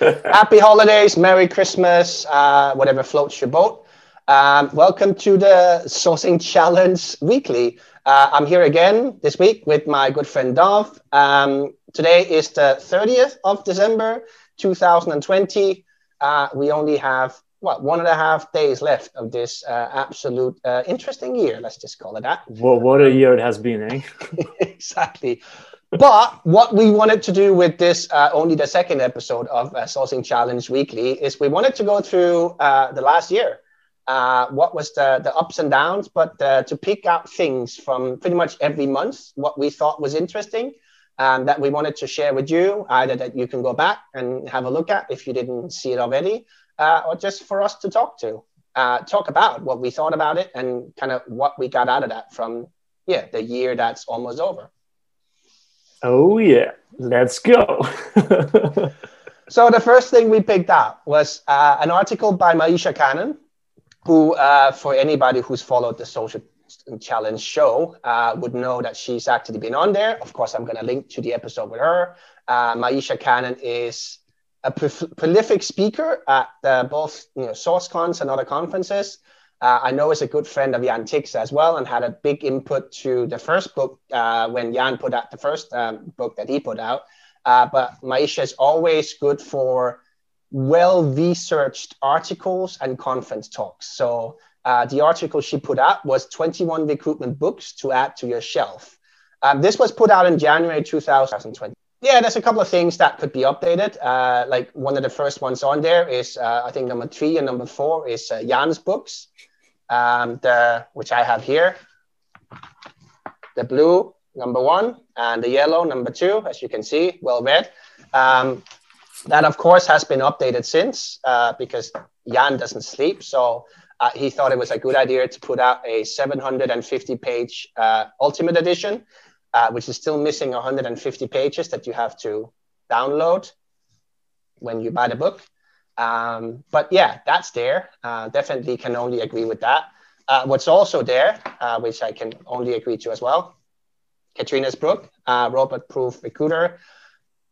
Happy holidays, Merry Christmas, uh, whatever floats your boat. Um, welcome to the Sourcing Challenge Weekly. Uh, I'm here again this week with my good friend Dov. Um, today is the 30th of December, 2020. Uh, we only have what one and a half days left of this uh, absolute uh, interesting year. Let's just call it that. Well, what a year it has been, eh? exactly. But what we wanted to do with this, uh, only the second episode of uh, Sourcing Challenge Weekly, is we wanted to go through uh, the last year. Uh, what was the, the ups and downs, but uh, to pick out things from pretty much every month, what we thought was interesting um, that we wanted to share with you, either that you can go back and have a look at if you didn't see it already, uh, or just for us to talk to, talk about what we thought about it and kind of what we got out of that from, yeah, the year that's almost over. Oh, yeah. Let's go. so, the first thing we picked up was uh, an article by Maisha Cannon, who, uh, for anybody who's followed the Sourcing Challenge show, uh, would know that she's actually been on there. Of course, I'm going to link to the episode with her. Uh, Maisha Cannon is a prolific speaker at uh, both you know, SourceCons and other conferences. Uh, I know is a good friend of Jan Tegze as well and had a big input to the first book uh, when Jan put out the first um, book that he put out. Uh, but Maisha is always good for well researched articles and conference talks. So uh, the article she put out was 21 recruitment books to add to your shelf. Um, this was put out in January 2020. Yeah, there's a couple of things that could be updated. Uh, like one of the first ones on there is, uh, I think number three and number four is Jan's books um, the which I have here, the blue number one and the yellow number two, as you can see, well read. Um, that of course has been updated since uh, because Jan doesn't sleep, so uh, he thought it was a good idea to put out a 750 page uh, ultimate edition, uh, which is still missing 150 pages that you have to download when you buy the book. Um, but yeah, that's there. Uh, definitely can only agree with that. Uh, what's also there, uh, which I can only agree to as well, Katrina's book, uh, Robot Proof Recruiter.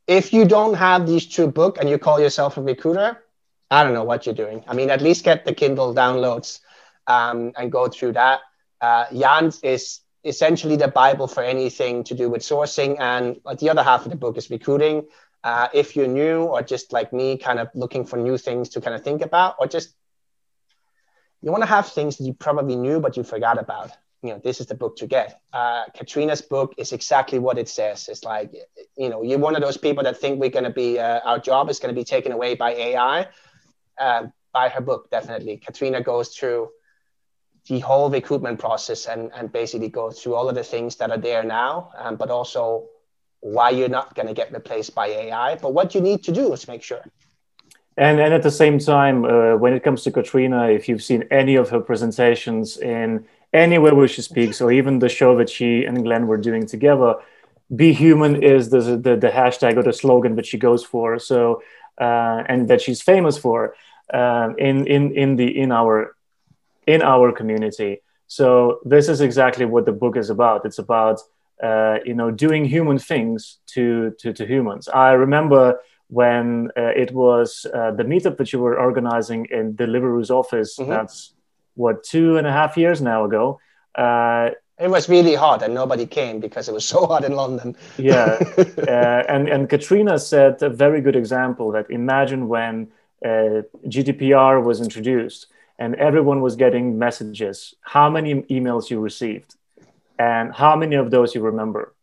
If you don't have these two books and you call yourself a recruiter, I don't know what you're doing. I mean, at least get the Kindle downloads um, and go through that. Uh, is essentially the Bible for anything to do with sourcing, and the other half of the book is recruiting. Uh, if you're new or just like me, kind of looking for new things to kind of think about, or just you want to have things that you probably knew but you forgot about. You know, this is the book to get. Uh, Katrina's book is exactly what it says. It's like, you know, you're one of those people that think we're going to be, uh, our job is going to be taken away by AI. Uh, buy her book, definitely. Katrina goes through the whole recruitment process and, and basically goes through all of the things that are there now, um, but also why you're not going to get replaced by AI. But what you need to do is make sure. And, and at the same time, uh, when it comes to Katrina, if you've seen any of her presentations in anywhere where she speaks, or even the show that she and Glenn were doing together, be human is the, the, the hashtag or the slogan that she goes for. So, uh, and that she's famous for uh, in, in, in, the, in, our, in our community. So this is exactly what the book is about. It's about uh, you know, doing human things to, to, to humans. I remember when uh, it was uh, the meetup that you were organizing in Deliveroo's office. Mm-hmm. That's what two and a half years now ago. Uh, it was really hot, and nobody came because it was so hot in London. yeah, uh, and and Katrina said a very good example that imagine when uh, GDPR was introduced and everyone was getting messages. How many emails you received? And how many of those you remember?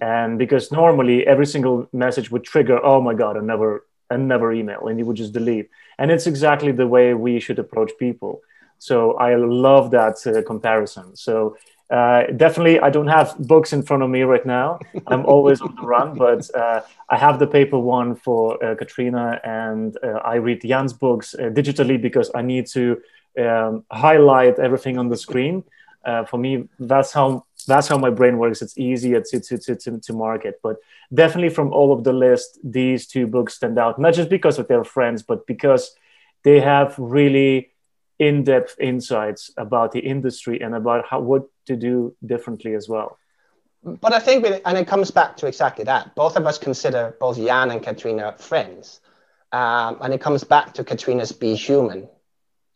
And because normally every single message would trigger oh my god another another email and you would just delete. And it's exactly the way we should approach people. So i love that uh, comparison. So uh, definitely i don't have books in front of me right now. I'm always on the run but uh, i have the paper one for uh, katrina and uh, i read jan's books uh, digitally because i need to um, highlight everything on the screen uh, for me that's how that's how my brain works. It's easier to, to, to, to, to market. But definitely from all of the list these two books stand out not just because of their friends but because they have really in-depth insights about the industry and about how what to do differently as well. But i think and it comes back to exactly that. Both of us consider both jan and katrina friends. Um, and it comes back to Katrina's "Be Human."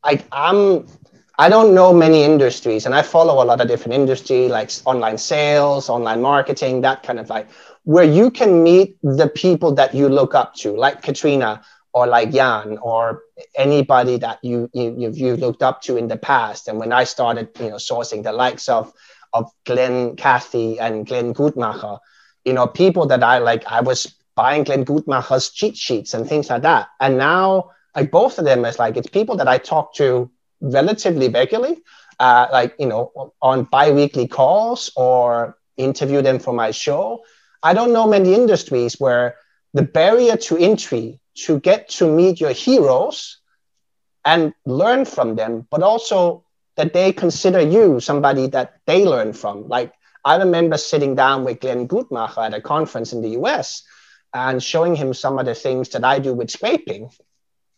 I, I'm I don't know many industries, and I follow a lot of different industry, like online sales, online marketing, that kind of like where you can meet the people that you look up to, like Katrina or like Jan or anybody that you you you've, looked up to in the past. And when I started, you know, sourcing the likes of of Glen Cathey and Glenn Gutmacher, you know, people that I like, I was buying Glenn Gutmacher's cheat sheets and things like that. And now, like both of them is like it's people that I talk to relatively regularly, uh, like you know, on bi-weekly calls or interview them for my show. I don't know many industries where the barrier to entry to get to meet your heroes and learn from them, but also that they consider you somebody that they learn from. Like I remember sitting down with Glenn Gutmacher at a conference in the US and showing him some of the things that I do with scraping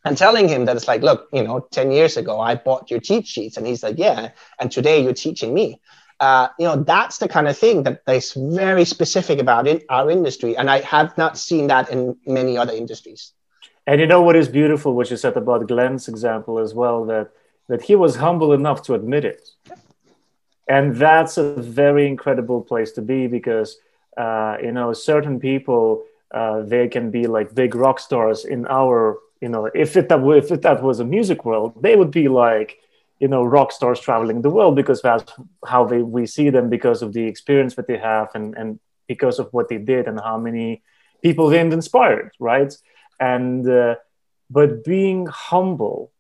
and telling him that it's like, look, you know, 10 years ago, I bought your cheat sheets. And he's like, yeah. And today you're teaching me. Uh, you know, that's the kind of thing that is very specific about in our industry. And I have not seen that in many other industries. And you know what is beautiful, what you said about Glenn's example as well, that that he was humble enough to admit it. And that's a very incredible place to be because uh, you know certain people uh, they can be like big rock stars in our you know if it that if it, that was a music world they would be like you know rock stars traveling the world because that's how they we see them because of the experience that they have and and because of what they did and how many people they've inspired right? And uh, but being humble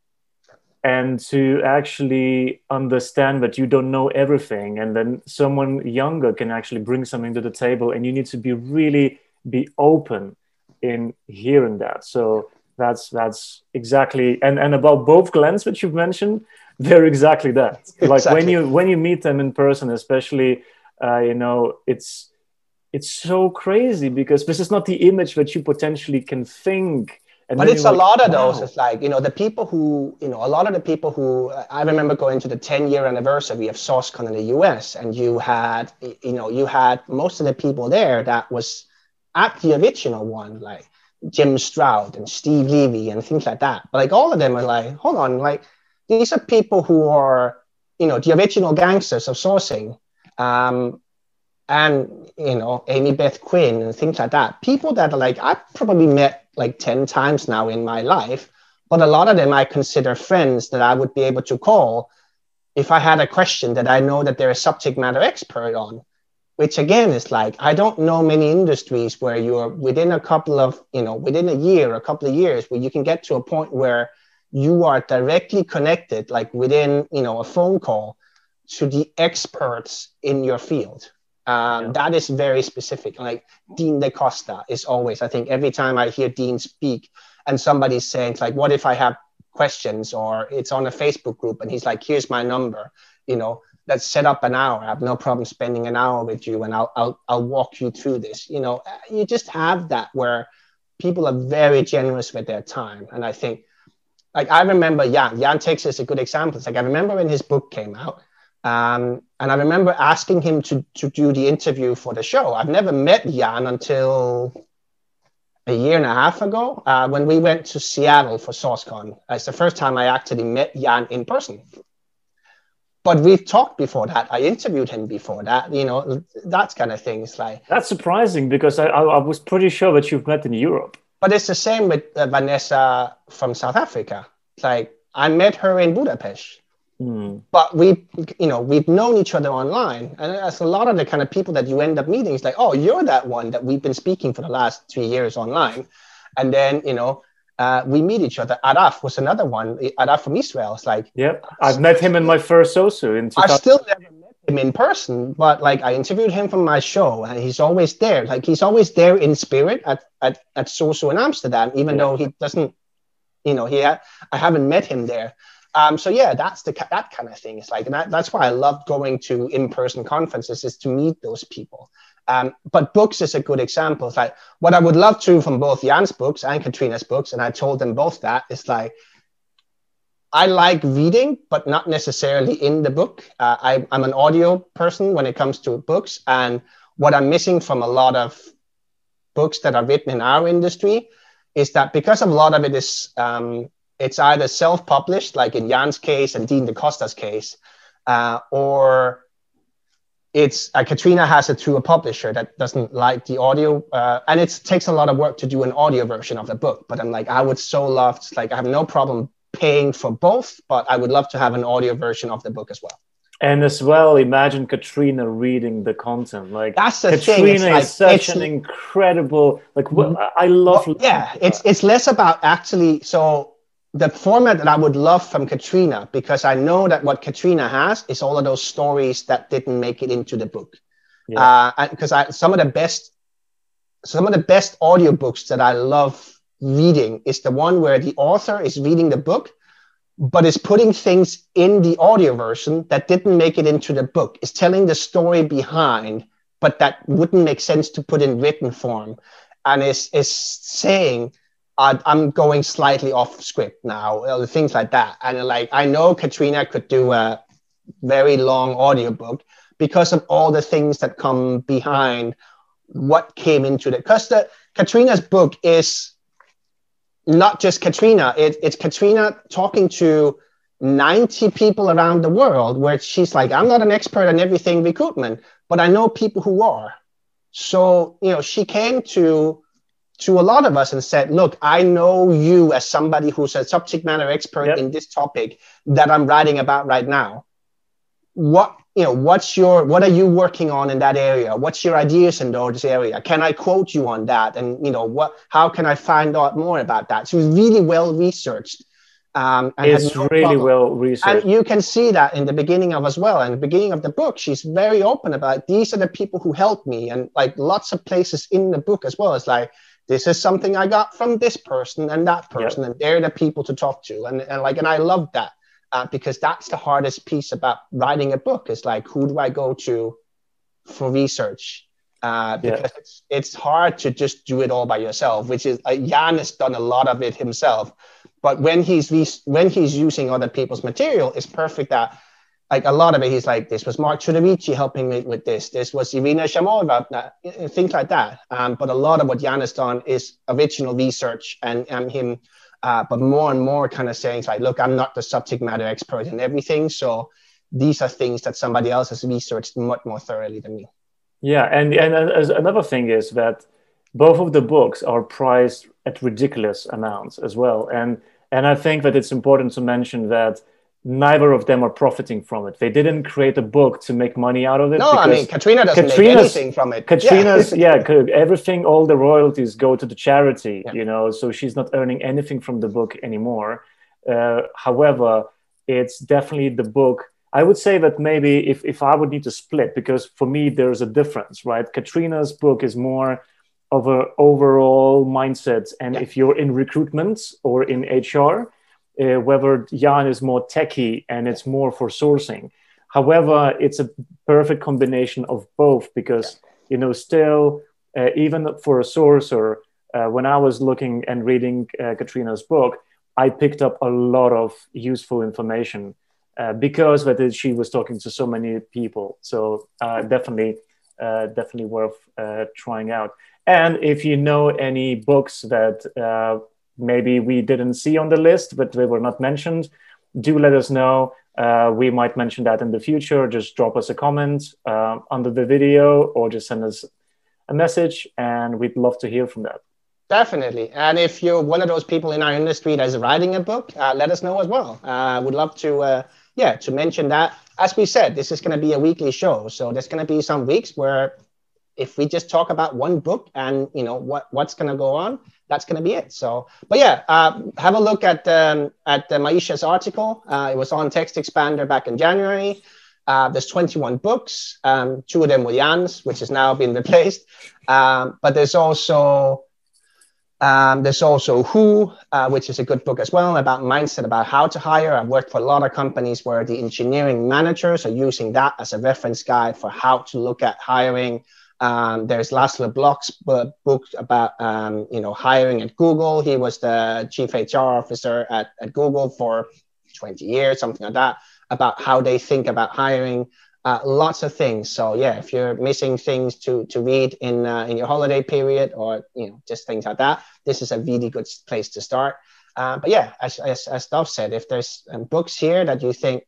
and to actually understand that you don't know everything and then someone younger can actually bring something to the table and you need to be really be open in hearing that. So that's that's exactly and and about both Glens that you've mentioned they're exactly that exactly. like when you when you meet them in person especially uh, you know it's it's so crazy because this is not the image that you potentially can think and but it's a like, lot of wow. those. It's like, you know, the people who, you know, a lot of the people who, I remember going to the 10 year anniversary of SourceCon in the US, and you had, you know, you had most of the people there that was at the original one, like Jim Stroud and Steve Levy and things like that. But like all of them are like, hold on, like these are people who are, you know, the original gangsters of sourcing. Um, and you know, Amy Beth Quinn and things like that. People that are like I've probably met like 10 times now in my life, but a lot of them I consider friends that I would be able to call if I had a question that I know that they're a subject matter expert on which again is like i don't know many industries where you're within a couple of you know within a year a couple of years where you can get to a point where you are directly connected like within you know a phone call to the experts in your field. Um, yeah. that is very specific. Like dean DaCosta is always i think every time i hear dean speak and somebody's saying like what if i have questions? or it's on a facebook group and he's like here's my number you know let's set up an hour. I have no problem spending an hour with you and I'll, I'll, I'll walk you through this. You know, you just have that where people are very generous with their time. And I think, like, I remember Jan, Jan takes us a good example. It's like, I remember when his book came out, um, and I remember asking him to, to do the interview for the show. I've never met Jan until a year and a half ago uh, when we went to Seattle for SourceCon. It's the first time I actually met Jan in person but we've talked before that. I interviewed him before that. You know, that kind of things like. That's surprising because I, I, was pretty sure that you've met in Europe. But it's the same with uh, Vanessa from South Africa. like I met her in Budapest. Mm. But we, you know, we've known each other online, and that's a lot of the kind of people that you end up meeting. It's like, oh, you're that one that we've been speaking for the last three years online, and then you know, uh, we meet each other. Araf was another one. Araf from Israel. It's like, yeah, I've met him in my first SOSU in. I still never met him in person, but like I interviewed him from my show, and he's always there. Like he's always there in spirit at at at SOSU in Amsterdam, even yeah. though he doesn't, you know, he ha- I haven't met him there. Um, so yeah, that's the that kind of thing. It's like that, that's why I love going to in person conferences is to meet those people. Um, but books is a good example. Like what I would love to from both Jan's books and Katrina's books, and I told them both that is like I like reading, but not necessarily in the book. Uh, I, I'm an audio person when it comes to books, and what I'm missing from a lot of books that are written in our industry is that because a lot of it is um, it's either self-published, like in Jan's case and Dean DaCosta's case, uh, or it's uh, Katrina has it through a publisher that doesn't like the audio, uh, and it takes a lot of work to do an audio version of the book. But I'm like, I would so love, to, like, I have no problem paying for both, but I would love to have an audio version of the book as well. And as well, imagine Katrina reading the content. Like that's the Katrina thing. Like, is such an incredible. Like I love. Well, yeah, it's it's less about actually. So the format that I would love from Katrina, because I know that what Katrina has is all of those stories that didn't make it into the book. Yeah. Uh, because I some of the best, some of the best audiobooks that I love reading is the one where the author is reading the book, but is putting things in the audio version that didn't make it into the book. Is telling the story behind, but that wouldn't make sense to put in written form, and is is saying I, am going slightly off script now, uh, things like that. And like, I know Katrina could do a very long audiobook because of all the things that come behind what came into it. Because the Katrina's book is not just Katrina, it, it's Katrina talking to 90 people around the world where she's like, I'm not an expert on everything recruitment, but I know people who are. So, you know, she came to to a lot of us and said, look, I know you as somebody who's a subject matter expert yep. in this topic that I'm writing about right now. What, you know, what's your, what are you working on in that area? What's your ideas in those area? Can I quote you on that? And, you know, what, how can I find out more about that? So it's really well researched. Um, it's no really problem. well researched. And you can see that in the beginning of as well. And the beginning of the book, she's very open about these are the people who helped me. And like lots of places in the book as well. It's like, this is something I got from this person and that person, yep. and they're the people to talk to. And, and like, and I love that uh, because that's the hardest piece about writing a book is like, who do I go to for research? Uh, because yep. it's, it's hard to just do it all by yourself, which is uh, Jan has done a lot of it himself. But when he's when he's using other people's material, it's perfect that like a lot of it, he's like, this was Mark Tortorici helping me with this. This was Irina Shamaeva, things like that. Um, but a lot of what Jan has done is original research and, and him, uh, but more and more kind of saying, like, look, I'm not the subject matter expert in everything. So these are things that somebody else has researched much more thoroughly than me. Yeah. And, and another thing is that both of the books are priced at ridiculous amounts as well. And, and I think that it's important to mention that neither of them are profiting from it. They didn't create a book to make money out of it. No, I mean Katrina doesn't Katrina's, make anything from it. Katrina's yeah, yeah everything, all the royalties go to the charity. Yeah. You know, so she's not earning anything from the book anymore. Uh, however, it's definitely the book. I would say that maybe if if I would need to split, because for me there's a difference, right? Katrina's book is more of a overall mindset, and yeah. if you're in recruitment or in HR uh, whether Jan is more techy and it's more for sourcing. However, it's a perfect combination of both because you know still uh, even for a sourcer, uh, when I was looking and reading uh, Katrina's book, I picked up a lot of useful information uh, because that she was talking to so many people. So uh, definitely, definitely worth trying out. And if you know any books that maybe we didn't see on the list, but they were not mentioned, do let us know. Uh, we might mention that in the future. Just drop us a comment uh, under the video or just send us a message, and we'd love to hear from that. Definitely. And if you're one of those people in our industry that is writing a book, uh, let us know as well. Uh, would love to, uh, yeah, to mention that. As we said, this is going to be a weekly show, so there's going to be some weeks where if we just talk about one book and you know what what's going to go on that's going to be it. So but yeah uh, have a look at um, at uh, maisha's article. Uh, it was on TextExpander back in january. Uh, there's 21 books. Um, two of them were jan's which has now been replaced. Um, but there's also um, there's also Who, uh, which is a good book as well about mindset, about how to hire. I've worked for a lot of companies where the engineering managers are using that as a reference guide for how to look at hiring, um, there's Laszlo Bock's book about um, you know hiring at Google. He was the chief HR officer at, at Google for 20 years, something like that, about how they think about hiring. uh, lots of things. So yeah, if you're missing things to to read in uh, in your holiday period or you know just things like that, this is a really good place to start. Uh, but yeah, as, as, as Dov said, if there's um, books here that you think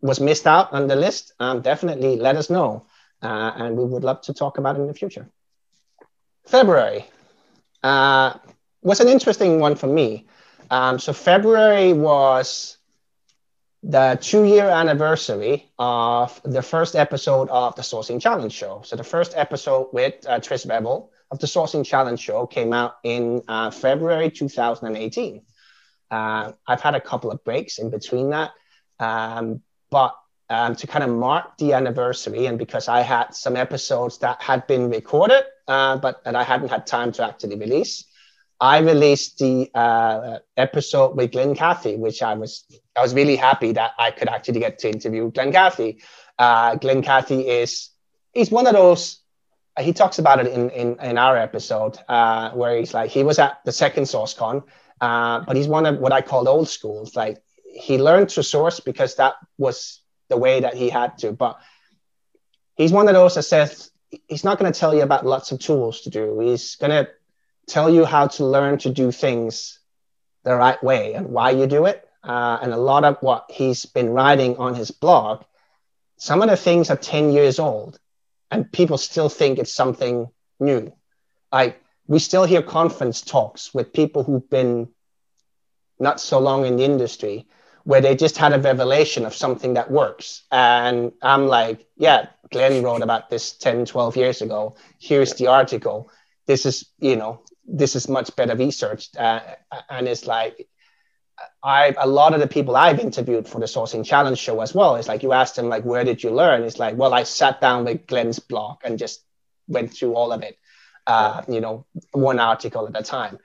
was missed out on the list, um, definitely let us know. Uh, and we would love to talk about in the future. February uh, was an interesting one for me. Um, so February was the two year anniversary of the first episode of the Sourcing Challenge show. So the first episode with uh, Tris Bevel of the Sourcing Challenge show came out in uh, February 2018. Uh, I've had a couple of breaks in between that, um, but um, to kind of mark the anniversary, and because I had some episodes that had been recorded, uh, but that I hadn't had time to actually release, I released the uh, episode with Glen Cathey, which I was I was really happy that I could actually get to interview Glen Cathey. Uh, Glen Cathey is he's one of those. He talks about it in in, in our episode uh, where he's like he was at the second SourceCon, uh, but he's one of what I call old schools. Like he learned to source because that was the way that he had to. But he's one of those that says he's not going to tell you about lots of tools to do. He's going to tell you how to learn to do things the right way and why you do it. Uh, and a lot of what he's been writing on his blog, some of the things are 10 years old and people still think it's something new. Like we still hear conference talks with people who've been not so long in the industry where they just had a revelation of something that works. And I'm like, yeah, Glenn wrote about this 10, 12 years ago. Here's the article. This is, you know, this is much better researched. Uh, and it's like, I a lot of the people I've interviewed for the Sourcing Challenge show as well. It's like you asked them like, where did you learn? It's like, well, I sat down with Glenn's blog and just went through all of it. Uh, you know, one article at a time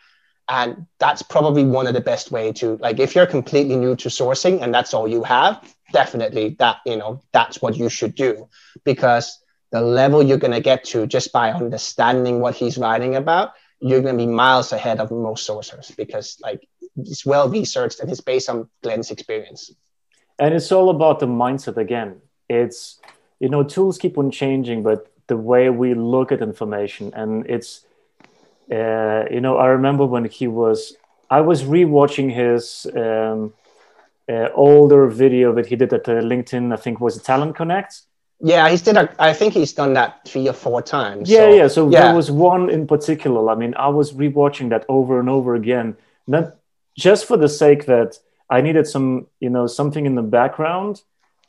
and that's probably one of the best way to like if you're completely new to sourcing and that's all you have definitely that you know that's what you should do. Because the level you're going to get to just by understanding what he's writing about you're going to be miles ahead of most sourcers because like it's well researched and it's based on glenn's experience. And it's all about the mindset again. It's you know tools keep on changing but the way we look at information and it's uh, you know, I remember when he was, I was rewatching his um, uh, older video that he did at uh, LinkedIn, I think was Talent Connect. Yeah, he's did. A, I think he's done that three or four times. Yeah, so, yeah. So yeah. there was one in particular. I mean, I was rewatching that over and over again, not just for the sake that I needed some, you know, something in the background,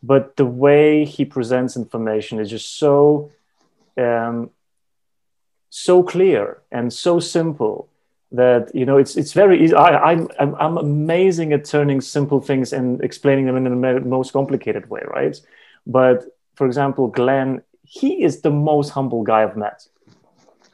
but the way he presents information is just so um, so clear and so simple that you know it's it's very easy. I, I'm I'm amazing at turning simple things and explaining them in the most complicated way, right? But for example, Glenn, he is the most humble guy I've met.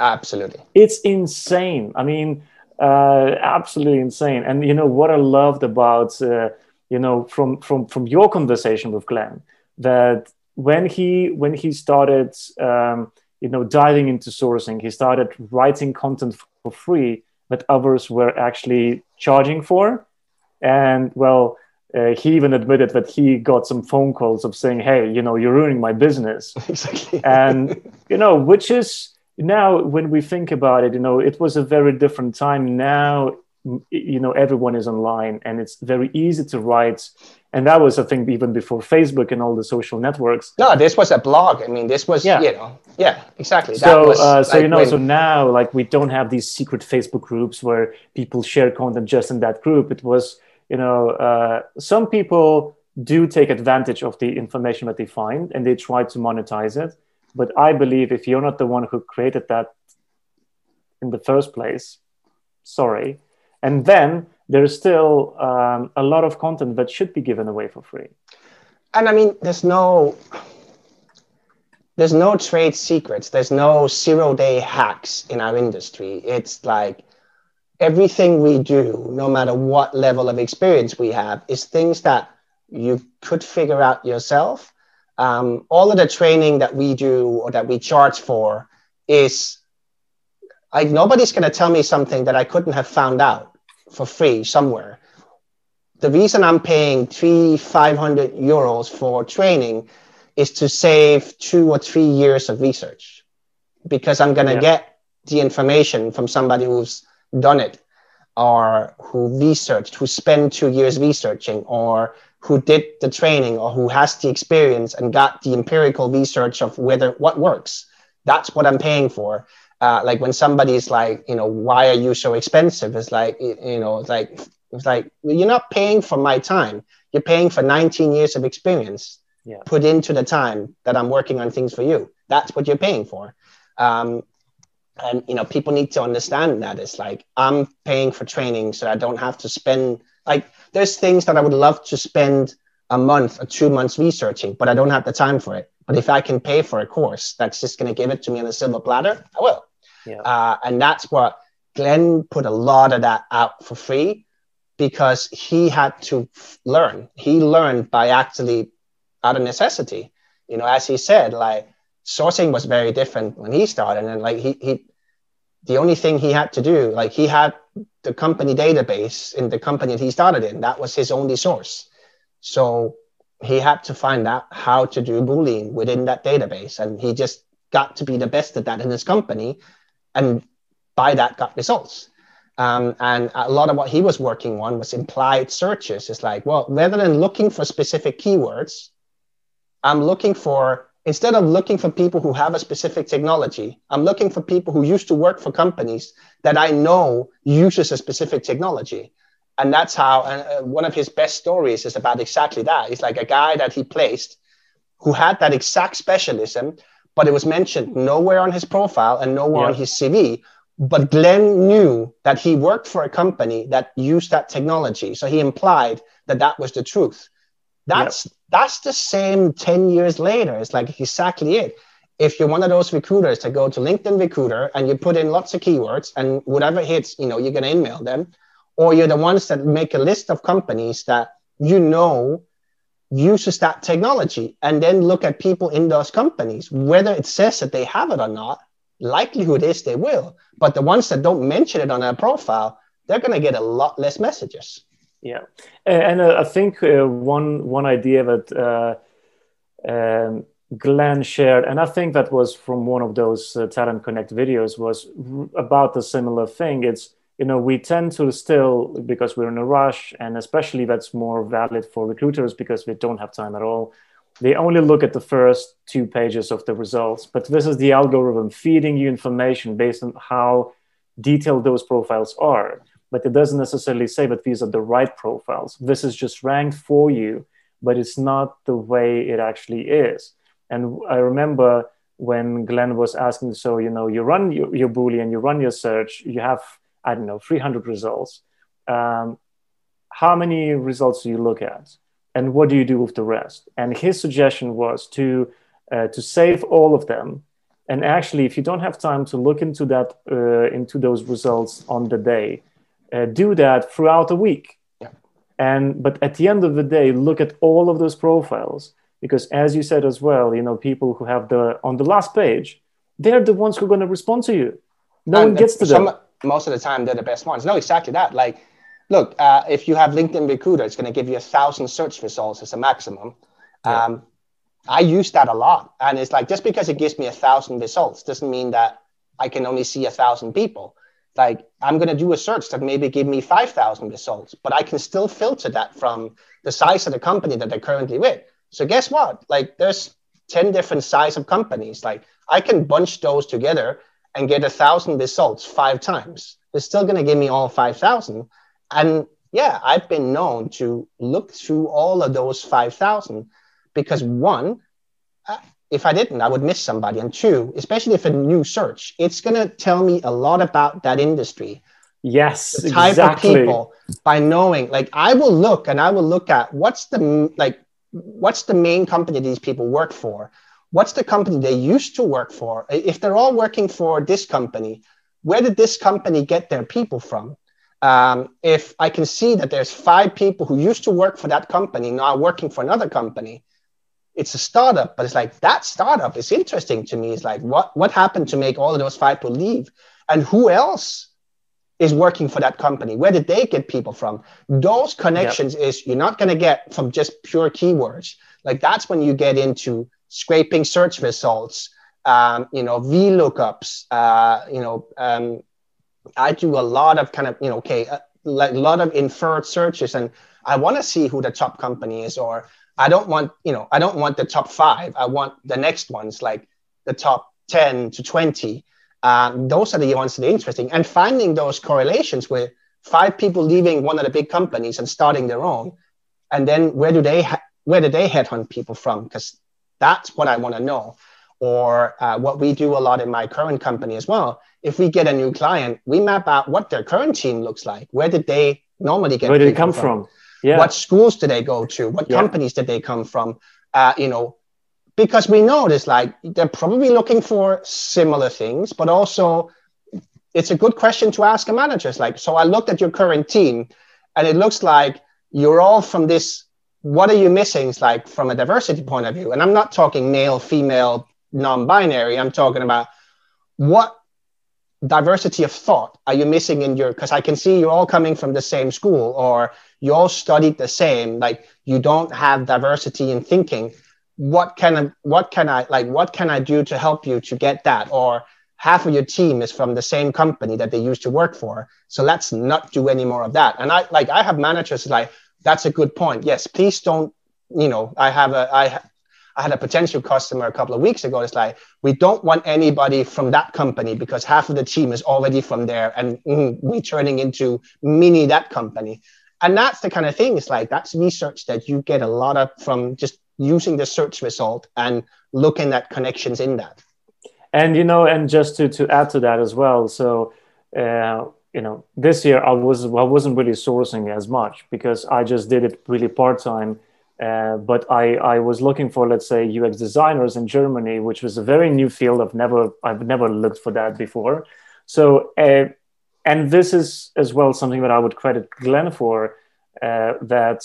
Absolutely, it's insane. I mean, uh, absolutely insane. And you know what I loved about uh, you know from from from your conversation with Glenn that when he when he started. Um, you know diving into sourcing. He started writing content for free that others were actually charging for. And well uh, he even admitted that he got some phone calls of saying hey you know you're ruining my business. Exactly. And you know which is now when we think about it you know it was a very different time. Now you know everyone is online and it's very easy to write. And that was i think even before facebook and all the social networks. No this was a blog. I mean this was yeah. you know yeah exactly. So uh, so like you know when... so now like we don't have these secret facebook groups where people share content just in that group. It was you know uh, some people do take advantage of the information that they find and they try to monetize it. But i believe if you're not the one who created that in the first place sorry and then there's still um, a lot of content that should be given away for free. And I mean, there's no there's no trade secrets. There's no zero day hacks in our industry. It's like everything we do, no matter what level of experience we have, is things that you could figure out yourself. Um, all of the training that we do or that we charge for is like nobody's going to tell me something that I couldn't have found out for free somewhere. The reason I'm paying three, 500 euros for training is to save two or three years of research because I'm going to yeah. get the information from somebody who's done it or who researched, who spent two years researching, or who did the training, or who has the experience and got the empirical research of whether what works. That's what I'm paying for. Uh, like when somebody's like, you know, why are you so expensive? It's like, you know, it's like, it's like you're not paying for my time. You're paying for 19 years of experience yeah. put into the time that I'm working on things for you. That's what you're paying for. Um, and you know, people need to understand that it's like I'm paying for training, so I don't have to spend like there's things that I would love to spend a month or two months researching, but I don't have the time for it. But if I can pay for a course that's just going to give it to me on a silver platter, I will. Yeah. Uh, and that's what Glenn put a lot of that out for free because he had to learn. He learned by actually out of necessity. You know, as he said, like sourcing was very different when he started, and like he he, the only thing he had to do, like he had the company database in the company that he started in. That was his only source. So he had to find out how to do Boolean within that database, and he just got to be the best at that in his company, and by that got results. Um, and a lot of what he was working on was implied searches. It's like, well, rather than looking for specific keywords, I'm looking for, instead of looking for people who have a specific technology, I'm looking for people who used to work for companies that I know uses a specific technology. And that's how uh, one of his best stories is about exactly that. It's like a guy that he placed who had that exact specialism, but it was mentioned nowhere on his profile and nowhere yeah. on his CV. But Glenn knew that he worked for a company that used that technology. So he implied that that was the truth. That's yep. that's the same 10 years later. It's like exactly it. If you're one of those recruiters that go to LinkedIn recruiter and you put in lots of keywords and whatever hits, you know, you're gonna email them, or you're the ones that make a list of companies that you know uses that technology and then look at people in those companies, whether it says that they have it or not, likelihood is they will. But the ones that don't mention it on their profile, they're going to get a lot less messages. Yeah, and uh, I think uh, one one idea that uh, um, Glenn shared, and I think that was from one of those uh, Talent Connect videos, was about the similar thing. It's you know we tend to still because we're in a rush, and especially that's more valid for recruiters because we don't have time at all. They only look at the first two pages of the results, but this is the algorithm feeding you information based on how detailed those profiles are but it doesn't necessarily say that these are the right profiles. This is just ranked for you, but it's not the way it actually is. And I remember when Glenn was asking, so, you know, you run your, your Boolean, you run your search, you have, I don't know, 300 results. Um, how many results do you look at? And what do you do with the rest? And his suggestion was to, uh, to save all of them and actually if you don't have time to look into that uh, into those results on the day uh, do that throughout the week yeah. and but at the end of the day look at all of those profiles because as you said as well you know people who have the on the last page they're the ones who are going to respond to you no and one gets to some, them most of the time they're the best ones. No exactly that. Like look uh, if you have linkedin recruiter it's going to give you a thousand search results as a maximum. Yeah. um, i use that a lot. And it's like just because it gives me a thousand results doesn't mean that i can only see a thousand people. Like i'm going to do a search that maybe give me 5000 results but i can still filter that from the size of the company that they're currently with. So guess what? Like there's 10 different size of companies. Like i can bunch those together and get a thousand results five times it's still going to give me all 5000 and yeah i've been known to look through all of those 5000 because one if I didn't, I would miss somebody. And two, especially if a new search, it's going to tell me a lot about that industry. Yes, the type exactly. of people by knowing. Like I will look and I will look at what's the like what's the main company these people work for. What's the company they used to work for? If they're all working for this company, where did this company get their people from? Um, if I can see that there's five people who used to work for that company now working for another company, it's a startup, but it's like that startup is interesting to me. It's like what what happened to make all of those five people leave, and who else is working for that company? Where did they get people from? Those connections yep. is you're not going to get from just pure keywords. Like that's when you get into scraping search results, um, you know, VLOOKUPs, uh, you know, um, I do a lot of kind of, you know, okay, uh, a lot of inferred searches and I want to see who the top company is, or I don't want, you know, I don't want the top five. I want the next ones, like the top 10 to 20. Um, those are the ones that are interesting. And finding those correlations with five people leaving one of the big companies and starting their own. And then where do they, ha- where do they headhunt people from? Because that's what I want to know. Or uh, what we do a lot in my current company as well. If we get a new client, we map out what their current team looks like. Where did they normally get? Where did it come from? from? Yeah. What schools did they go to? What yeah. companies did they come from? Uh, you know, because we know this, like they're probably looking for similar things, but also it's a good question to ask a manager. It's like, so I looked at your current team, and it looks like you're all from this. What are you missing? It's like from a diversity point of view, and I'm not talking male, female, non-binary. I'm talking about what diversity of thought are you missing in your because i can see you're all coming from the same school or you all studied the same. Like you don't have diversity in thinking. What can i what can i like what can i do to help you to get that? Or half of your team is from the same company that they used to work for. So let's not do any more of that. And i like i have managers like that's a good point yes please don't you know i have a i I had a potential customer a couple of weeks ago. It's like we don't want anybody from that company because half of the team is already from there, and mm, we turning into mini that company. And that's the kind of thing. It's like that's research that you get a lot of from just using the search result and looking at connections in that. And you know, and just to to add to that as well. So. Uh, you know, this year I was I wasn't really sourcing as much because I just did it really part time uh, but I, I was looking for, let's say, UX designers in Germany, which was a very new field. I've never I've never looked for that before. So, uh, and this is as well something that I would credit Glenn for. Uh, that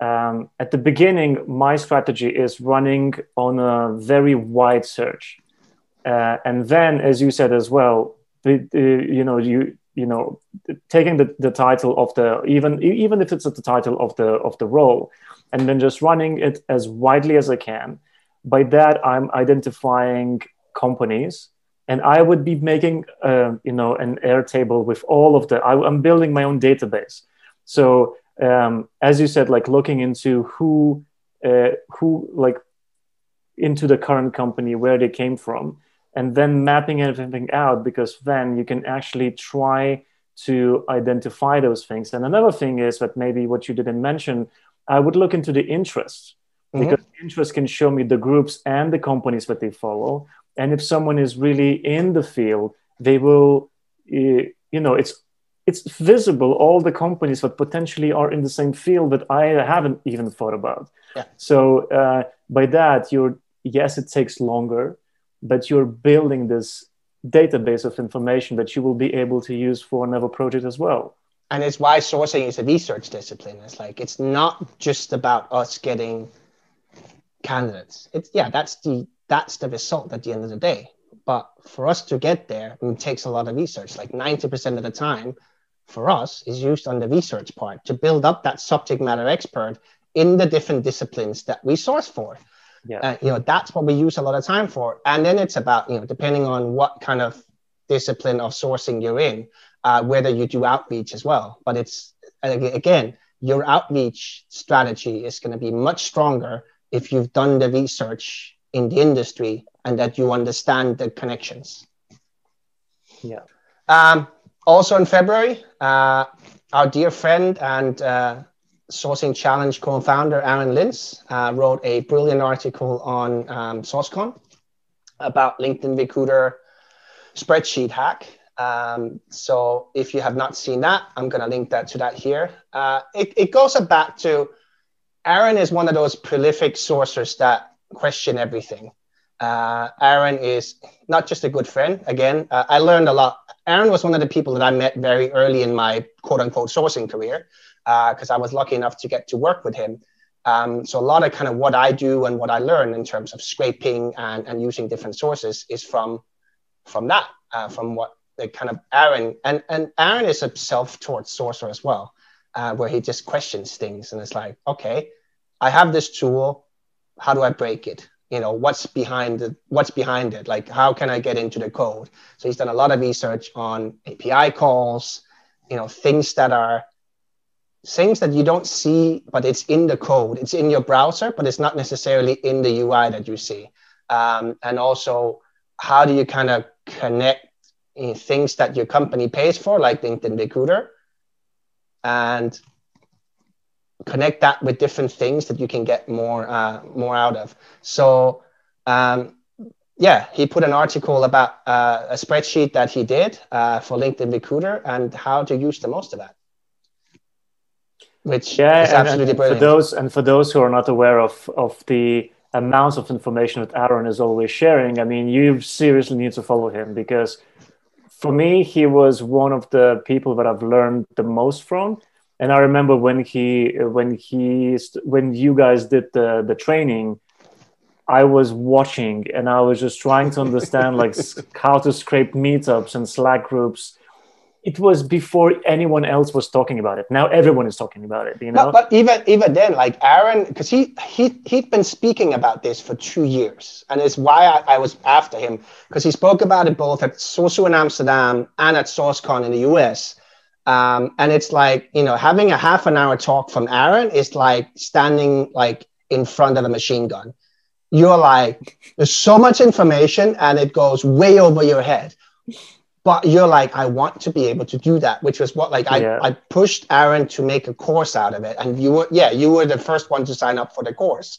um, at the beginning, my strategy is running on a very wide search, uh, and then, as you said as well, you know you you know taking the, the title of the even even if it's the title of the of the role and then just running it as widely as I can. By that, I'm identifying companies, and I would be making, uh, you know, an Airtable with all of the. I, am building my own database. So um, as you said, like looking into who, uh, who like into the current company, where they came from, and then mapping everything out because then you can actually try to identify those things. And another thing is that maybe what you didn't mention I would look into the interests mm-hmm. because interest can show me the groups and the companies that they follow. And if someone is really in the field, they will, you know, it's it's visible all the companies that potentially are in the same field that I haven't even thought about. Yeah. So uh, by that, you're yes, it takes longer, but you're building this database of information that you will be able to use for another project as well and it's why sourcing is a research discipline. It's like it's not just about us getting candidates. It's yeah, that's the that's the result at the end of the day. But for us to get there, it takes a lot of research. Like 90% of the time for us is used on the research part to build up that subject matter expert in the different disciplines that we source for. Yeah. Uh, you know, that's what we use a lot of time for. And then it's about, you know, depending on what kind of discipline of sourcing you're in, uh, whether you do outreach as well. But it's again, your outreach strategy is going to be much stronger if you've done the research in the industry and that you understand the connections. Yeah. Um, also in February, uh, our dear friend and uh, Sourcing Challenge co-founder Aaron Lintz uh, wrote a brilliant article on um, SourceCon about LinkedIn Recruiter spreadsheet hack. Um, so if you have not seen that, I'm going to link that to that here. Uh, it, it goes back to Aaron is one of those prolific sourcers that question everything. Uh, Aaron is not just a good friend. Again, uh, I learned a lot. Aaron was one of the people that I met very early in my quote unquote sourcing career because uh, I was lucky enough to get to work with him. Um, so a lot of kind of what I do and what I learn in terms of scraping and, and using different sources is from from that, uh, from what the kind of Aaron and and Aaron is a self-taught sourcer as well, uh, where he just questions things and it's like, okay, I have this tool, how do I break it? you know what's behind it what's behind it like how can i get into the code so he's done a lot of research on api calls you know things that are things that you don't see but it's in the code it's in your browser but it's not necessarily in the ui that you see um, and also how do you kind of connect know, things that your company pays for like linkedin recruiter and connect that with different things that you can get more uh, more out of. So um, yeah, he put an article about uh, a spreadsheet that he did uh, for LinkedIn Recruiter and how to use the most of that. Which uh, yeah, is absolutely and, brilliant. For those and for those who are not aware of of the amounts of information that Aaron is always sharing, I mean, you seriously need to follow him because for me, he was one of the people that I've learned the most from and I remember when he when he when you guys did the the training, I was watching and I was just trying to understand like how to scrape meetups and Slack groups. It was before anyone else was talking about it. Now everyone is talking about it. You know, but, but even even then, like Aaron, because he he he'd been speaking about this for two years, and it's why I, I was after him because he spoke about it both at SOSU in Amsterdam and at SourceCon in the US um, and it's like, you know, having a half an hour talk from Aaron is like standing like in front of a machine gun. You're like, there's so much information and it goes way over your head. But you're like, I want to be able to do that, which was what like yeah. I, I pushed Aaron to make a course out of it. And you were, yeah, you were the first one to sign up for the course.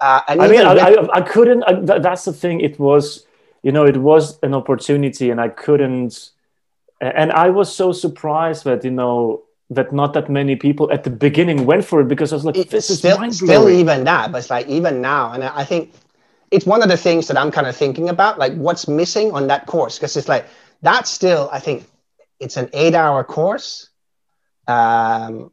Uh, and I mean, I, I, I, couldn't, I, that's the thing. It was, you know, it was an opportunity and I couldn't, and I was so surprised that you know that not that many people at the beginning went for it because I was like, it, this is still, still even that, but it's like even now, and I think it's one of the things that I'm kind of thinking about, like what's missing on that course, because it's like that's still, I think, it's an eight-hour course, um,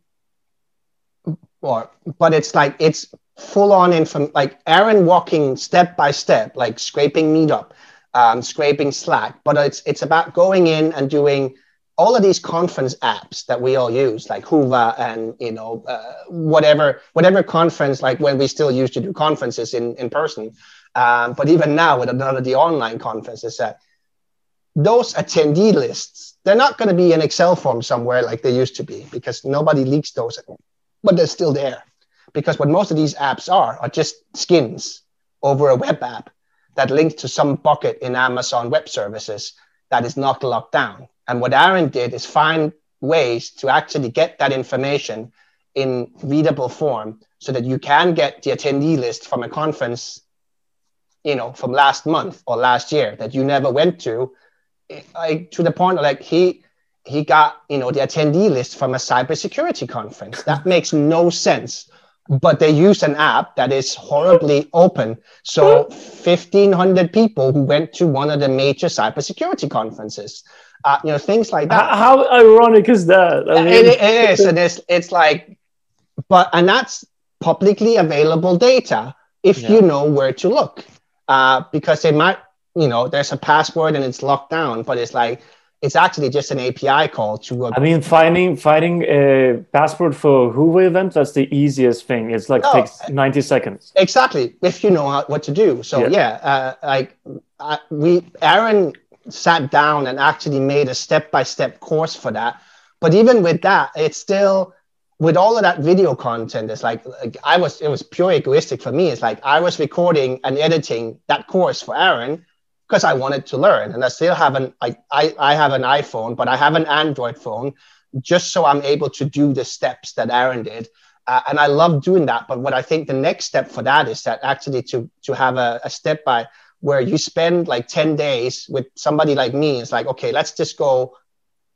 or but it's like it's full on in from like Aaron walking step by step, like scraping meetup um, scraping Slack, but it's it's about going in and doing all of these conference apps that we all use, like Whova and you know uh, whatever whatever conference, like when we still used to do conferences in in person, um, but even now with another the online conferences, that those attendee lists they're not going to be in Excel form somewhere like they used to be because nobody leaks those, but they're still there because what most of these apps are are just skins over a web app that links to some bucket in Amazon Web Services that is not locked down. And what Aaron did is find ways to actually get that information in readable form so that you can get the attendee list from a conference you know from last month or last year that you never went to I, to the point like he he got you know the attendee list from a cybersecurity conference that makes no sense but they use an app that is horribly open. So 1,500 people who went to one of the major cybersecurity conferences, uh, you know, things like that. How ironic is that? I mean... it, it is, and it's it's like, but and that's publicly available data if yeah. you know where to look, uh, because they might, you know, there's a password and it's locked down, but it's like it's actually just an API call to. A- I mean, finding finding a password for Whova event that's the easiest thing. It's like no, takes ninety seconds. Exactly, if you know how, what to do. So yeah, yeah uh, like uh, we Aaron sat down and actually made a step by step course for that. But even with that, it's still with all of that video content. It's like, like I was. It was pure egoistic for me. It's like I was recording and editing that course for Aaron because I wanted to learn. And I still have an I, I, I have an iPhone, but I have an Android phone just so I'm able to do the steps that Aaron did. Uh, and I love doing that. But what I think the next step for that is that actually to to have a, a step by where you spend like 10 days with somebody like me, it's like, okay, let's just go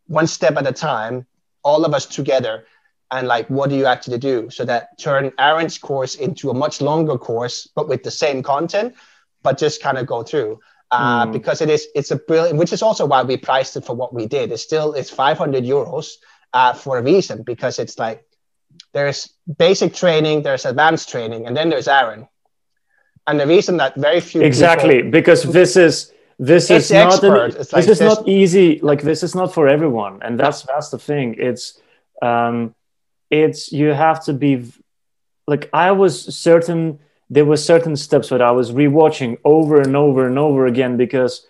one step at a time, all of us together. And like, what do you actually do? So that turn Aaron's course into a much longer course, but with the same content, but just kind of go through uh, mm. because it is it's a brilliant, which is also why we priced it for what we did. It's still it's 500 euros uh, for a reason because it's like there's basic training, there's advanced training, and then there's Aaron. And the reason that very few exactly people, because this is this is not an, like this is not easy. Like this is not for everyone, and that's that's the thing. It's um, it's you have to be like I was certain there were certain steps that I was rewatching over and over and over again because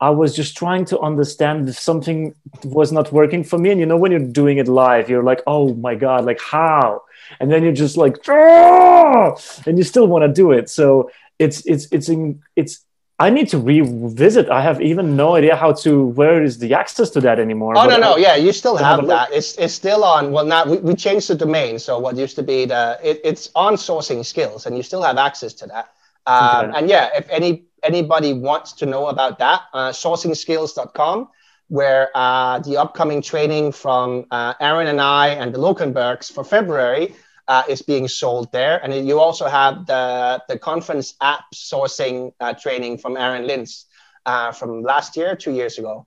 I was just trying to understand if something was not working for me. And you know, when you're doing it live, you're like, oh my God, like how? And then you're just like, ah! and you still want to do it. So it's, it's, it's, it's, I need to revisit. I have even no idea how to, where is the access to that anymore? Oh, no, no. I, yeah, you still have, have that. It's, it's still on, well, now we, we changed the domain. So what used to be the, it, it's on sourcing skills and you still have access to that. Um, okay. And yeah, if any anybody wants to know about that, uh, sourcingskills.com, where uh, the upcoming training from uh, Aaron and I and the Lokenbergs for February uh, is being sold there. And you also have the, the conference app sourcing uh, training from Aaron Lintz uh, from last year, two years ago,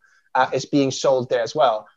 is being sold there as well.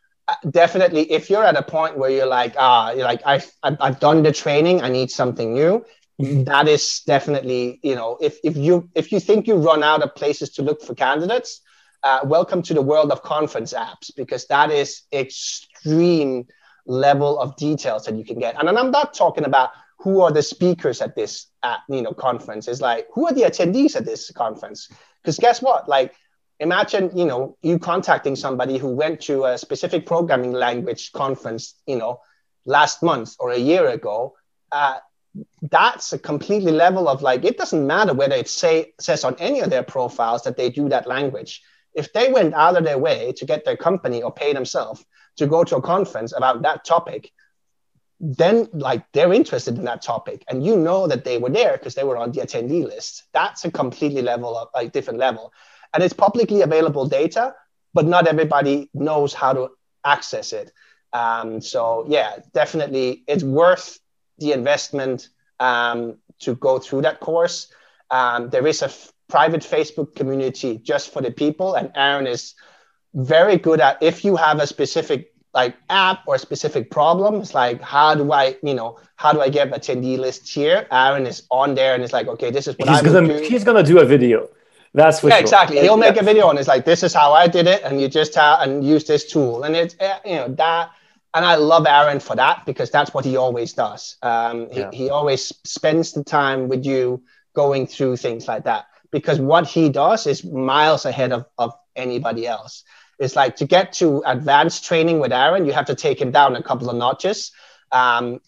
definitely, if you're at a point where you're like, ah, you're like, I've, I've done the training, I need something new, that is definitely you know if, if you if you think you run out of places to look for candidates uh, welcome to the world of conference apps because that is extreme level of details that you can get. And i'm not talking about who are the speakers at this at, you know conference. It's like who are the attendees at this conference? Because guess what? Like imagine you know you contacting somebody who went to a specific programming language conference you know last month or a year ago uh, that's a completely level of like it doesn't matter whether it say says on any of their profiles that they do that language. If they went out of their way to get their company or pay themselves to go to a conference about that topic then like they're interested in that topic. And you know that they were there because they were on the attendee list. That's a completely level of like different level. And it's publicly available data but not everybody knows how to access it. Um, so yeah definitely it's worth the investment um, to go through that course. Um, there is a f- private Facebook community just for the people, and Aaron is very good at if you have a specific like app or specific problem. It's like how do I, you know, how do I get attendee list here? Aaron is on there and it's like, okay, this is what he's I'm gonna do. he's gonna do a video. That's for yeah, sure. exactly. He'll make a video and it's like, this is how I did it, and you just have and use this tool, and it's eh, you know that and I love Aaron for that because that's what he always does. Um, he, yeah. he always spends the time with you going through things like that because what he does is miles ahead of, of anybody else. It's like to get to advanced training with Aaron, you have to take him down a couple of notches um,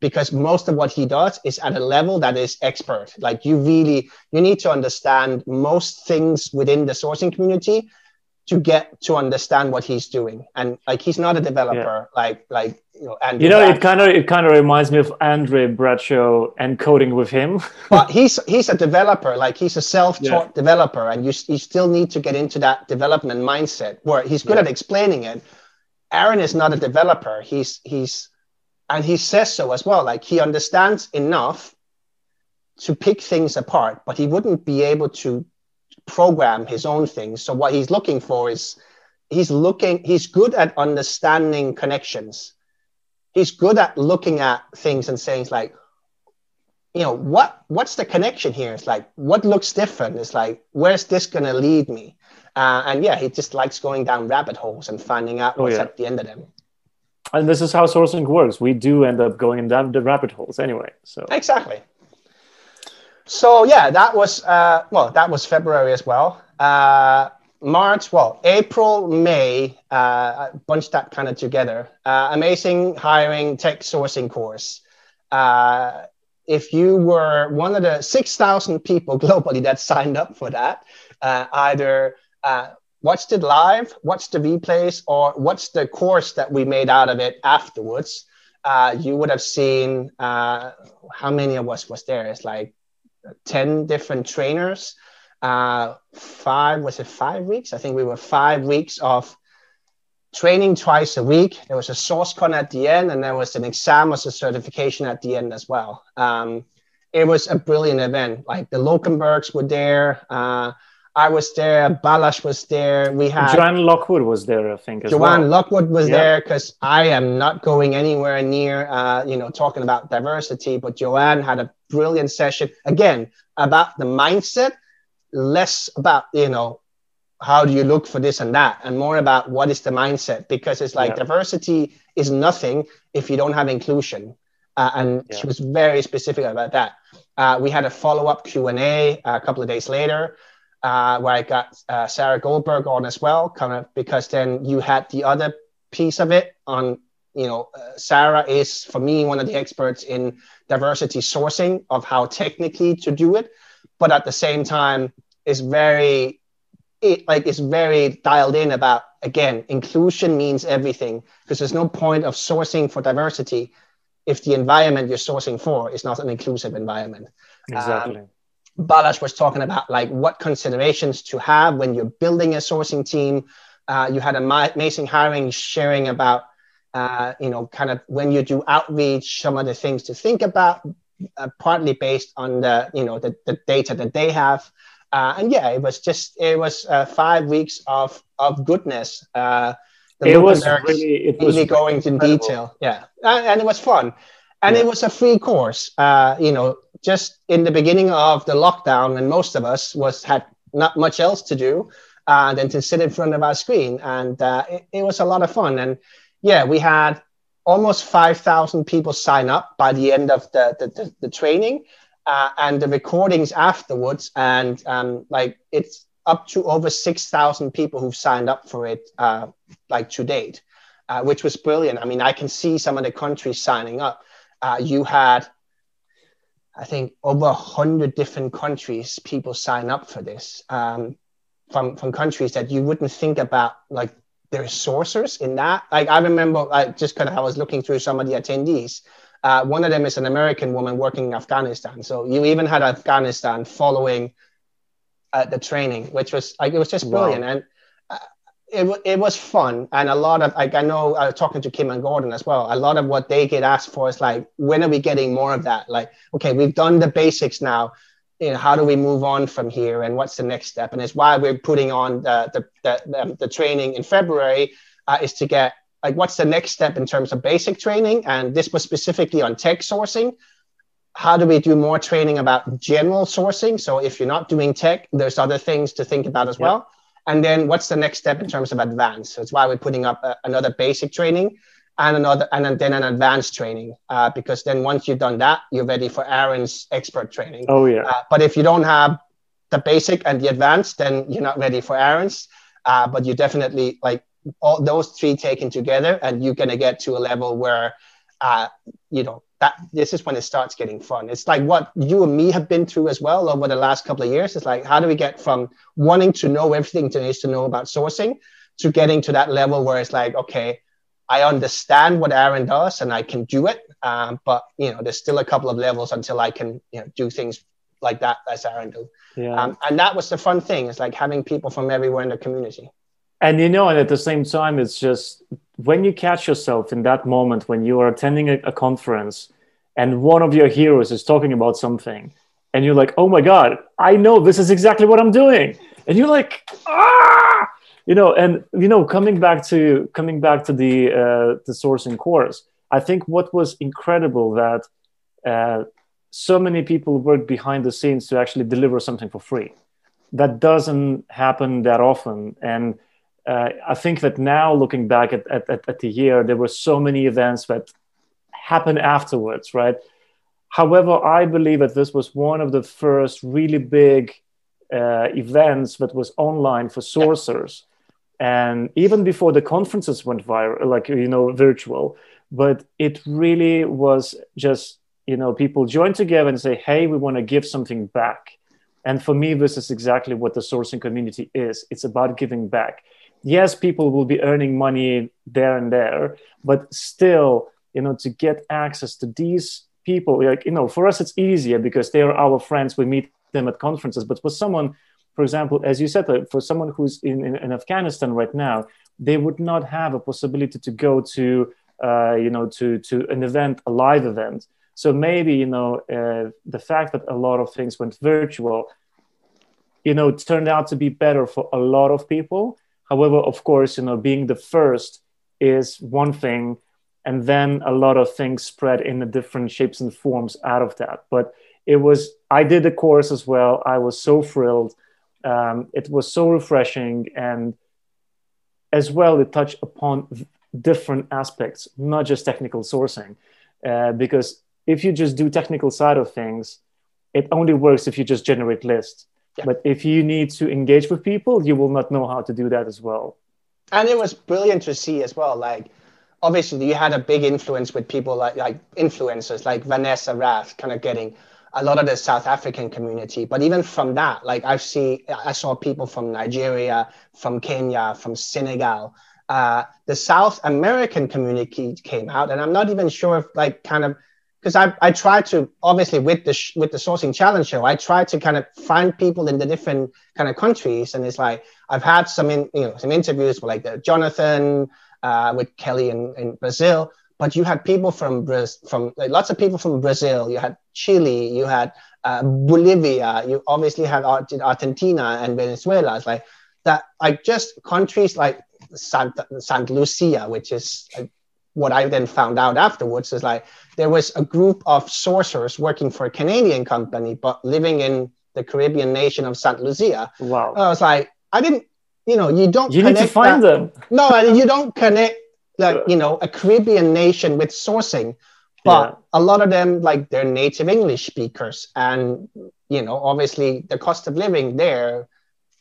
because most of what he does is at a level that is expert. Like you really, you need to understand most things within the sourcing community to get to understand what he's doing and like he's not a developer yeah. like like you know and you know it kind of it kind of reminds me of andre bradshaw and coding with him but he's he's a developer like he's a self-taught yeah. developer and you, you still need to get into that development mindset where he's good yeah. at explaining it aaron is not a developer he's he's and he says so as well like he understands enough to pick things apart but he wouldn't be able to program his own things. So what he's looking for is he's looking he's good at understanding connections. He's good at looking at things and saying like, you know, what what's the connection here? It's like what looks different. It's like where's this gonna lead me? Uh, and yeah, he just likes going down rabbit holes and finding out oh, what's yeah. at the end of them. And this is how sourcing works. We do end up going down the rabbit holes anyway. So exactly so yeah, that was uh, well, that was February as well. Uh, March, well, April, May, uh, I bunched that kind of together. Uh, AmazingHiring tech sourcing course. Uh, if you were one of the 6,000 people globally that signed up for that, uh, either uh, watched it live, watched the replays, or watched the course that we made out of it afterwards, uh, you would have seen uh, how many of us was there. It's like 10 different trainers. Uh, five, was it five weeks? I think we were five weeks of training twice a week. There was a SourceCon at the end, and there was an exam as a certification at the end as well. Um, it was a brilliant event. Like the Lokenbergs were there. Uh, I was there. Balazs was there. We had Joanne Lockwood was there, I think. Joanne well. Lockwood was yeah. there because I am not going anywhere near, uh, you know, talking about diversity. But Joanne had a brilliant session again about the mindset, less about you know how do you look for this and that, and more about what is the mindset because it's like yeah. diversity is nothing if you don't have inclusion. Uh, and yeah. she was very specific about that. Uh, we had a follow-up Q&A a couple of days later uh, where I got uh, Sarah Goldberg on as well, kind of because then you had the other piece of it on, you know, uh, Sarah is for me one of the experts in diversity sourcing of how technically to do it, but at the same time is very, it, like it's very dialed in about again inclusion means everything because there's no point of sourcing for diversity if the environment you're sourcing for is not an inclusive environment. Exactly. Um, Balázs was talking about like what considerations to have when you're building a sourcing team. Uh, you had AmazingHiring sharing about, uh, you know, kind of when you do outreach, some of the things to think about, uh, partly based on the, you know, the, the data that they have. Uh, and yeah, it was just, it was uh, five weeks of, of goodness. Uh, the it was really, it was really going into detail. Yeah. and it was fun and yeah. it was a free course. Uh, you know, just in the beginning of the lockdown, and most of us was had not much else to do uh, than to sit in front of our screen, and uh, it, it, was a lot of fun. And yeah, we had almost five thousand people sign up by the end of the the, the, the training, uh, and the recordings afterwards, and um, like it's up to over six thousand people who've signed up for it, uh, like to date. Uh, which was brilliant. I mean, I can see some of the countries signing up uh, you had, I think, over a hundred different countries people sign up for this um, from from countries that you wouldn't think about, like there's sourcers in that. Like I remember, I just kind of I was looking through some of the attendees. Uh, one of them is an American woman working in Afghanistan. So you even had Afghanistan following uh, the training, which was like it was just brilliant. Wow. And it, it was fun and a lot of like i know i was talking to kim and gordon as well a lot of what they get asked for is like when are we getting more of that like okay we've done the basics now you know how do we move on from here and what's the next step? And it's why we're putting on the the, the, the, the training in february uh, is to get like what's the next step in terms of basic training? And this was specifically on tech sourcing. How do we do more training about general sourcing? So if you're not doing tech there's other things to think about as well. And then what's the next step in terms of advance? So it's why we're putting up a, another basic training and another and then an advanced training uh, because then once you've done that, you're ready for Aaron's expert training. Oh yeah. Uh, but if you don't have the basic and the advanced, then you're not ready for Aaron's. Uh, but you definitely like all those three taken together, and you're gonna get to a level where uh, you know that this is when it starts getting fun. It's like what you and me have been through as well over the last couple of years. It's like how do we get from wanting to know everything there is to know about sourcing to getting to that level where it's like, okay, I understand what Aaron does and I can do it, um, but you know, there's still a couple of levels until I can you know do things like that as Aaron do. Yeah. Um, and that was the fun thing. It's like having people from everywhere in the community. And you know, and at the same time, it's just when you catch yourself in that moment when you are attending a, a, conference and one of your heroes is talking about something and you're like oh my god i know this is exactly what i'm doing and you're like ah you know and you know coming back to coming back to the uh, the sourcing course i think what was incredible that uh, so many people worked behind the scenes to actually deliver something for free that doesn't happen that often and uh, I think that now looking back at, at, at, the year, there were so many events that happened afterwards, right? However, I believe that this was one of the first really big uh, events that was online for sourcers. And even before the conferences went viral, like, you know, virtual, but it really was just, you know, people join together and say, hey, we want to give something back. And for me, this is exactly what the sourcing community is. It's about giving back yes, people will be earning money there and there, but still, you know, to get access to these people, like, you know, for us, it's easier because they are our friends. We meet them at conferences. But for someone, for example, as you said, for someone who's in, in, in Afghanistan right now, they would not have a possibility to go to, uh, you know, to, to an event, a live event. So maybe, you know, uh, the fact that a lot of things went virtual, you know, turned out to be better for a lot of people However, of course, you know, being the first is one thing, and then a lot of things spread in the different shapes and forms out of that. But it was, I did the course as well. I was so thrilled. Um, it was so refreshing, and as well, it touched upon different aspects, not just technical sourcing, uh, because if you just do technical side of things, it only works if you just generate lists. Yeah. But if you need to engage with people, you will not know how to do that as well. And it was brilliant to see as well. Like, obviously, you had a big influence with people like like influencers like Vanessa Raath, kind of getting a lot of the South African community. But even from that, like I've seen, I saw people from Nigeria, from Kenya, from Senegal. Uh, the South American community came out, and I'm not even sure if like kind of because I, I try to obviously with the sh- with the sourcing challenge show I try to kind of find people in the different kind of countries and it's like I've had some in, you know some interviews with like the Jonathan uh, with Kelly in, in Brazil but you had people from from like, lots of people from Brazil you had Chile you had uh, Bolivia you obviously had Argentina and Venezuela it's like that like just countries like Santa, Santa Lucia which is like, what I then found out afterwards is like there was a group of sourcers working for a Canadian company, but living in the Caribbean nation of St. Lucia. Wow. I was like, I didn't, you know, you don't. You need to find that, them. No, you don't connect like you know a Caribbean nation with sourcing, but yeah. a lot of them like they're native English speakers, and you know obviously the cost of living there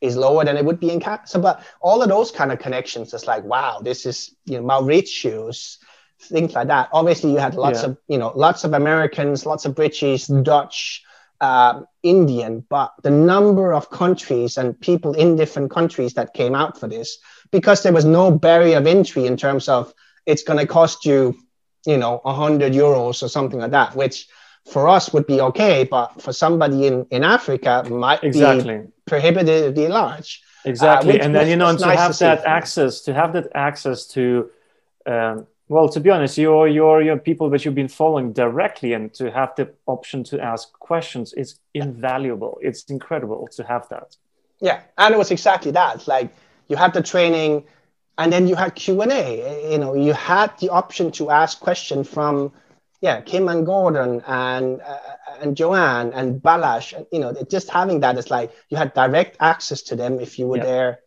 is lower than it would be in Canada. So, but all of those kind of connections, it's like wow, this is you know Mauritius things like that. Obviously, you had lots yeah. of you know lots of Americans, lots of British, Dutch, uh, Indian, but the number of countries and people in different countries that came out for this because there was no barrier of entry in terms of it's going to cost you you know 100 euros or something like that which for us would be okay but for somebody in in africa might exactly. be prohibitively large exactly uh, and then you know to nice have to that access to have that access to um, well, to be honest, your your you're people that you've been following directly, and to have the option to ask questions is invaluable. It's incredible to have that. Yeah, and it was exactly that. Like you had the training, and then you had Q and A. You know, you had the option to ask questions from, yeah, Kim and Gordon and uh, and Joanne and Balazs. You know, just having that is like you had direct access to them if you were yeah. there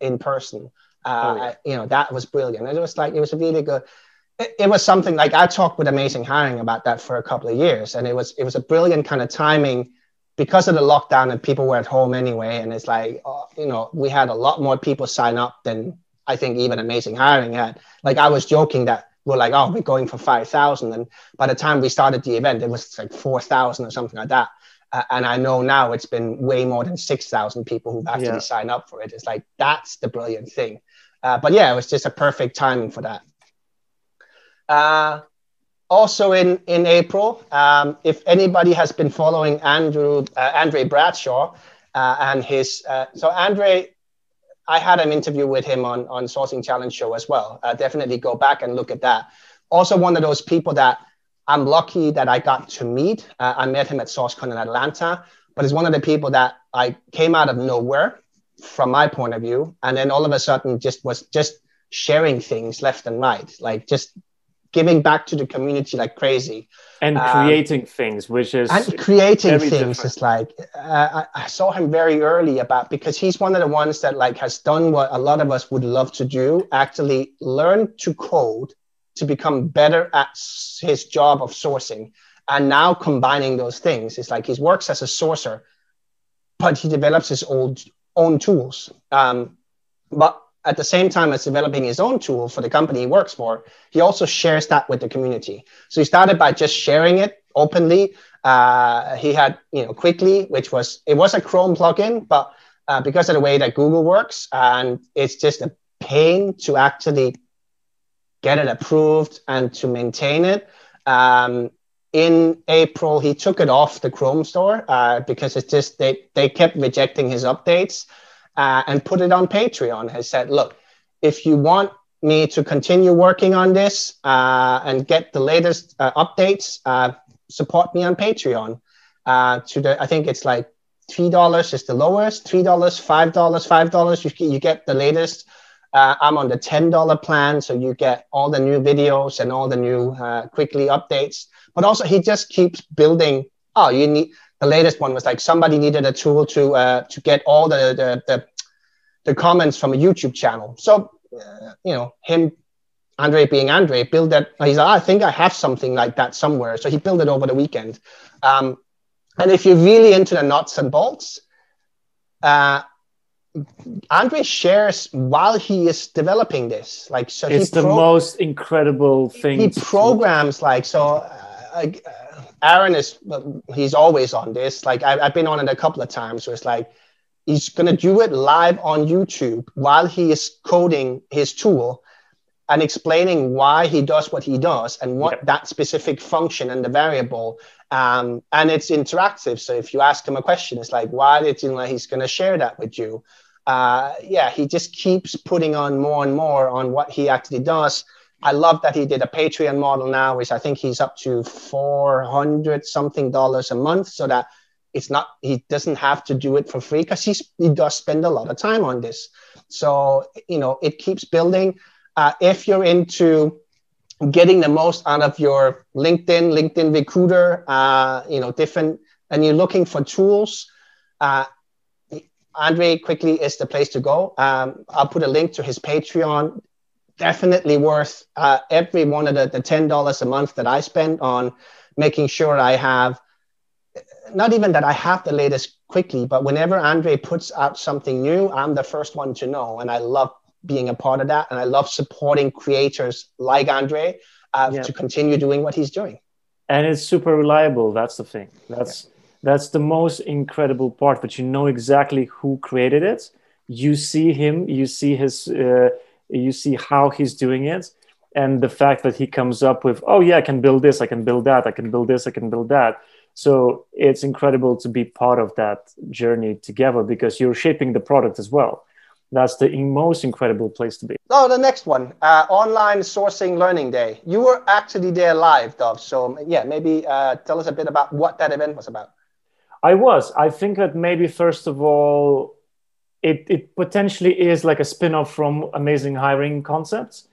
in person. Uh, oh, yeah. you know, that was brilliant. It was like, it was a really good, it, it, was something like I talked with AmazingHiring about that for a couple of years. And it was, it was a brilliant kind of timing because of the lockdown and people were at home anyway. And it's like, oh, you know, we had a lot more people sign up than I think even AmazingHiring had. Like I was joking that we're like, oh, we're going for 5,000. And by the time we started the event, it was like 4,000 or something like that. Uh, and I know now it's been way more than 6,000 people who've actually yeah. signed up for it. It's like, that's the brilliant thing. Uh, but yeah, it was just a perfect timing for that. Uh, also in, in April, um, if anybody has been following Andrew, uh, Andre Bradshaw uh, and his, uh, so Andre, I had an interview with him on, on Sourcing Challenge show as well. Uh, definitely go back and look at that. Also one of those people that I'm lucky that I got to meet. I met him at SourceCon in Atlanta, but he's one of the people that I came out of nowhere from my point of view and then all of a sudden just was just sharing things left and right like just giving back to the community like crazy and um, creating um, things which is and creating things different. is like uh, I, I, saw him very early about because he's one of the ones that like has done what a lot of us would love to do actually learn to code to become better at his job of sourcing and now combining those things it's like he works as a sourcer but he develops his old own tools. Um, but at the same time as developing his own tool for the company he works for, he also shares that with the community. So he started by just sharing it openly. Uh, he had, you know, Quickli, which was it was a Chrome plugin, but uh, because of the way that Google works, and it's just a pain to actually get it approved and to maintain it. Um, in April, he took it off the Chrome store uh, because it's just they they kept rejecting his updates uh, and put it on Patreon. has said, "Look, if you want me to continue working on this uh, and get the latest uh, updates, uh, support me on Patreon." Uh, to the, I think it's like three dollars is the lowest. Three dollars, five dollars, five dollars. You you get the latest. I'm on the ten dollar plan, so you get all the new videos and all the new Quickli updates but also he just keeps building. Oh, you need the latest one was like somebody needed a tool to uh, to get all the, the the, the comments from a YouTube channel. So uh, you know him, Andre being Andre, built that. He's like, I think I have something like that somewhere. So he built it over the weekend. Um, And if you're really into the nuts and bolts, uh, Andre shares while he is developing this. Like so, it's the most incredible thing. He programs like so. Uh, uh, Aaron is he's always on this. Like I, I've been on it a couple of times. So it's like he's gonna do it live on YouTube while he is coding his tool and explaining why he does what he does and what that specific function and the variable um, and it's interactive so if you ask him a question it's like why did you know he's going to share that with you uh, yeah he just keeps putting on more and more on what he actually does i love that he did a patreon model now which i think he's up to 400 something dollars a month so that it's not he doesn't have to do it for free because he does spend a lot of time on this so you know it keeps building uh, if you're into getting the most out of your LinkedIn, LinkedIn recruiter, uh, you know, different, and you're looking for tools, uh, Andre Quickli is the place to go. Um, I'll put a link to his Patreon. Definitely worth uh, every one of the, the $10 a month that I spend on making sure I have, not even that I have the latest Quickli, but whenever Andre puts out something new, I'm the first one to know. And I love being a part of that. And I love supporting creators like Andre uh, yeah. to continue doing what he's doing. And it's super reliable. That's the thing. That's yeah. that's the most incredible part. That you know exactly who created it. You see him. You see his. Uh, you see how he's doing it, and the fact that he comes up with, oh yeah, I can build this. I can build that. I can build this. I can build that. So it's incredible to be part of that journey together because you're shaping the product as well that's the most incredible place to be. Oh, the next one, uh, online sourcing learning day. You were actually there live, Dov. So yeah, maybe uh, tell us a bit about what that event was about. I was. I think that maybe first of all, it it potentially is like a spin-off from AmazingHiring Concepts.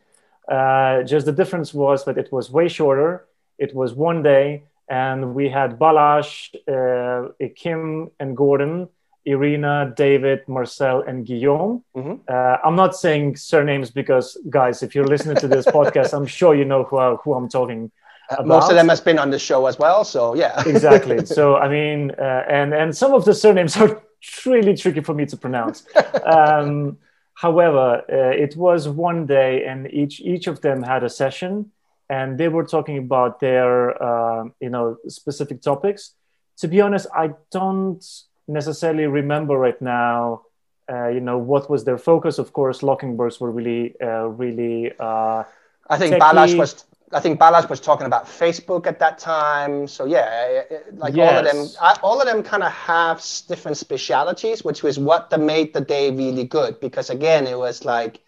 Uh, just the difference was that it was way shorter. It was one day, and we had Balazs uh, Kim, and Gordon Irina, David, Marcel, and Guillaume. Mm-hmm. Uh, I'm not saying surnames because, guys, if you're listening to this podcast, I'm sure you know who, I, who I'm talking uh, most of them has been on the show as well, so yeah. exactly. So I mean, uh, and and some of the surnames are really tricky for me to pronounce. Um, however, uh, it was one day, and each each of them had a session, and they were talking about their uh, you know specific topics. To be honest, I don't necessarily remember right now uh, you know what was their focus of course Lokenbergs were really uh, really uh, i think Balazs was i think Balazs was talking about facebook at that time so yeah like yes. all of them all of them kind of have different specialities which was what the made the day really good because again it was like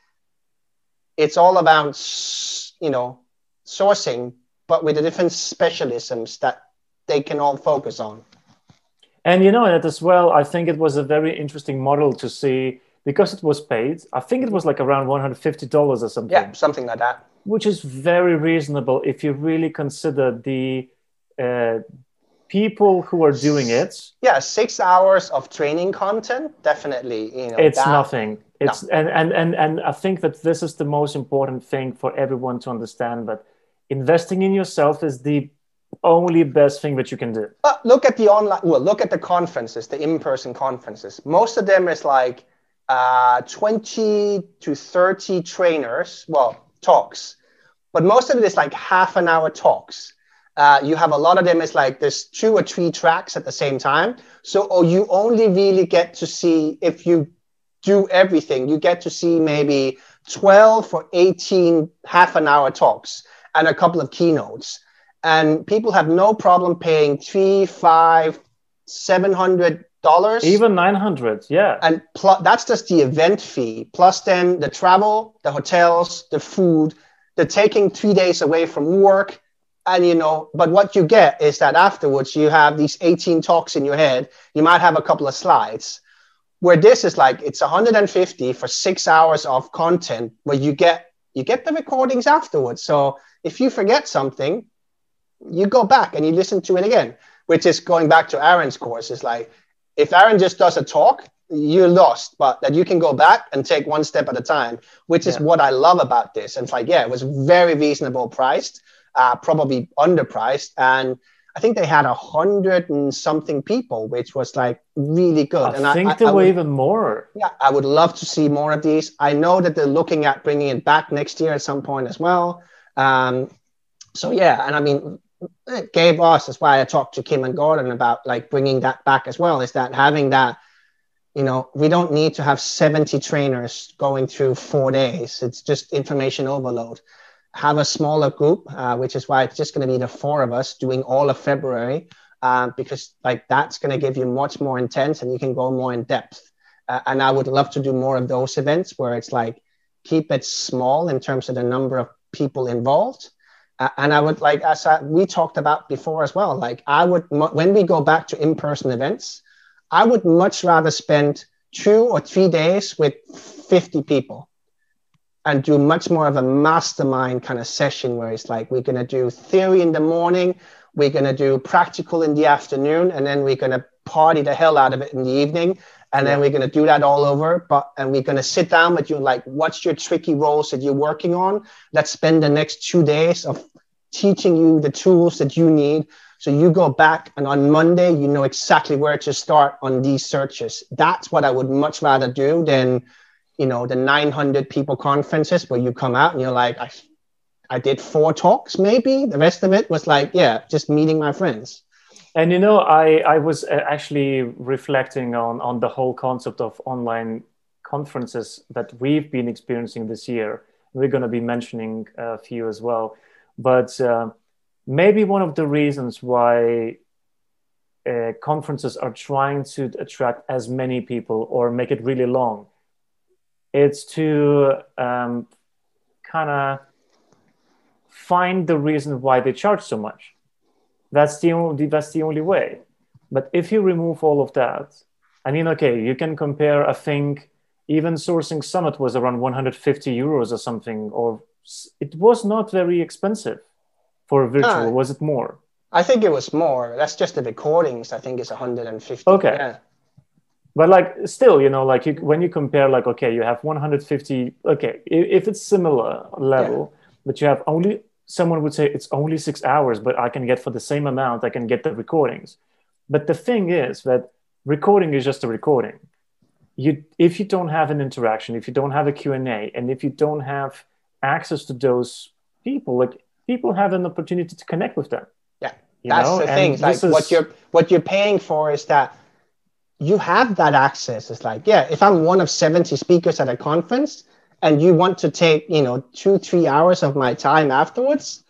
it's all about you know sourcing but with the different specialisms that they can all focus on and you know that as well, I think it was a very interesting model to see because it was paid. I think it was like around $150 or something. Yeah, something like that. Which is very reasonable if you really consider the uh, people who are doing it. Yeah, six hours of training content, definitely. You know, it's that, nothing. It's no. and, and and and I think that this is the most important thing for everyone to understand that investing in yourself is the only best thing that you can do. Uh, look at the online, well, look at the conferences, the in-person conferences. Most of them is like uh, 20 to 30 trainers, well, talks, but most of it is like half an hour talks. Uh, you have a lot of them is like there's two or three tracks at the same time. So oh, you only really get to see if you do everything, you get to see maybe 12 or 18 half an hour talks and a couple of keynotes and people have no problem paying three, five, seven hundred dollars, even nine hundred. Yeah, and plus that's just the event fee. Plus, then the travel, the hotels, the food, the taking three days away from work, and you know. But what you get is that afterwards you have these eighteen talks in your head. You might have a couple of slides. Where this is like it's 150 for six hours of content, where you get you get the recordings afterwards. So if you forget something, you go back and you listen to it again, which is going back to Aaron's course. It's like if Aaron just does a talk, you're lost, but that you can go back and take one step at a time, which is yeah. what I love about this. And it's like, yeah, it was very reasonable priced, uh, probably underpriced. And I think they had a hundred and something people, which was like really good. I and think I, there I were would, even more. yeah, I would love to see more of these. I know that they're looking at bringing it back next year at some point as well. Um, so yeah, and I mean, gave us. That's why I talked to Kim and Gordon about like bringing that back as well. Is that having that you know we don't need to have 70 trainers going through four days it's just information overload have a smaller group uh, which is why it's just going to be the four of us doing all of february uh, because like that's going to give you much more intense and you can go more in depth uh, and i would love to do more of those events where it's like keep it small in terms of the number of people involved and I would like, as I, we talked about before as well, like I would, when we go back to in-person events, I would much rather spend two or three days with 50 people and do much more of a mastermind kind of session where it's like we're going to do theory in the morning, we're going to do practical in the afternoon, and then we're going to party the hell out of it in the evening. And then we're going to do that all over. But and we're going to sit down with you like, what's your tricky roles that you're working on? Let's spend the next two days of teaching you the tools that you need so you go back and on Monday, you know exactly where to start on these searches. That's what I would much rather do than, you know, the 900 people conferences where you come out and you're like, I, I did four talks, maybe. The rest of it was like, yeah, just meeting my friends. And you know, I, I was uh, actually reflecting on, on the whole concept of online conferences that we've been experiencing this year. We're going to be mentioning a few as well. But uh, maybe one of the reasons why uh, conferences are trying to attract as many people or make it really long it's to um, kind of find the reason why they charge so much that's the only that's the only way but if you remove all of that i mean okay you can compare i think even sourcing summit was around 150 euros or something or it was not very expensive for virtual? Ah. was it more? I think it was more. That's just the recordings. I think it's 150. Okay. Yeah. But like still, you know, like you, when you compare, like okay, you have 150. Okay, if, if it's similar level, yeah. but you have only someone would say it's only six hours, but I can get for the same amount, I can get the recordings. But the thing is that recording is just a recording. You, if you don't have an interaction, if you don't have a Q&A, and if you don't have access to those people, like people have an opportunity to connect with them. Yeah, that's know? the thing. Like is... what you're what you're paying for is that you have that access. It's like, yeah, if I'm one of 70 speakers at a conference and you want to take, you know, two, three hours of my time afterwards,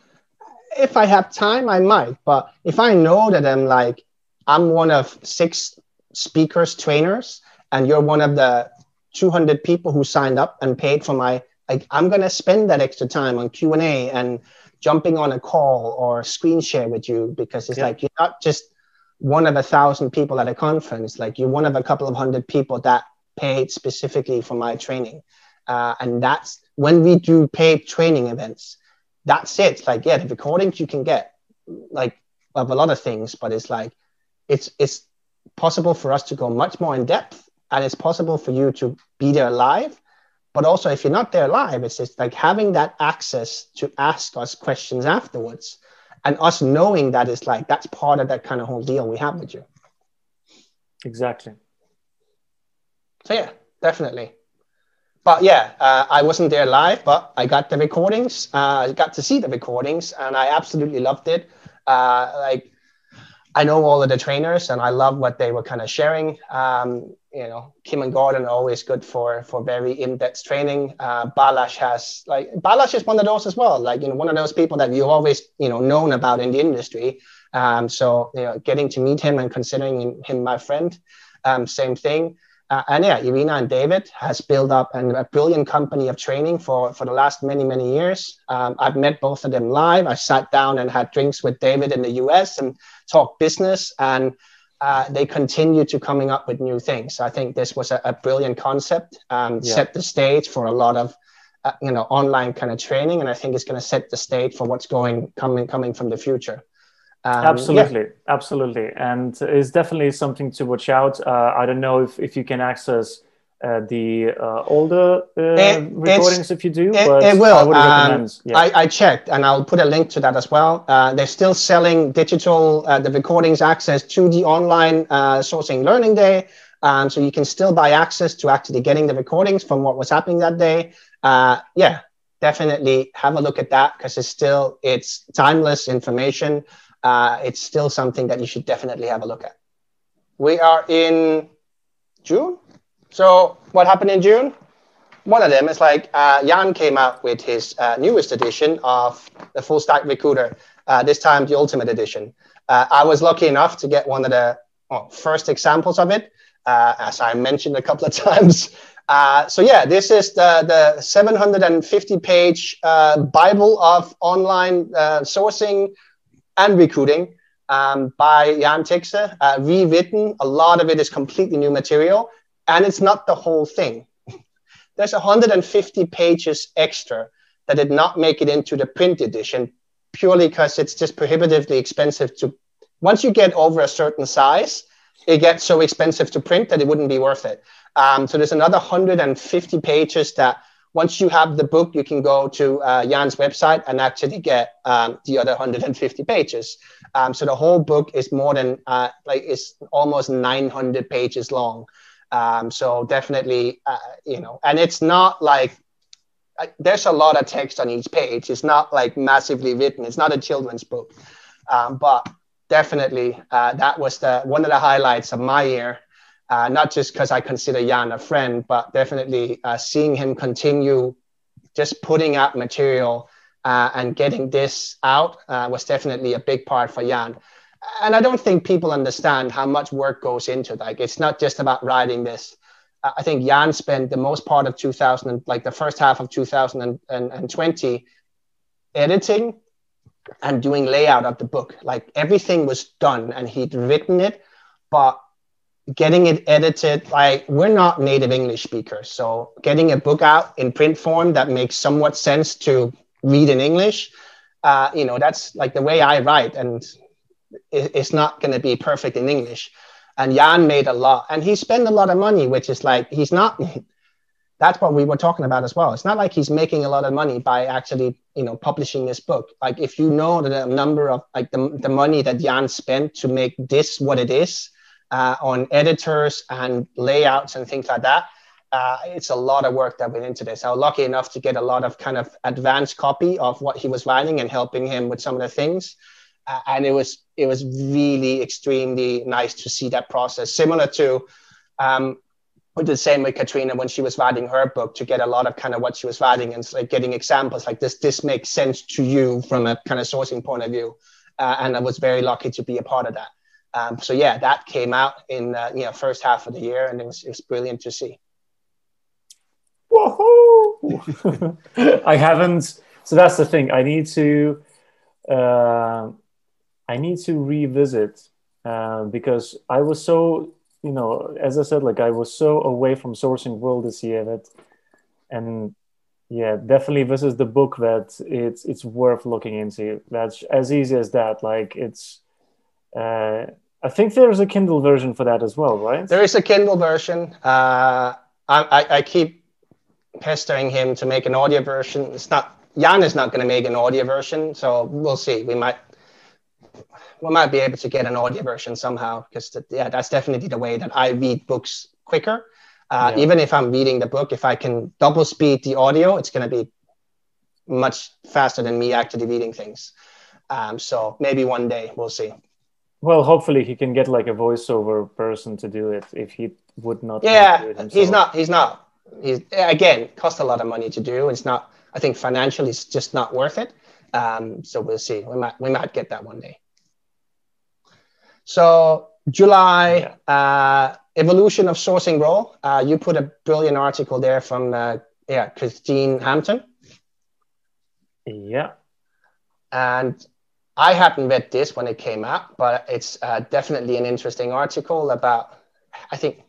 if I have time, I might. But if I know that I'm like, I'm one of six speakers, trainers, and you're one of the 200 people who signed up and paid for my, like, I'm going to spend that extra time on Q&A and jumping on a call or screen share with you because it's yeah. like you're not just one of a thousand people at a conference like you're one of a couple of hundred people that paid specifically for my training uh, and that's when we do paid training events that's it like yeah the recordings you can get like of a lot of things but it's like it's it's possible for us to go much more in depth and it's possible for you to be there live but also, if you're not there live, it's just like having that access to ask us questions afterwards and us knowing that it's like that's part of that kind of whole deal we have with you. Exactly. So, yeah, definitely. But yeah, uh, I wasn't there live, but I got the recordings. Uh, I got to see the recordings and I absolutely loved it. Uh, like, I know all of the trainers and I love what they were kind of sharing. Um, you know, Kim and Gordon are always good for for very in-depth training. Uh, Balazs has like Balazs is one of those as well. Like you know, one of those people that you've always you know known about in the industry. Um, so you know, getting to meet him and considering him my friend, um, same thing. Uh, and yeah, Irina and David has built up an, a brilliant company of training for, for the last many, many years. Um, I've met both of them live. I sat down and had drinks with David in the US and talked business. And uh, they continue to coming up with new things. I think this was a, a brilliant concept, um, yeah. set the stage for a lot of uh, you know online kind of training, and I think it's going to set the stage for what's going coming coming from the future. Um, absolutely, yeah. absolutely, and it's definitely something to watch out. Uh, I don't know if, if you can access uh, the uh, older uh, it, recordings if you do. It, but it will. I, um, yeah. I, I, checked, and I'll put a link to that as well. Uh, they're still selling digital uh, the recordings access to the online uh, sourcing learning day. Um, so you can still buy access to actually getting the recordings from what was happening that day. yeah, definitely have a look at that because it's still it's timeless information. It's still something that you should definitely have a look at. We are in June. So what happened in June? One of them is like uh, Jan came out with his uh, newest edition of the Full Stack Recruiter. Uh, this time the Ultimate Edition. Uh, I was lucky enough to get one of the first examples of it, uh, as I mentioned a couple of times. Uh, so yeah, this is the, the 750 page Bible of online sourcing and recruiting um, by Jan Tegze, rewritten. A lot of it is completely new material and it's not the whole thing. There's 150 pages extra that did not make it into the print edition purely because it's just prohibitively expensive to. Once you get over a certain size, it gets so expensive to print that it wouldn't be worth it. Um, so there's another 150 pages that once you have the book, you can go to uh, Jan's website and actually get um, the other 150 pages. Um, so the whole book is more than uh, like it's almost 900 pages long. Um, so definitely, uh, you know, and it's not like uh, there's a lot of text on each page. It's not like massively written. It's not a children's book, um, but definitely uh, that was the one of the highlights of my year. Uh, not just because I consider Jan a friend, but definitely uh, seeing him continue just putting out material uh, and getting this out was definitely a big part for Jan and I don't think people understand how much work goes into. Like it's not just about writing this. I think Jan spent the most part of 2000, like the first half of 2020, editing and doing layout of the book. Like everything was done and he'd written it, but getting it edited, like we're not native English speakers. So getting a book out in print form that makes somewhat sense to read in English, uh, you know, that's like the way I write. And it's not going to be perfect in English. And Jan made a lot, and he spent a lot of money, which is like he's not. That's what we were talking about as well. It's not like he's making a lot of money by actually, you know, publishing this book. Like if you know the number of like the, the money that Jan spent to make this what it is uh, on editors and layouts and things like that, uh, it's a lot of work that went into this. I was lucky enough to get a lot of kind of advanced copy of what he was writing and helping him with some of the things uh, and it was it was really extremely nice to see that process. Similar to um, the same with Katrina when she was writing her book to get a lot of kind of what she was writing and like getting examples like this. This makes sense to you from a kind of sourcing point of view, uh, and I was very lucky to be a part of that. Um, so yeah, that came out in uh, you know first half of the year, and it was it was brilliant to see. Woohoo! I haven't. So that's the thing. I need to. Uh, I need to revisit uh, because I was so, you know, as I said, like I was so away from sourcing world this year that, and yeah, definitely this is the book that it's it's worth looking into. That's as easy as that. Like it's, uh, I think there's a Kindle version for that as well, right? There is a Kindle version. Uh, I, I keep pestering him to make an audio version. It's not Jan is not going to make an audio version, so we'll see. We might we might be able to get an audio version somehow because yeah, that's definitely the way that I read books quicker. Uh, yeah. Even if I'm reading the book, if I can double speed the audio, it's going to be much faster than me actually reading things. Um, so maybe one day we'll see. Well, hopefully he can get like a voiceover person to do it if he would not. Yeah, he's not. He's not. He's again cost a lot of money to do. It's not. I think financially, it's just not worth it. Um, so we'll see. We might we might get that one day. So July yeah. uh, evolution of sourcing role. Uh, you put a brilliant article there from uh, yeah Christine Hampton. Yeah. And I hadn't read this when it came out, but it's uh, definitely an interesting article about. I think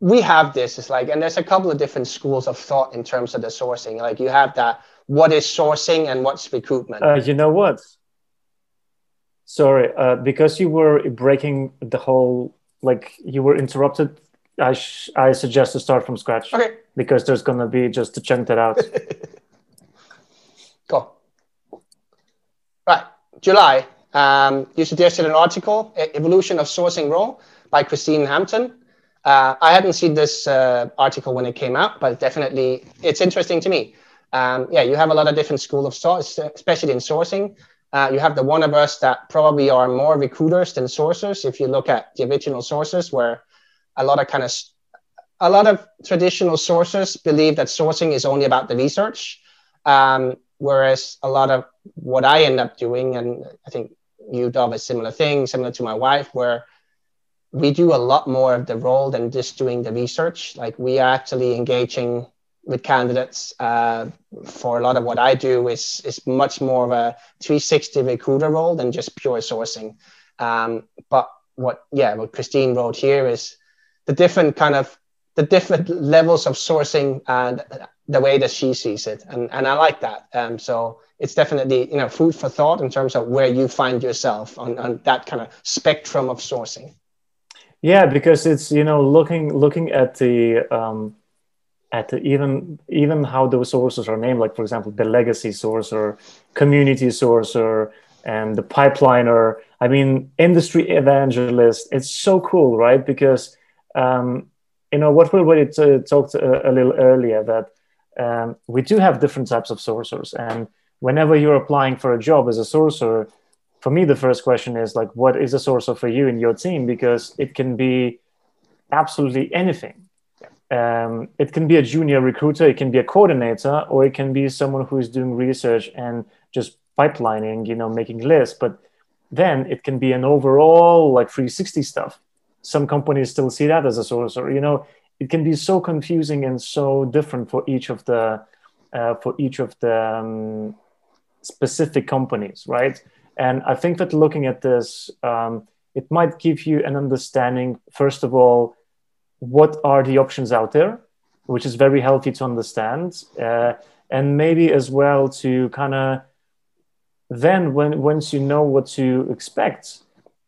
we have this. It's like, and there's a couple of different schools of thought in terms of the sourcing. Like you have that what is sourcing and what's recruitment. Uh, you know what? Sorry, uh, because you were breaking the whole, like you were interrupted I, sh- I suggest to start from scratch. Okay. Because there's going to be just to chunk that out. cool. Right. July, um, you suggested an article, Evolution of Sourcing Role by Christine Hampton. Uh, I hadn't seen this uh, article when it came out, but definitely it's interesting to me. Um, yeah, you have a lot of different school of thought, especially in sourcing. Uh, you have the one of us that probably are more recruiters than sourcers. If you look at the original sources, where a lot of kind of a lot of traditional sources believe that sourcing is only about the research, um, whereas a lot of what I end up doing, and I think you do a similar thing, similar to my wife, where we do a lot more of the role than just doing the research. Like we are actually engaging with candidates uh, for a lot of what I do is is much more of a 360 recruiter role than just pure sourcing. Um, but what yeah, what Christine wrote here is the different kind of the different levels of sourcing and the way that she sees it, and and I like that. Um, so it's definitely you know food for thought in terms of where you find yourself on, on that kind of spectrum of sourcing. Yeah, because it's you know looking looking at the um, at the, even even how those sources are named, like for example, the legacy sourcer, community sourcer, and the pipeliner. I mean, industry evangelist. It's so cool, right? Because um, you know what we already t- talked a, a, little earlier that um, we do have different types of sourcers, and whenever you're applying for a job as a sourcer, for me the first question is like, what is a sourcer for you and your team? Because it can be absolutely anything um, it can be a junior recruiter, it can be a coordinator, or it can be someone who is doing research and just pipelining, you know, making lists. But then it can be an overall like 360 stuff. Some companies still see that as a source, or you know, it can be so confusing and so different for each of the uh, for each of the um, specific companies, right? And I think that looking at this, um, it might give you an understanding, first of all, what are the options out there, which is very healthy to understand, uh, and maybe as well to kind of then when once you know what to expect,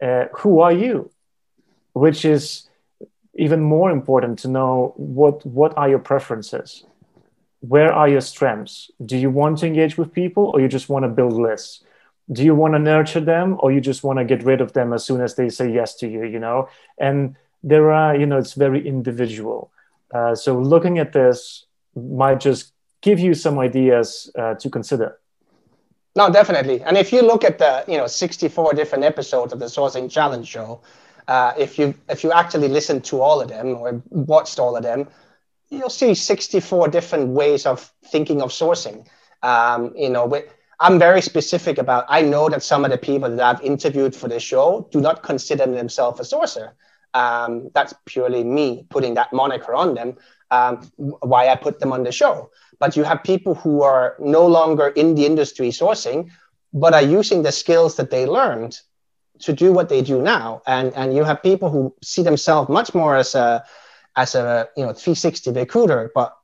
uh, who are you, which is even more important to know what what are your preferences? Where are your strengths? Do you want to engage with people or you just want to build lists? Do you want to nurture them or you just want to get rid of them as soon as they say yes to you you know? And there are you know it's very individual. Uh, so looking at this might just give you some ideas uh, to consider. No definitely. And if you look at the you know 64 different episodes of the sourcing challenge show uh, if you if you actually listen to all of them or watched all of them you'll see 64 different ways of thinking of sourcing um, you know i'm very specific about i know that some of the people that i've interviewed for this show do not consider themselves a sourcer um, that's purely me putting that moniker on them. Um, why I put them on the show. But you have people who are no longer in the industry sourcing, but are using the skills that they learned to do what they do now. And and you have people who see themselves much more as a as a you know 360 recruiter, but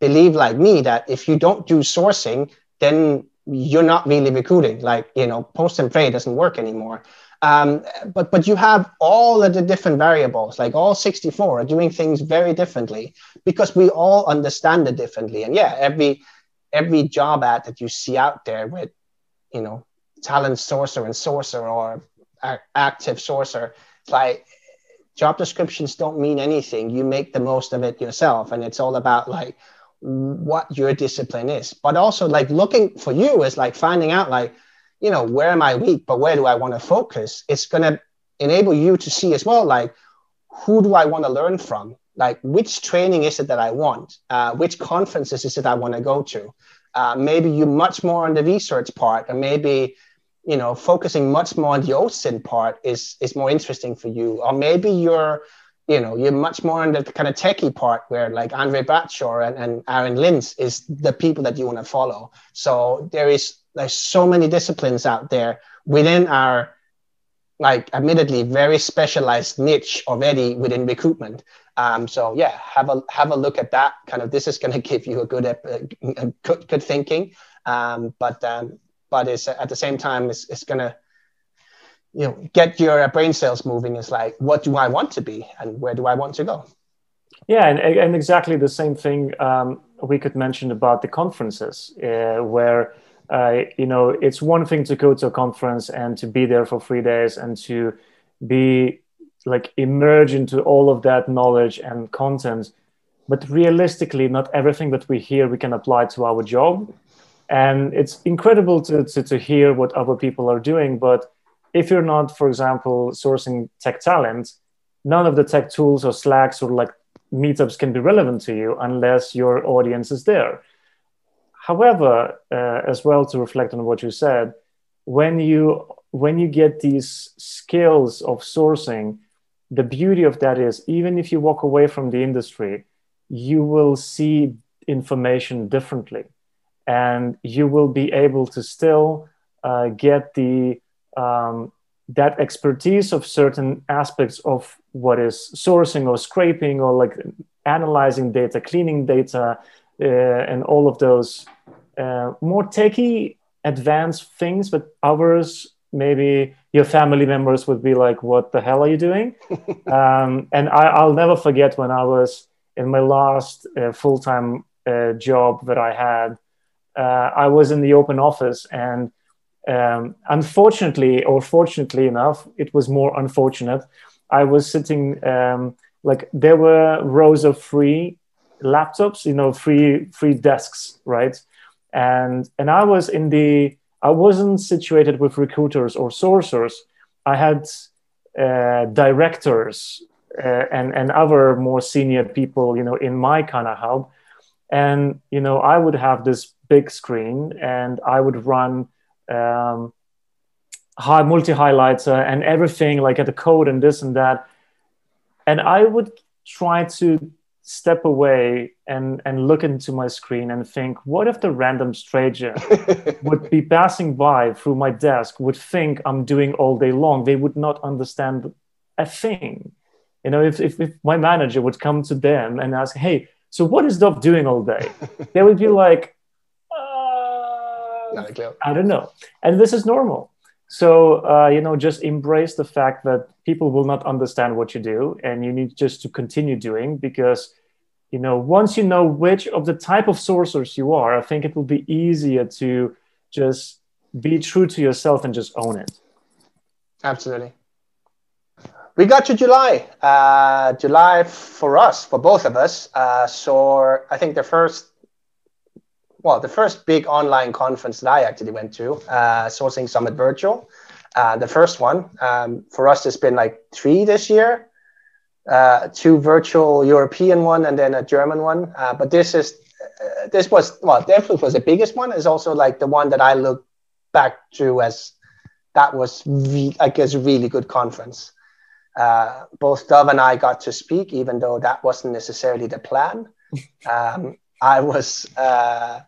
believe like me that if you don't do sourcing, then you're not really recruiting. Like you know, post and pray doesn't work anymore. Um, but but you have all of the different variables, like all 64 are doing things very differently because we all understand it differently. And yeah, every every job ad that you see out there with, you know, talent sourcer and sourcer or active sourcer, like job descriptions don't mean anything. You make the most of it yourself, and it's all about like what your discipline is. But also like looking for you is like finding out like you know, where am I weak, but where do I want to focus? It's going to enable you to see as well, like, who do I want to learn from? Like, which training is it that I want? Uh, which conferences is it I want to go to? Uh, maybe you're much more on the research part, or maybe, you know, focusing much more on the ocean part is, is more interesting for you. Or maybe you're, you know, you're much more on the kind of techie part where like Andre Bradshaw and, and Aaron Lintz is the people that you want to follow. So there is there's so many disciplines out there within our like admittedly very specialized niche already within recruitment um, so yeah have a have a look at that kind of this is going to give you a good uh, good, good thinking um, but um, but it's at the same time it's, it's to you know get your brain cells moving. Is like what do i want to be and where do i want to go? Yeah and, and exactly the same thing um, we could mention about the conferences uh, where uh, you know it's one thing to go to a conference and to be there for three days and to be like emerge into all of that knowledge and content. But realistically not everything that we hear we can apply to our job and it's incredible to, to, to hear what other people are doing but if you're not for example sourcing tech talent none of the tech tools or slacks or like meetups can be relevant to you unless your audience is there. However uh, as well to reflect on what you said when you when you get these skills of sourcing the beauty of that is even if you walk away from the industry you will see information differently and you will be able to still uh, get the um, that expertise of certain aspects of what is sourcing or scraping or like analyzing data cleaning data uh, and all of those uh, more techy advanced things but others maybe your family members would be like what the hell are you doing? Um, and I, will never forget when i was in my last uh, full-time uh, job that i had uh, I was in the open office, and um, unfortunately, or fortunately enough, it was more unfortunate. I was sitting um, like there were rows of free laptops, you know, free free desks, right? And and I was in the I wasn't situated with recruiters or sourcers. I had uh, directors uh, and and other more senior people, you know, in my kind of hub. And you know, I would have this big screen and I would run um, high multi highlighter and everything like at the code and this and that. And I would try to step away and, and look into my screen and think, what if the random stranger would be passing by through my desk, would think I'm doing all day long? They would not understand a thing. You know, if, if, if my manager would come to them and ask, hey, so what is Dov doing all day? they would be like, not a clue. I don't know. And this is normal. So, uh, you know, just embrace the fact that people will not understand what you do and you need just to continue doing because, you know, once you know which of the type of sorcerers you are, I think it will be easier to just be true to yourself and just own it. Absolutely. We got to July. Uh, July for us, for both of us, uh, saw, I think, the first well, the first big online conference that I actually went to, uh, Sourcing Summit Virtual. Uh, the first one um, for us it's been like three this year, uh, two virtual European one and then a German one. Uh, but this is uh, this was well definitely was the biggest one. Is also like the one that I look back to as that was re- like a really good conference. Uh, both Dov and I got to speak, even though that wasn't necessarily the plan. Um, I was uh,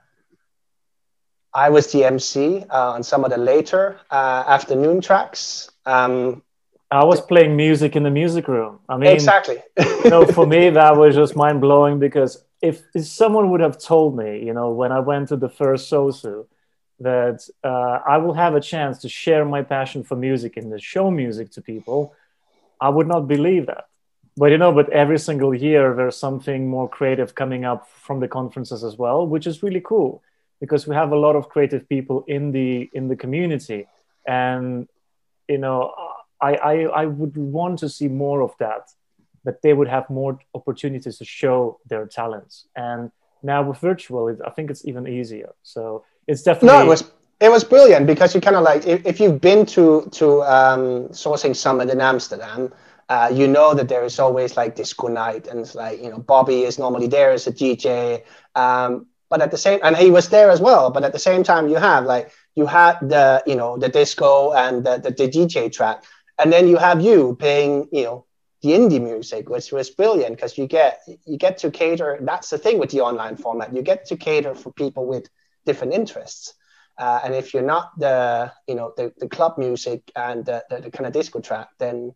I was the MC uh, on some of the later uh, afternoon tracks. Um, I was playing music in the music room. I mean, exactly. you know, for me, that was just mind blowing because if, if, someone would have told me, you know, when I went to the first SOSU, that uh, I will have a chance to share my passion for music and to show music to people, I would not believe that. But you know, but every single year there's something more creative coming up from the conferences as well, which is really cool because we have a lot of creative people in the in the community. And you know I, I i would want to see more of that that they would have more opportunities to show their talents. And now with virtual i think it's even easier. So it's definitely no it was it was brilliant because you kind of like if, if you've been to to um, sourcing summit in amsterdam uh, you know that there is always like disco night and it's like you know bobby is normally there as a dj um, but at the same and he was there as well but at the same time you have like you had the you know the disco and the, the, the dj track and then you have you playing you know the indie music which was brilliant because you get you get to cater that's the thing with the online format you get to cater for people with different interests. Uh, and if you're not the you know the, the club music and the, the, the kind of disco track then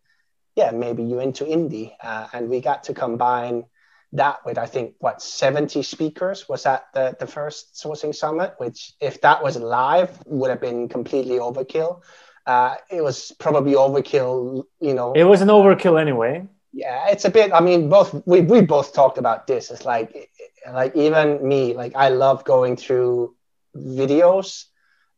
yeah maybe you're into indie uh, and we got to combine that with I think what 70 speakers was at the, the first sourcing summit, which if that was live would have been completely overkill. uh, it was probably overkill. You know, it was an overkill anyway. Yeah, it's a bit. I mean, both we we both talked about this. It's like like even me, like I love going through videos.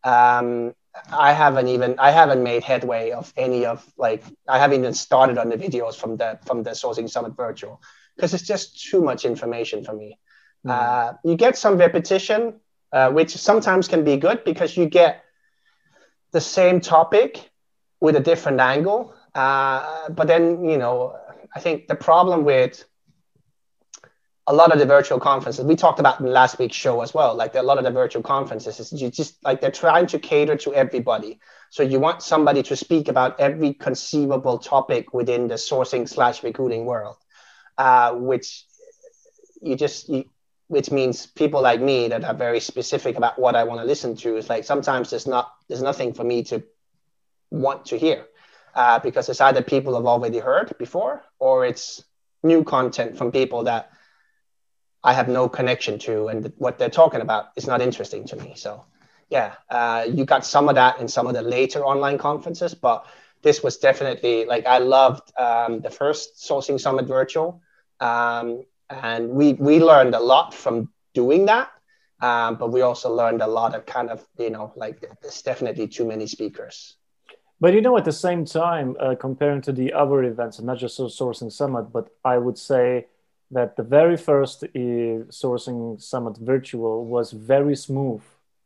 Um, I haven't even I haven't made headway of any of like I haven't even started on the videos from the from the sourcing summit virtual because it's just too much information for me. Mm. Uh, you get some repetition, uh, which sometimes can be good because you get the same topic with a different angle. Uh, but then you know I think the problem with a lot of the virtual conferences we talked about in last week's show as well like a lot of the virtual conferences is you just like they're trying to cater to everybody so you want somebody to speak about every conceivable topic within the sourcing slash recruiting world uh, which you just you, which means people like me that are very specific about what i want to listen to is like sometimes there's not there's nothing for me to want to hear uh, because it's either people have already heard before or it's new content from people that I have no connection to, and what they're talking about is not interesting to me. So, yeah, uh, you got some of that in some of the later online conferences, but this was definitely like I loved um, the first sourcing summit virtual, um, and we we learned a lot from doing that. Um, but we also learned a lot of kind of you know like there's definitely too many speakers. But you know, at the same time, uh, comparing to the other events, and not just sourcing summit, but I would say that the very first uh, sourcing summit virtual was very smooth.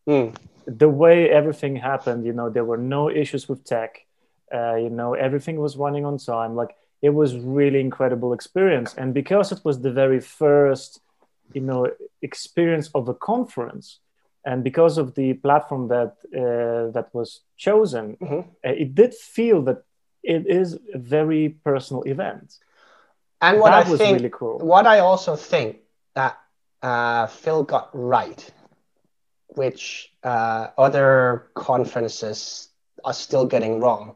Mm. The way everything happened, you know, there were no issues with tech. Uh, you know, everything was running on time. Like it was really incredible experience, and because it was the very first, you know, experience of a conference, and because of the platform that uh, that was chosen, mm-hmm. uh, it did feel that it is a very personal event and what that I think, really cool. what I also think that uh, Phil got right, which uh, other conferences are still getting wrong,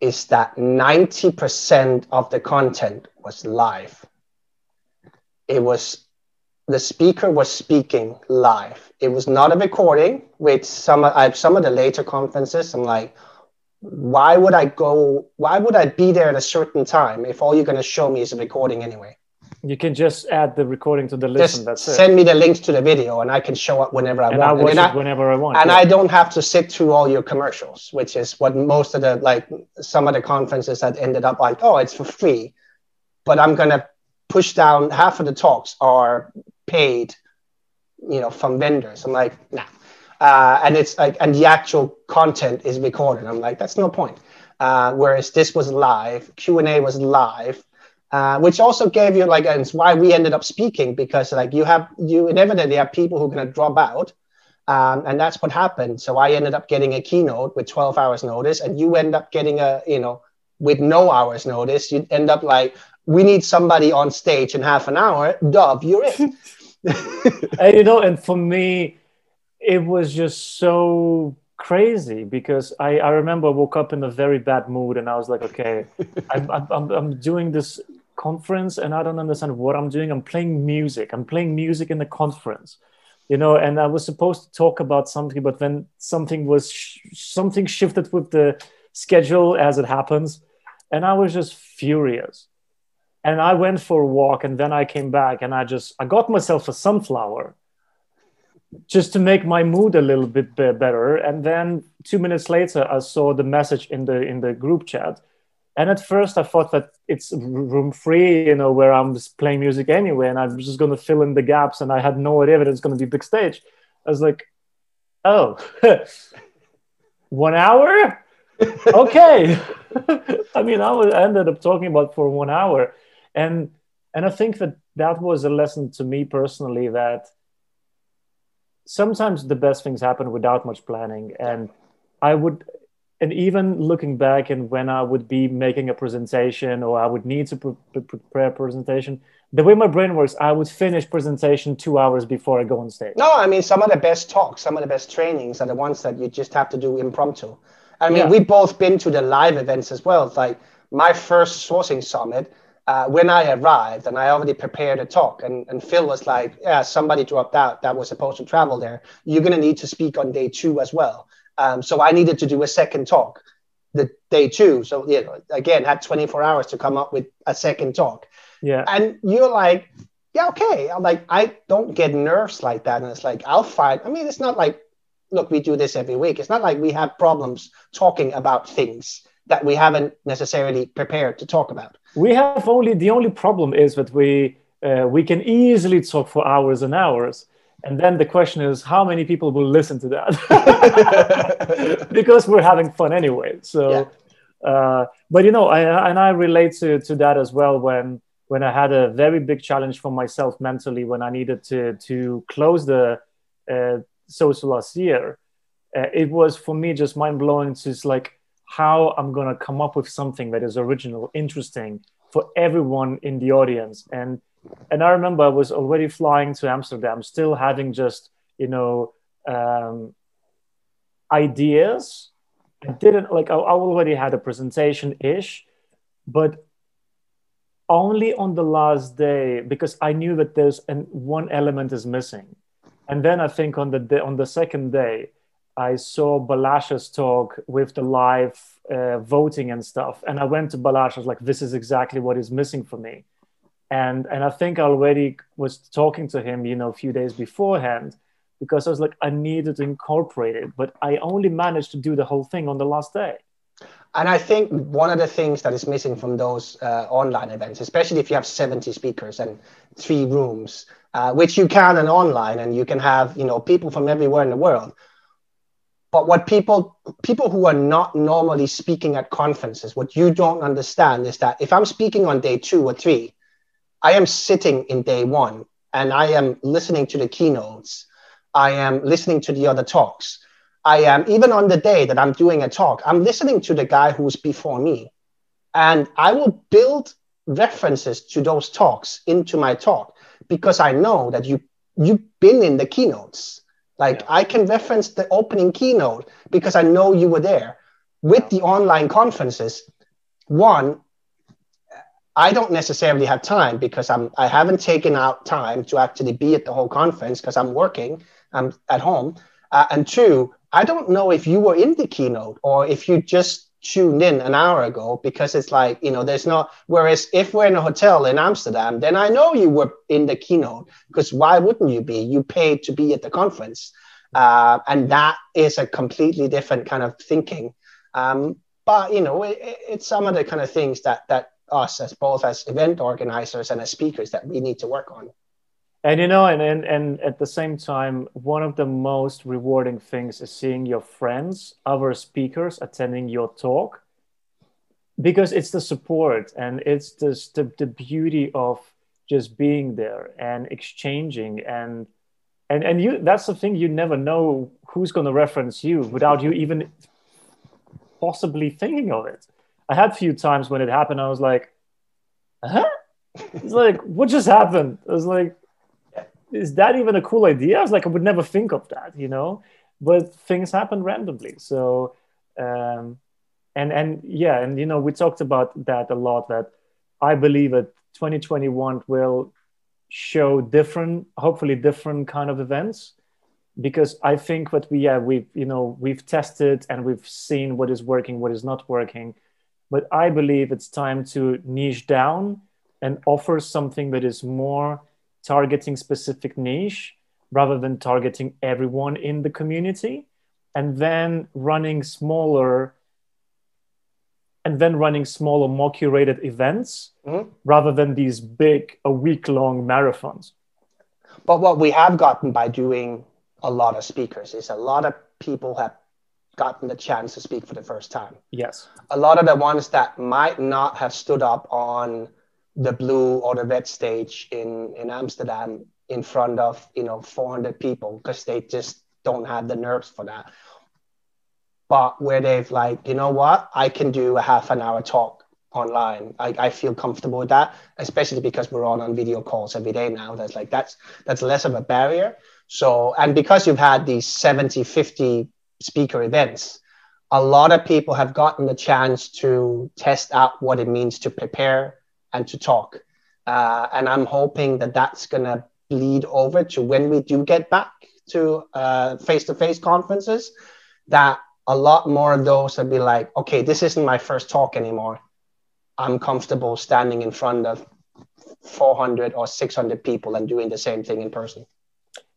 is that 90% of the content was live. It was the speaker was speaking live. It was not a recording, which some uh, some of the later conferences, I'm like, why would I go? Why would I be there at a certain time if all you're going to show me is a recording anyway? You can just add the recording to the list. Just that's it. Send me the links to the video, and I can show up whenever I and want. I watch and it I, whenever I want. And yeah. I don't have to sit through all your commercials, which is what most of the like some of the conferences that ended up like, oh, it's for free, but I'm gonna push down half of the talks are paid, you know, from vendors. I'm like, nah uh, and it's like and the actual content is recorded i'm like that's no point uh, whereas this was live q&a was live uh, which also gave you like and it's why we ended up speaking because like you have you inevitably have people who are going to drop out um, and that's what happened. So i ended up getting a keynote with 12 hours notice and you end up getting a you know with no hours notice. You end up like we need somebody on stage in half an hour. Dov you're in. and, you know and for me it was just so crazy because I, I remember I woke up in a very bad mood and I was like, okay, I'm, I'm, I'm doing this conference and I don't understand what I'm doing. I'm playing music. I'm playing music in the conference, you know, and I was supposed to talk about something, but then something was, sh- something shifted with the schedule as it happens. And I was just furious. And I went for a walk and then I came back and I just, I got myself a sunflower just to make my mood a little bit better and then two minutes later i saw the message in the in the group chat and at first i thought that it's room free you know where i'm just playing music anyway and i'm just going to fill in the gaps and i had no idea that it's going to be big stage i was like oh one hour? Okay. I mean I, was, I ended up talking about for one hour. And and i think that that was a lesson to me personally that sometimes the best things happen without much planning. And i would and even looking back and when i would be making a presentation or i would need to pre- prepare a presentation the way my brain works i would finish presentation two hours before i go on stage no i mean some of the best talks some of the best trainings are the ones that you just have to do impromptu i mean yeah. we've both been to the live events as well like my first sourcing summit uh, when I arrived and I already prepared a talk, and, and Phil was like, Yeah, somebody dropped out that was supposed to travel there. You're going to need to speak on day two as well. Um, so I needed to do a second talk. the day two. So you know, again, had 24 hours to come up with a second talk. Yeah. And you're like, yeah, okay. I'm like, I don't get nerves like that. And it's like, I'll find, I mean, it's not like, look, we do this every week. It's not like we have problems talking about things that we haven't necessarily prepared to talk about. We have only, the only problem is that we, uh, we can easily talk for hours and hours. And then the question is, how many people will listen to that? because we're having fun anyway. So, yeah. uh, but you know, I, and I relate to, to that as well when, when I had a very big challenge for myself mentally when I needed to, to close the uh, social last year. Uh, it was for me just mind blowing to just like how I'm going to come up with something that is original, interesting for everyone in the audience. And and I remember I was already flying to Amsterdam, still having just you know um, ideas. I didn't like I, I already had a presentation ish, but only on the last day because I knew that there's and one element is missing, and then I think on the day, on the second day. I saw Balazs's talk with the live uh, voting and stuff, and I went to Balazs. I was like, "This is exactly what is missing for me." And and I think I already was talking to him, you know, a few days beforehand, because I was like, I needed to incorporate it, but I only managed to do the whole thing on the last day. And I think one of the things that is missing from those uh, online events, especially if you have 70 speakers and three rooms, uh, which you can and online, and you can have, you know, people from everywhere in the world. But what people people who are not normally speaking at conferences, what you don't understand is that if I'm speaking on day two or three, I am sitting in day one and I am listening to the keynotes. I am listening to the other talks. I am, even on the day that I'm doing a talk, I'm listening to the guy who's before me. And I will build references to those talks into my talk because I know that you, you've been in the keynotes. Like yeah. I can reference the opening keynote because I know you were there. With the online conferences, one, I don't necessarily have time because I'm I haven't taken out time to actually be at the whole conference because I'm working. I'm at home. Uh, and two, I don't know if you were in the keynote or if you just tuned in an hour ago because it's like you know there's not. Whereas if we're in a hotel in Amsterdam, then I know you were in the keynote because why wouldn't you be? You paid to be at the conference, uh, and that is a completely different kind of thinking. Um, but you know, it, it's some of the kind of things that that us as both as event organizers and as speakers that we need to work on. And you know and, and and at the same time one of the most rewarding things is seeing your friends other speakers attending your talk because it's the support and it's just the, the beauty of just being there and exchanging and and and you that's the thing you never know who's going to reference you without you even possibly thinking of it I had a few times when it happened, I was like, huh? It's like, what just happened? I was like, is that even a cool idea? I was like, I would never think of that, you know? But things happen randomly. So, um, and and yeah, and you know, we talked about that a lot. That I believe that 2021 will show different, hopefully different kind of events, because I think that we yeah we've you know we've tested and we've seen what is working, what is not working, but I believe it's time to niche down and offer something that is more targeting specific niche rather than targeting everyone in the community and then running smaller and then running smaller more curated events mm-hmm. rather than these big a week long marathons but what we have gotten by doing a lot of speakers is a lot of people have gotten the chance to speak for the first time. Yes. A lot of the ones that might not have stood up on the blue or the red stage in, in Amsterdam in front of, you know, 400 people because they just don't have the nerves for that. But where they've like, you know what, I can do a half an hour talk online. I, I feel comfortable with that, especially because we're all on video calls every day now. That's like, that's, that's less of a barrier. So, and because you've had these 70, 50 speaker events, a lot of people have gotten the chance to test out what it means to prepare and to talk. Uh, and I'm hoping that that's going to bleed over to when we do get back to face to face conferences, that a lot more of those would be like, okay, this isn't my first talk anymore. I'm comfortable standing in front of 400 or 600 people and doing the same thing in person.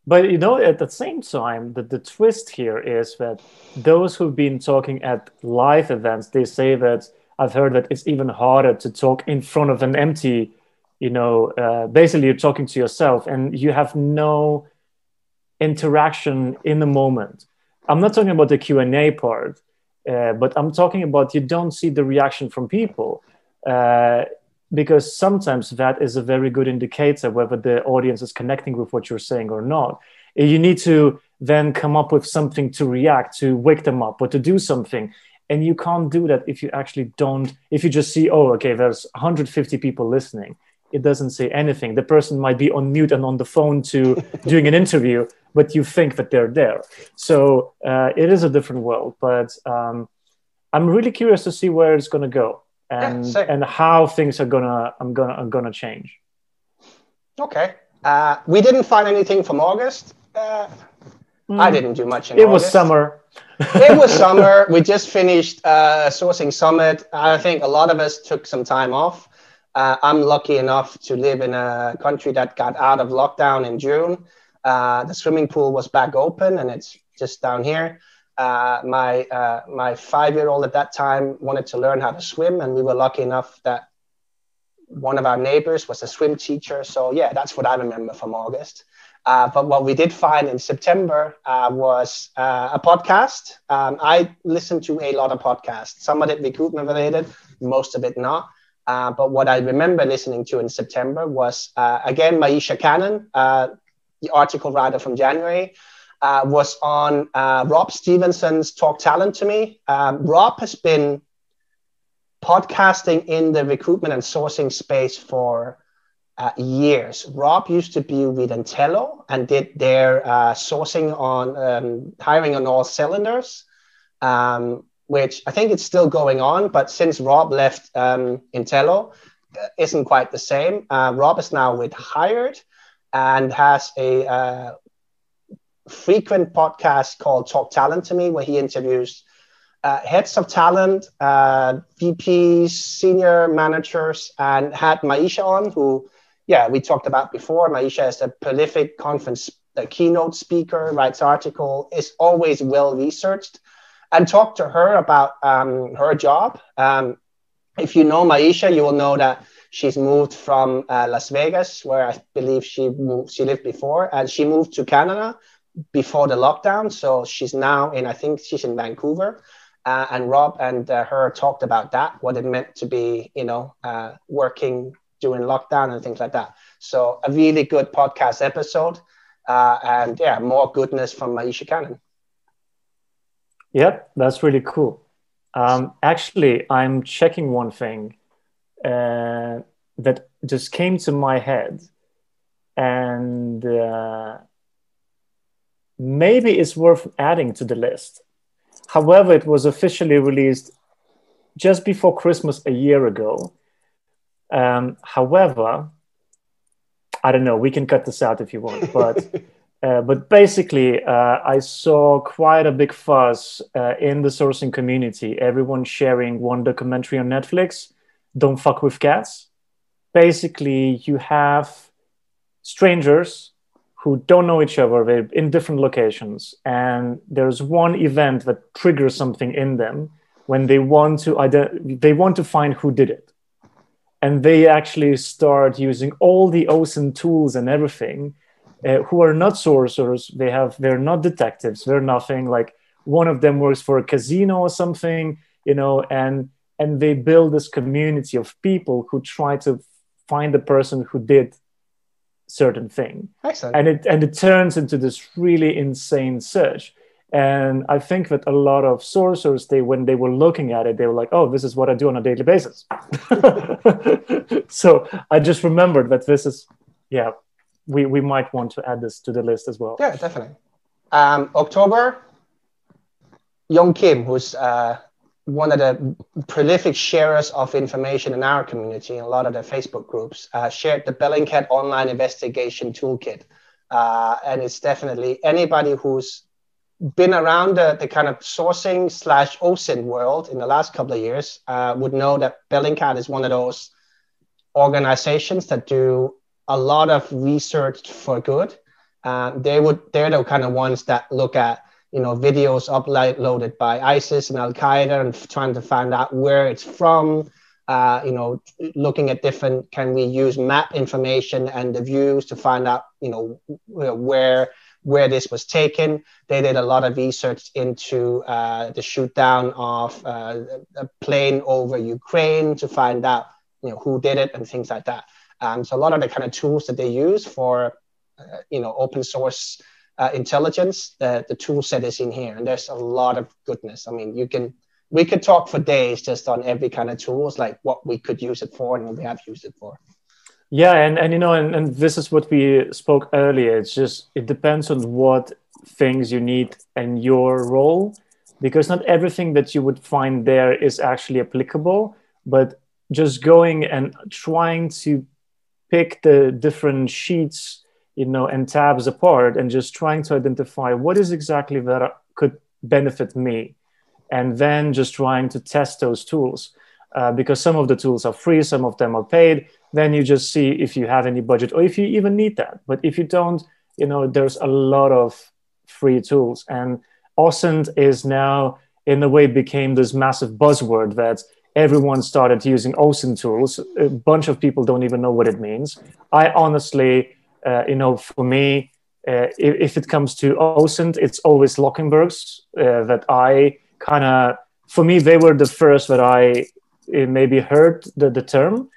But you know, at the same time, the, the twist here is that those who've been talking at live events, they say that I've heard that it's even harder to talk in front of an empty, you know, uh, basically you're talking to yourself and you have no interaction in the moment. I'm not talking about the Q&A part, uh, but I'm talking about you don't see the reaction from people. Uh, because sometimes that is a very good indicator whether the audience is connecting with what you're saying or not. You need to then come up with something to react, to wake them up, or to do something. And you can't do that if you actually don't, if you just see, oh, okay, there's 150 people listening. It doesn't say anything. The person might be on mute and on the phone to doing an interview, but you think that they're there. So uh, it is a different world. But um, I'm really curious to see where it's going to go and yeah, and how things are gonna I'm gonna I'm gonna change. Okay. Uh, we didn't find anything from August. Uh, mm. I didn't do much in It August. was summer. it was summer. We just finished uh, sourcing summit. I think a lot of us took some time off. Uh, I'm lucky enough to live in a country that got out of lockdown in June. Uh, the swimming pool was back open, and it's just down here uh, my uh, my five year old at that time wanted to learn how to swim, and we were lucky enough that one of our neighbors was a swim teacher. So yeah, that's what I remember from August. Uh, but what we did find in September uh, was uh, a podcast. Um, I listened to a lot of podcasts, some of it recruitment related, most of it not. But what I remember listening to in September was again Maisha Cannon, the article writer from January uh, was on uh, Rob Stevenson's Talk Talent to Me. Um, Rob has been podcasting in the recruitment and sourcing space for uh, years. Rob used to be with Entelo and did their uh, sourcing on um, hiring on all cylinders, um, which I think it's still going on. But since Rob left um, Entelo, uh, isn't quite the same. Uh, Rob is now with Hired and has a uh, frequent podcast called Talk Talent to Me, where he interviews uh, heads of talent, uh, VPs, senior managers, and had Maisha on, who, yeah, we talked about before. Maisha is a prolific conference the keynote speaker, writes article, is always well researched, and talked to her about um, her job. Um, if you know Maisha, you will know that she's moved from uh, Las Vegas, where I believe she moved, she lived before, and she moved to Canada before the lockdown. So she's now in, I think she's in Vancouver. Uh, and Rob and uh, her talked about that, what it meant to be, you know, uh, working during lockdown and things like that. So a really good podcast episode. Uh, and yeah, more goodness from Maisha Cannon. Yep, that's really cool. Um, actually, I'm checking one thing uh, that just came to my head. And uh, maybe it's worth adding to the list. However, it was officially released just before Christmas a year ago. Um, however, I don't know. We can cut this out if you want, but uh, but basically, uh, I saw quite a big fuss uh, in the sourcing community. Everyone sharing one documentary on Netflix, "Don't Fuck with Cats." Basically, you have strangers who don't know each other they're in different locations and there's one event that triggers something in them when they want to ident- they want to find who did it. And they actually start using all the OSINT tools and everything uh, who are not sourcers they have they're not detectives they're nothing. Like one of them works for a casino or something you know and and they build this community of people who try to find the person who did certain thing. Excellent. and it and it turns into this really insane search. And i think that a lot of sourcers they when they were looking at it they were like oh this is what i do on a daily basis. So i just remembered that this is yeah we we might want to add this to the list as well. Yeah definitely. Um, october young kim who's uh, one of the prolific sharers of information in our community, in a lot of the Facebook groups, uh, shared the Bellingcat Online Investigation Toolkit. Uh, and it's definitely anybody who's been around the, the kind of sourcing slash OSINT world in the last couple of years uh, would know that Bellingcat is one of those organizations that do a lot of research for good. Uh, they would they're the kind of ones that look at you know videos uploaded by ISIS and Al Qaeda and trying to find out where it's from. Uh, you know, looking at different can we use map information and the views to find out you know where where this was taken. They did a lot of research into uh, the shoot down of uh, a plane over Ukraine to find out you know who did it and things like that. Um, so a lot of the kind of tools that they use for uh, you know open source uh, intelligence, the, the tool set is in here, and there's a lot of goodness. I mean, you can we could talk for days just on every kind of tools, like what we could use it for and what we have used it for. Yeah, and, and you know, and, and this is what we spoke earlier. It's just it depends on what things you need and your role, because not everything that you would find there is actually applicable. But just going and trying to pick the different sheets, you know, and tabs apart, and just trying to identify what is exactly that could benefit me, and then just trying to test those tools. Uh, because some of the tools are free, some of them are paid then you just see if you have any budget or if you even need that. But if you don't, you know, there's a lot of free tools. And OSINT is now, in a way, became this massive buzzword that everyone started using OSINT tools. A bunch of people don't even know what it means. I honestly, uh, you know, for me, uh, if, if, it comes to OSINT, it's always Lokenbergs uh, that I kind of, for me, they were the first that I uh, maybe heard the, the term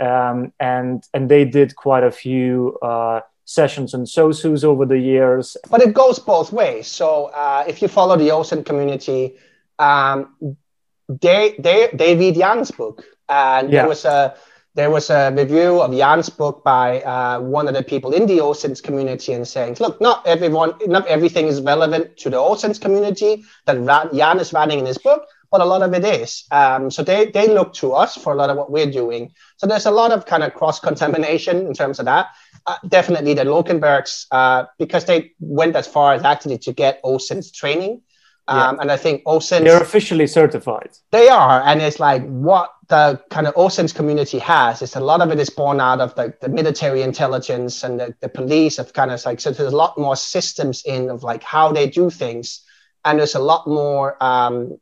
um, and and they did quite a few uh, sessions and sosus over the years. But it goes both ways. So uh, if you follow the OSINT community, um, they they they read Jan's book, and yeah. there was a there was a review of Jan's book by uh, one of the people in the OSINT community and saying, look, not everyone, not everything is relevant to the OSINT community that Jan is writing in his book, but a lot of it is. Um, so they, they look to us for a lot of what we're doing. So there's a lot of kind of cross contamination in terms of that. Uh, definitely the Lokenbergs, uh, because they went as far as actually to get OSINT's training. Um, yeah. And I think OSINT. They're officially certified. They are. And it's like what the kind of OSINT community has is a lot of it is born out of the, the military intelligence and the, the police have kind of like, so there's a lot more systems in of like how they do things. And there's a lot more um,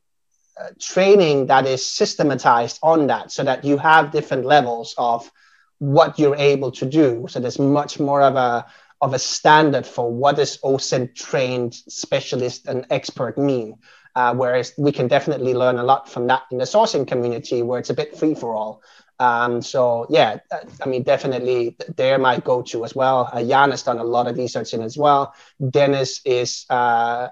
uh, training that is systematized on that so that you have different levels of what you're able to do so there's much more of a of a standard for what does OSINT trained specialist and expert mean uh, whereas we can definitely learn a lot from that in the sourcing community where it's a bit free for all um, so yeah, I mean, definitely they're my go-to as well. Uh, Jan has done a lot of research in as well. Dennis is uh,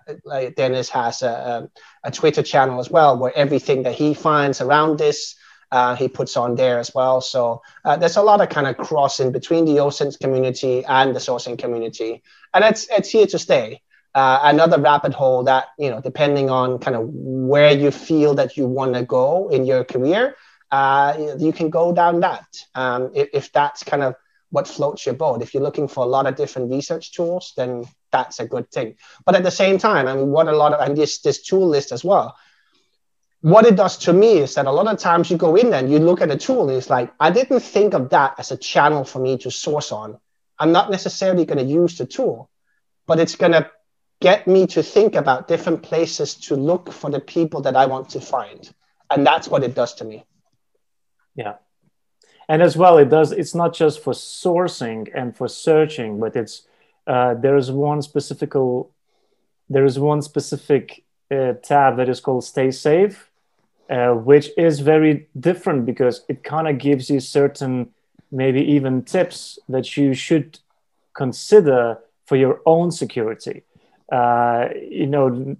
Dennis has a, a, Twitter channel as well where everything that he finds around this uh, he puts on there as well. So uh, there's a lot of kind of crossing between the OSINT community and the sourcing community, and it's it's here to stay. Uh, another rabbit hole that you know, depending on kind of where you feel that you want to go in your career uh, you can go down that um, if, if that's kind of what floats your boat. If you're looking for a lot of different research tools, then that's a good thing. But at the same time, I mean, what a lot of and this this tool list as well. What it does to me is that a lot of times you go in there and you look at a tool, and it's like I didn't think of that as a channel for me to source on. I'm not necessarily going to use the tool, but it's going to get me to think about different places to look for the people that I want to find, and that's what it does to me. Yeah. And as well, it does, it's not just for sourcing and for searching, but it's, uh, there's one specific, there is one specific uh, tab that is called stay safe, uh, which is very different because it kind of gives you certain, maybe even tips that you should consider for your own security. Uh, you know,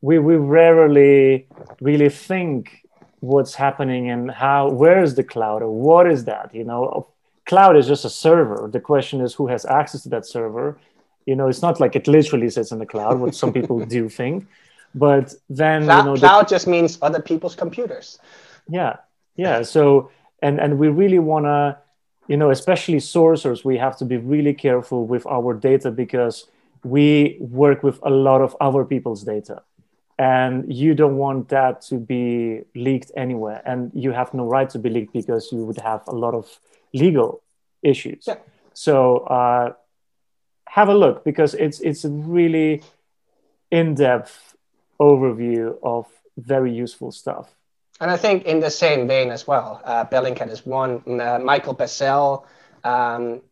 we, we rarely really think what's happening and how where is the cloud or what is that you know? Cloud is just a server. The question is who has access to that server. You know it's not like it literally sits in the cloud what some people do think but then cloud, you know cloud just means other people's computers. Yeah yeah. So and and we really want to you know especially sourcers we have to be really careful with our data because we work with a lot of other people's data and you don't want that to be leaked anywhere and you have no right to be leaked because you would have a lot of legal issues Yeah. so uh, have a look because it's it's a really in-depth overview of very useful stuff And I think in the same vein as well, uh, Bellingcat is one. Uh, Michael Bazzell um,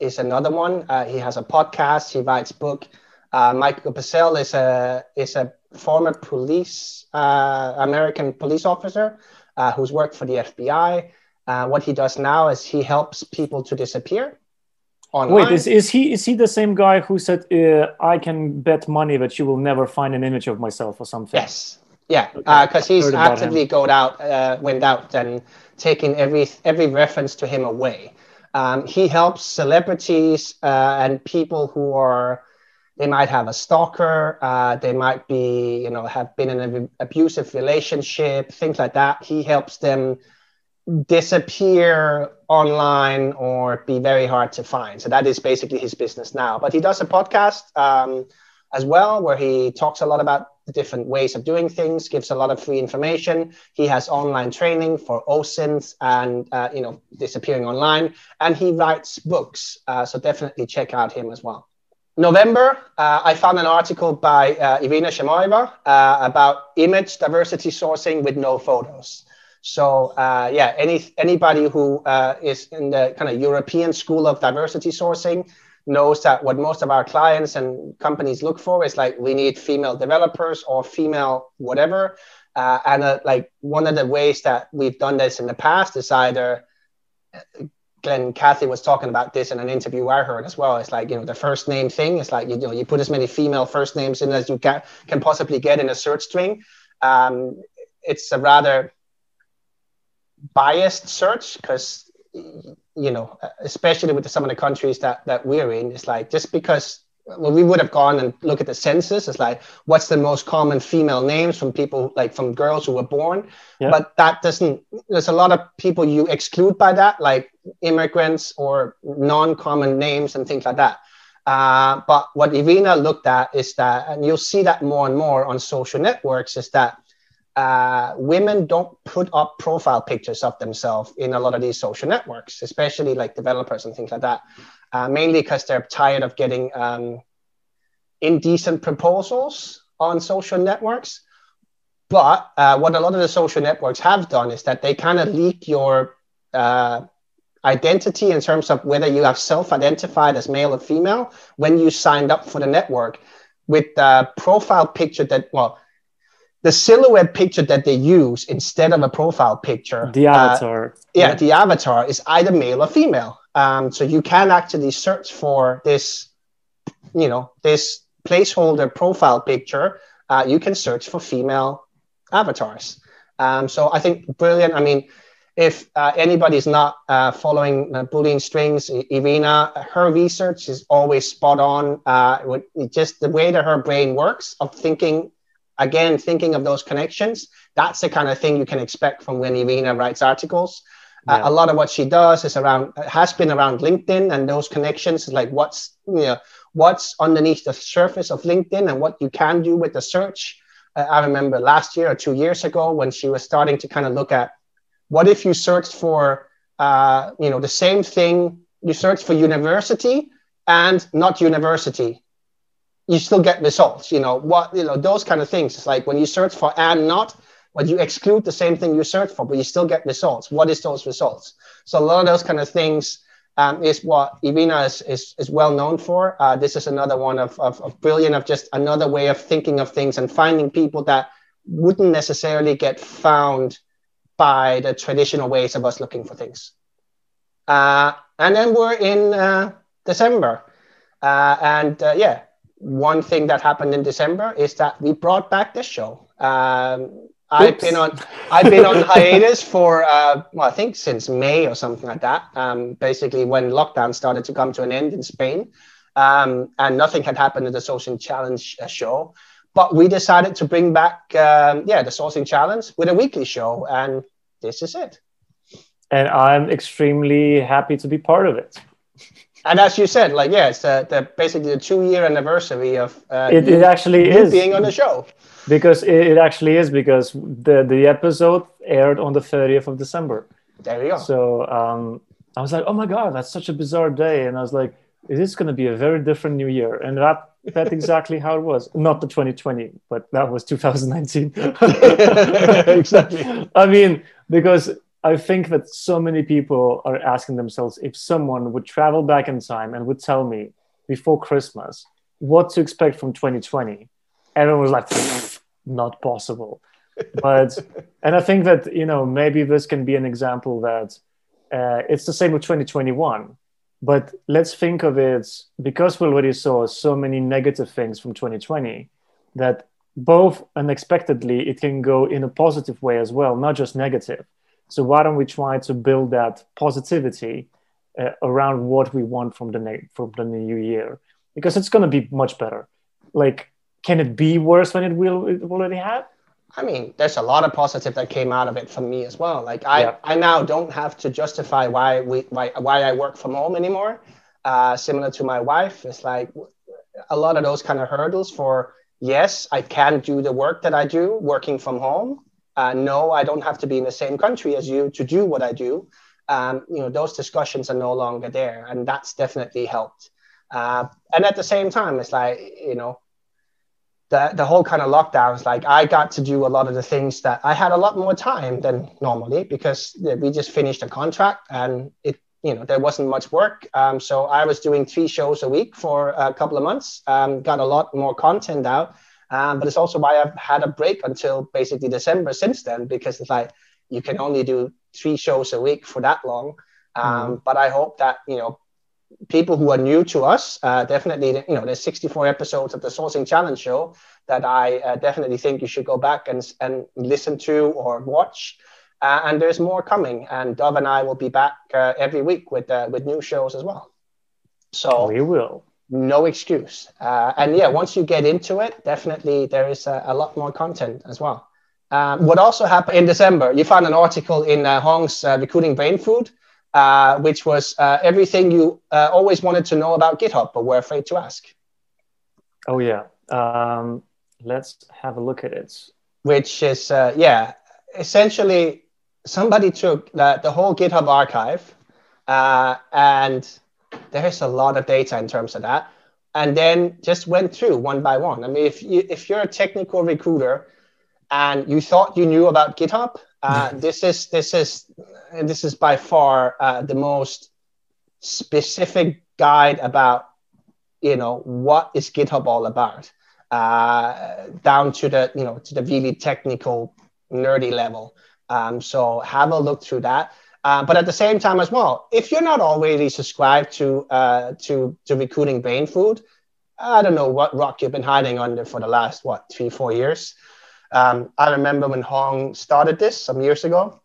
is another one. Uh, he has a podcast. He writes book. Uh, Michael Bazzell is a is a former police uh, American police officer uh, who's worked for the FBI. Uh, what he does now is he helps people to disappear online. Wait, is, is he is he the same guy who said uh, I can bet money that you will never find an image of myself or something? Yes. Yeah, because he's Heard about actively going out, uh, went out and taking every every reference to him away. Um, he helps celebrities uh, and people who are they might have a stalker, uh, they might be you know have been in an abusive relationship, things like that. He helps them disappear online or be very hard to find. So that is basically his business now. But he does a podcast um, as well where he talks a lot about the different ways of doing things, gives a lot of free information. He has online training for OSINTs and uh, you know disappearing online, and he writes books. Uh, so definitely check out him as well. November, uh, I found an article by uh, Irina Shamaeva uh, about image diversity sourcing with no photos. So uh, yeah, any anybody who uh, is in the kind of European school of diversity sourcing knows that what most of our clients and companies look for is like we need female developers or female whatever. Uh, and uh, like one of the ways that we've done this in the past is either Glen Cathey was talking about this in an interview I heard as well. It's like you know the first name thing. It's like you know you put as many female first names in as you can can possibly get in a search string. Um, it's a rather biased search because you know, especially with some of the countries that that we're in, it's like just because well, we would have gone and look at the census. It's like what's the most common female names from people like from girls who were born, Yeah. but that doesn't. There's a lot of people you exclude by that, like immigrants or non-common names and things like that. Uh, but what Irina looked at is that, and you'll see that more and more on social networks, is that uh, women don't put up profile pictures of themselves in a lot of these social networks, especially like developers and things like that, uh, mainly because they're tired of getting um, indecent proposals on social networks. But uh, what a lot of the social networks have done is that they kind of leak your uh, identity in terms of whether you have self-identified as male or female when you signed up for the network with the profile picture that well the silhouette picture that they use instead of a profile picture The uh, avatar. yeah, the avatar is either male or female. Um, so you can actually search for this, you know, this placeholder profile picture. Uh, you can search for female avatars. Um, so I think brilliant. I mean, if uh, anybody's not uh, following uh, Boolean strings, Irina, her research is always spot on. Uh, with just the way that her brain works of thinking, again, thinking of those connections. That's the kind of thing you can expect from when Irina writes articles. Uh, a lot of what she does is around has been around LinkedIn and those connections, like what's you know what's underneath the surface of LinkedIn and what you can do with the search. Uh, I remember last year or two years ago when she was starting to kind of look at what if you searched for uh, you know the same thing you search for university and not university you still get results you know what you know those kind of things it's like when you search for and not but you exclude the same thing you search for but you still get results what is those results so a lot of those kind of things um, is what Irina is, is, is well known for. Uh, this is another one of, of, of brilliant, of just another way of thinking of things and finding people that wouldn't necessarily get found by the traditional ways of us looking for things. Uh, and then we're in uh, December. Uh, and uh, yeah, one thing that happened in December is that we brought back this show. Um, I've been on I've been on hiatus for uh, well, I think since May or something like that. Um, basically, when lockdown started to come to an end in Spain, um, and nothing had happened in the Sourcing Challenge uh, show. But we decided to bring back, um, yeah, the Sourcing Challenge with a weekly show, and this is it. and I'm extremely happy to be part of it. And as you said, like yeah, it's the, the basically the two year anniversary of uh, it, it actually is being on the show because it, it, actually is because the the episode aired on the 30th of December. There you go. So um, I was like, oh my god, that's such a bizarre day, and I was like, is this going to be a very different new year? And that that's exactly how it was. Not the 2020, but that was 2019. exactly. I mean, because I think that so many people are asking themselves if someone would travel back in time and would tell me before Christmas what to expect from 2020. Everyone was like, not possible. But, and I think that, you know, maybe this can be an example that uh, it's the same with 2021. But let's think of it because we already saw so many negative things from 2020 that both unexpectedly it can go in a positive way as well, not just negative. So why don't we try to build that positivity uh, around what we want from the ne- from the new year? Because it's going to be much better. Like, can it be worse than it will it already had? I mean, there's a lot of positive that came out of it for me as well. Like I, yeah. I now don't have to justify why we why, why I work from home anymore. Uh, similar to my wife, it's like a lot of those kind of hurdles for yes, I can do the work that I do working from home, uh, no, I don't have to be in the same country as you to do what I do. Um, you know, those discussions are no longer there, and that's definitely helped. Uh, and at the same time, it's like you know, the the whole kind of lockdowns. Like I got to do a lot of the things that I had a lot more time than normally because we just finished a contract and it you know there wasn't much work. Um, so I was doing three shows a week for a couple of months. Um, got a lot more content out um, but it's also why I've had a break until basically December since then, because it's like you can only do three shows a week for that long. Um, mm-hmm. But I hope that, you know, people who are new to us, uh, definitely, you know, there's 64 episodes of the Sourcing Challenge show that I uh, definitely think you should go back and, and listen to or watch. Uh, and there's more coming. And Dov and I will be back uh, every week with, uh, with new shows as well. So we will no excuse. Uh, and yeah, once you get into it, definitely there is a, a lot more content as well. Um, what also happened in December, you found an article in uh, Hung's uh, Recruiting Brainfood, uh, which was uh, everything you uh, always wanted to know about GitHub, but were afraid to ask. Oh, yeah. Um, let's have a look at it. Which is, yeah, essentially somebody took the, the whole GitHub archive and there's a lot of data in terms of that. And then just went through one by one. I mean, if you if you're a technical recruiter and you thought you knew about GitHub, uh, this is this is this is by far uh, the most specific guide about you know what is GitHub all about, uh, down to the you know to the really technical nerdy level. Um, so have a look through that. Uh, but at the same time as well, if you're not already subscribed to uh, to to recruiting brain food, I don't know what rock you've been hiding under for the last what three four years. Um, I remember when Hung started this some years ago,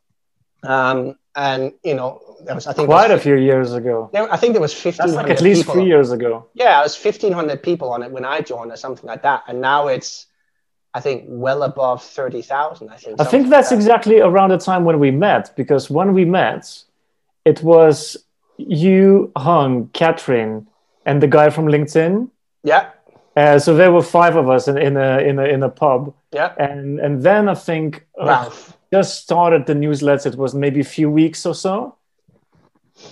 um, and you know there was I think quite was, a few years ago. There, I think there was fifteen. like at least three years ago. Yeah, it was fifteen hundred people on it when I joined or something like that, and now it's I think well above 30,000. I think. I think that's like that. exactly around the time when we met, because when we met, it was you, Hung, Catherine, and the guy from LinkedIn. Yeah. Uh, so there were five of us in, in a in a in a pub. Yeah. And and then I think uh, just started the newsletter. It was maybe a few weeks or so.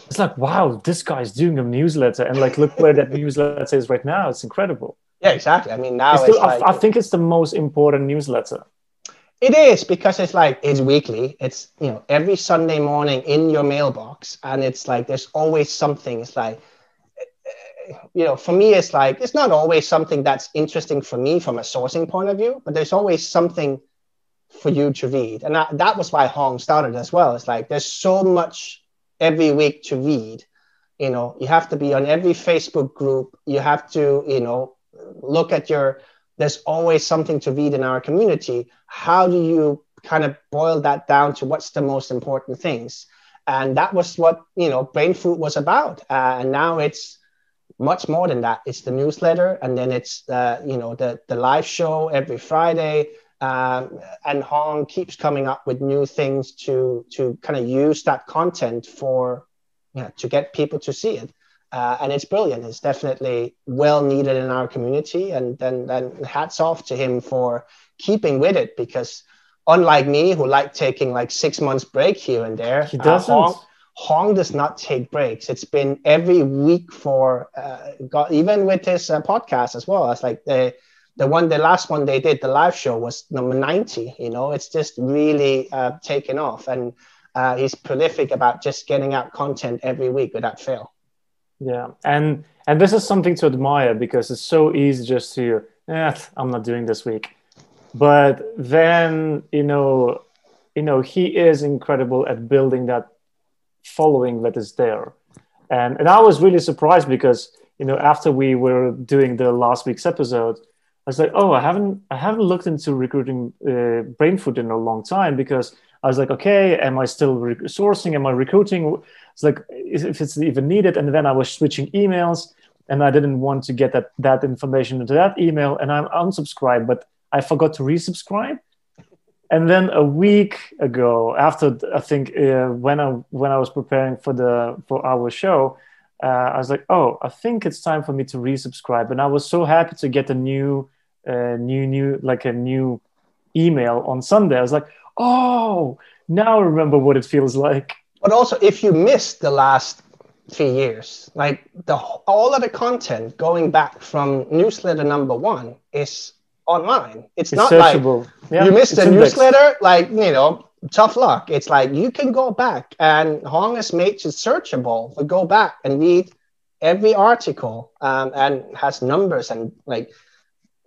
It's like wow, this guy's doing a newsletter, and like look where that newsletter is right now. It's incredible. Yeah, exactly. I mean, now it's it's like, I think it's the most important newsletter. It is because it's like it's weekly. It's you know every Sunday morning in your mailbox, and it's like there's always something. It's like you know, for me, it's like it's not always something that's interesting for me from a sourcing point of view, but there's always something for you to read, and that, that was why Hung started as well. It's like there's so much every week to read. You know, you have to be on every Facebook group. You have to, you know, look at your there's always something to read in our community. How do you kind of boil that down to what's the most important things? And that was what you know brain food was about. Uh, and now it's much more than that. It's the newsletter and then it's uh, you know the the live show every friday. Um, and hong keeps coming up with new things to to kind of use that content for know, to get people to see it Uh, and it's brilliant. It's definitely well needed in our community. And then, then hats off to him for keeping with it because unlike me, who like taking like six months break here and there, he doesn't. Uh, Hung, Hung, does not take breaks. It's been every week for uh, got, even with his uh, podcast as well. It's like the the one, the last one they did, the live show was number ninety. You know, it's just really uh, taken off, and uh, he's prolific about just getting out content every week without fail. Yeah, and and this is something to admire because it's so easy just to, eh, I'm not doing this week. But then you know you know he is incredible at building that following that is there. And and i was really surprised because you know after we were doing the last week's episode i was like oh i haven't i haven't looked into recruiting uh, Brainfood in a long time because i was like okay am i still sourcing am i recruiting it's like if it's even needed and then i was switching emails and i didn't want to get that that information into that email and i'm unsubscribed but I forgot to resubscribe. And then a week ago, after I think uh, when I when I was preparing for the for our show, uh, I was like, oh, I think it's time for me to resubscribe. And I was so happy to get a new, uh, new, new, like a new email on Sunday. I was like, oh, now I remember what it feels like. But also, if you missed the last three years, like the all of the content going back from newsletter number one is online. It's, it's not searchable. like yeah, you missed a newsletter, like you know, tough luck. It's like you can go back and Hung has made it searchable. But go back and read every article um, and has numbers and like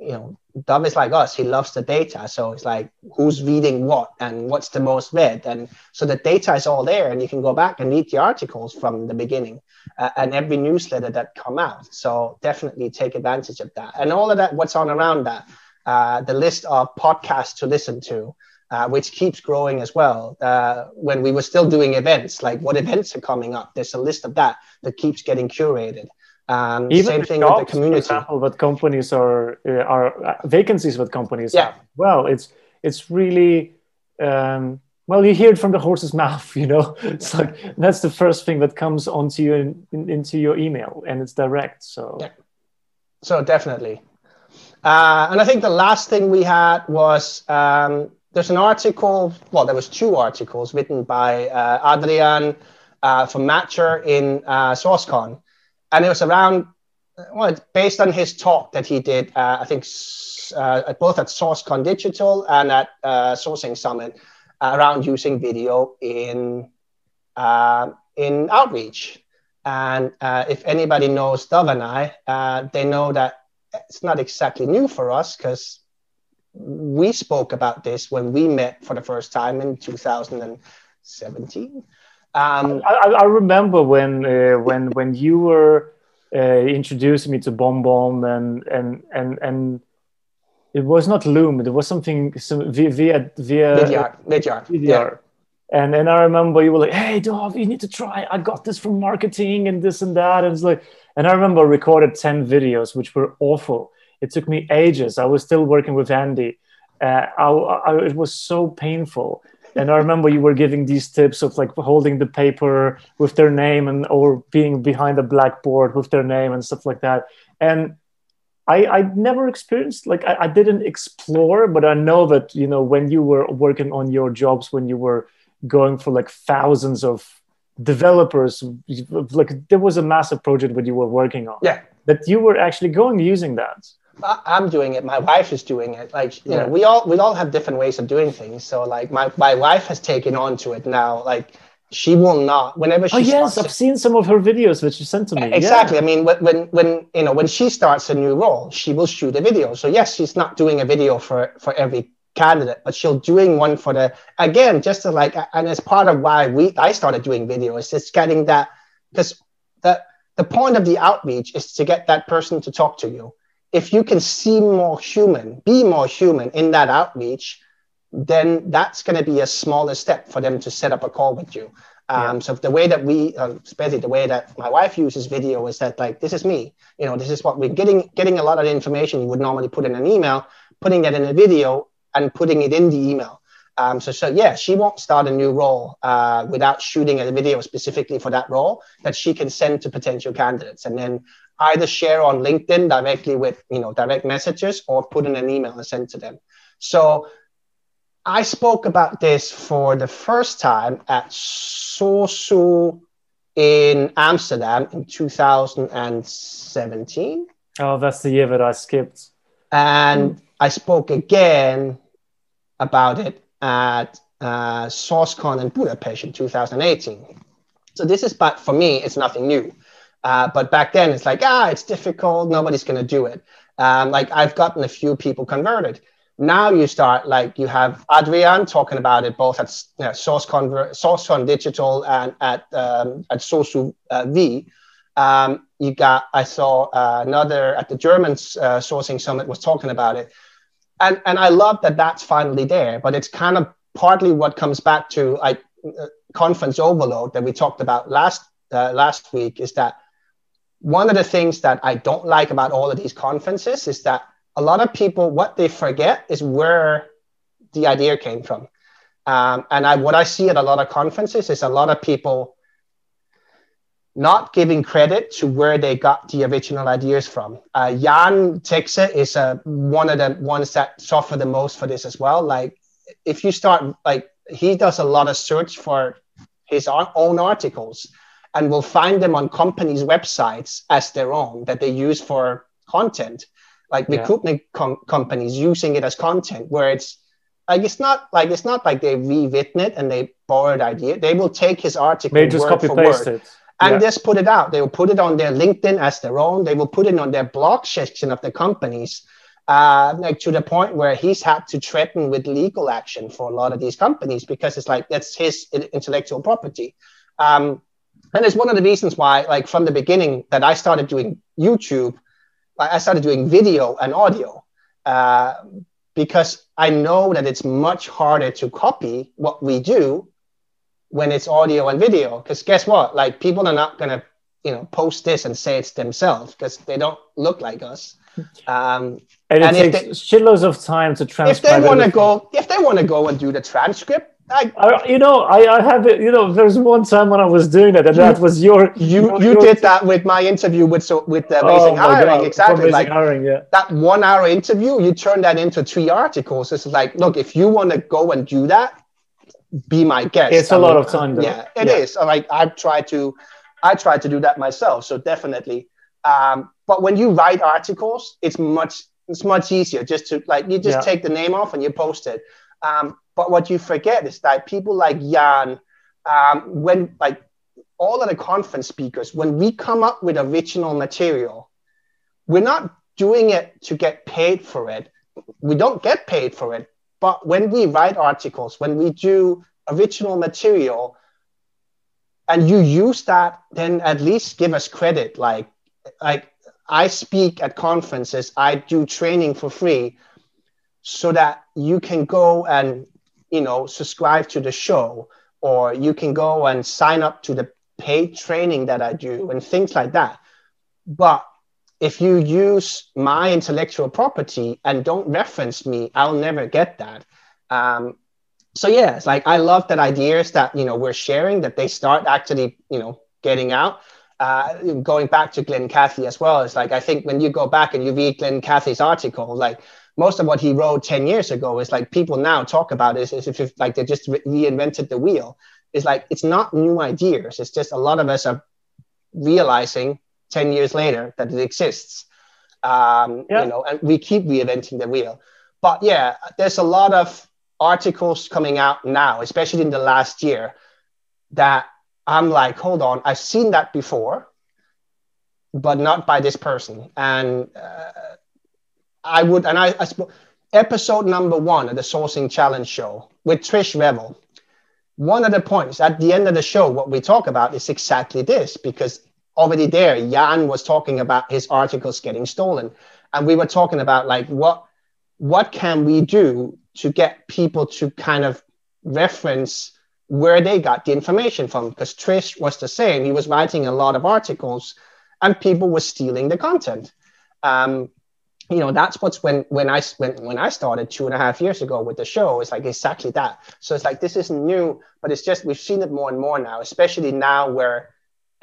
you know, Dov is like us. He loves the data, so it's like who's reading what and what's the most read, and so the data is all there, and you can go back and read the articles from the beginning uh, and every newsletter that come out. So definitely take advantage of that, and all of that. What's on around that? uh, the list of podcasts to listen to, uh, which keeps growing as well. Uh, when we were still doing events, like what events are coming up, there's a list of that that keeps getting curated. Um, Even same thing jobs, with the community. For example, what companies are uh, are uh, vacancies with companies. Yeah. Have. Well, it's it's really. Um, well, you hear it from the horse's mouth, you know. It's like that's the first thing that comes onto you in, in, into your email, and it's direct. So, yeah. so definitely, uh, and I think the last thing we had was um, there's an article, well, there was two articles written by uh, Adrian uh, from Matcher in uh, SourceCon. And it was around, well, based on his talk that he did, uh, I think uh, both at SourceCon Digital and at uh, Sourcing Summit uh, around using video in, uh, in outreach. And if anybody knows Dov and I, they know that it's not exactly new for us because we spoke about this when we met for the first time in 2017. Um, I, I, remember when uh, when when you were uh, introducing me to BombBomb and and and and it was not Loom. It was something some, via via via Vidyard. Vidyard. Vidyard. Yeah. And and I remember you were like, "Hey, Dov, you need to try. I got this from marketing and this and that." And it's like, and I remember I recorded 10 videos, which were awful. It took me ages. I was still working with Andy. Uh, I, I, it was so painful. And I remember you were giving these tips of like holding the paper with their name and or being behind a blackboard with their name and stuff like that. And I, I never experienced like I, I didn't explore, but I know that you know when you were working on your jobs, when you were going for like thousands of developers like there was a massive project that you were working on. Yeah. That you were actually going using that i'm doing it. My wife is doing it. Like you yeah. know we all we all have different ways of doing things. So like my, my wife has taken on to it now. Like she will not whenever oh, she oh yes i've seen some of her videos which you sent to me. Exactly. Yeah. i mean when when you know when she starts a new role she will shoot a video. So yes she's not doing a video for for every candidate, but she'll doing one for the again just to like and as part of why we I started doing video is just getting that because the the point of the outreach is to get that person to talk to you. If you can see more human, be more human in that outreach, then that's going to be a smaller step for them to set up a call with you. Um, yeah. So the way that we, uh, especially the way that my wife uses video, is that like this is me. You know, this is what we're getting. Getting a lot of information you would normally put in an email, putting that in a video and putting it in the email. Um, so, so yeah, she won't start a new role uh, without shooting a video specifically for that role that she can send to potential candidates, and then either share on LinkedIn directly with you know direct messages or put in an email and send to them. So I spoke about this for the first time at Sourcewell in Amsterdam in 2017. Oh, that's the year that I skipped. And I spoke again about it at uh, SourceCon in Budapest in 2018. So this is, but for me, it's nothing new. Uh, but back then, it's like, ah, it's difficult. Nobody's going to do it. Um, like I've gotten a few people converted. Now you start like you have Adrian talking about it both at you know, Source Conver- SourceCon Digital and at um, at Sourcewell uh, V. Um, you got I saw uh, another at the German uh, sourcing summit was talking about it, and and I love that that's finally there. But it's kind of partly what comes back to like uh, conference overload that we talked about last uh, last week is that one of the things that I don't like about all of these conferences is that a lot of people what they forget is where the idea came from. Um, and I, what i see at a lot of conferences is a lot of people not giving credit to where they got the original ideas from. Uh, Jan Tegze is uh, one of the ones that suffer the most for this as well. Like if you start like he does a lot of search for his own articles and will find them on companies websites as their own that they use for content like recruitment com- companies using it as content where it's like it's not like it's not like they rewritten it and they borrowed idea. They will take his article they just copy paste it and yeah. just put it out. They will put it on their LinkedIn as their own. They will put it on their blog section of the companies, uh, like to the point where he's had to threaten with legal action for a lot of these companies because it's like that's his intellectual property. Um, and it's one of the reasons why, like from the beginning, that I started doing YouTube I started doing video and audio uh, because I know that it's much harder to copy what we do when it's audio and video. Because guess what? Like people are not gonna, you know, post this and say it's themselves because they don't look like us. Um, and it and takes they, shitloads of time to transcribe. If they want to go, if they want to go and do the transcript, I, I, you know, I, I have it. You know, there's one time when I was doing it, and that was your. You you your, did that with my interview with so with uh, Amazing oh Hiring, God. exactly. like hiring, yeah. That one hour interview, you turned that into three articles. It's like, look, if you want to go and do that, be my guest. It's I a mean, lot of time, though. Yeah, it yeah. is. Like I try to, I try to do that myself. So definitely. Um, but when you write articles, it's much it's much easier just to like you just yeah. take the name off and you post it. Um, but what you forget is that people like Jan, um, when like all of the conference speakers, when we come up with original material, we're not doing it to get paid for it. We don't get paid for it. But when we write articles, when we do original material, and you use that, then at least give us credit. Like, like I speak at conferences, I do training for free, so that you can go and you know, subscribe to the show, or you can go and sign up to the paid training that I do and things like that. But if you use my intellectual property and don't reference me, I'll never get that. Um, so yeah, it's like I love that ideas that you know we're sharing that they start actually you know getting out. Uh, going back to Glen Cathey as well, it's like I think when you go back and you read Glen Cathey's article, like most of what he wrote 10 years ago is like people now talk about it as if like they just re- reinvented the wheel. It's like it's not new ideas. It's just a lot of us are realizing 10 years later that it exists. Um, yeah. You know, and we keep reinventing the wheel. But yeah, there's a lot of articles coming out now, especially in the last year, that I'm like, hold on, I've seen that before, but not by this person. And uh, I would, and I, I episode number one of the Sourcing Challenge show with Trish Revel. One of the points at the end of the show, what we talk about is exactly this, because already there, Jan was talking about his articles getting stolen, and we were talking about like what what can we do to get people to kind of reference where they got the information from? Because Trish was the same; he was writing a lot of articles, and people were stealing the content. Um, you know that's what's when when i when, when i started two and a half years ago with the show. It's like exactly that. So it's like this isn't new but it's just we've seen it more and more now especially now where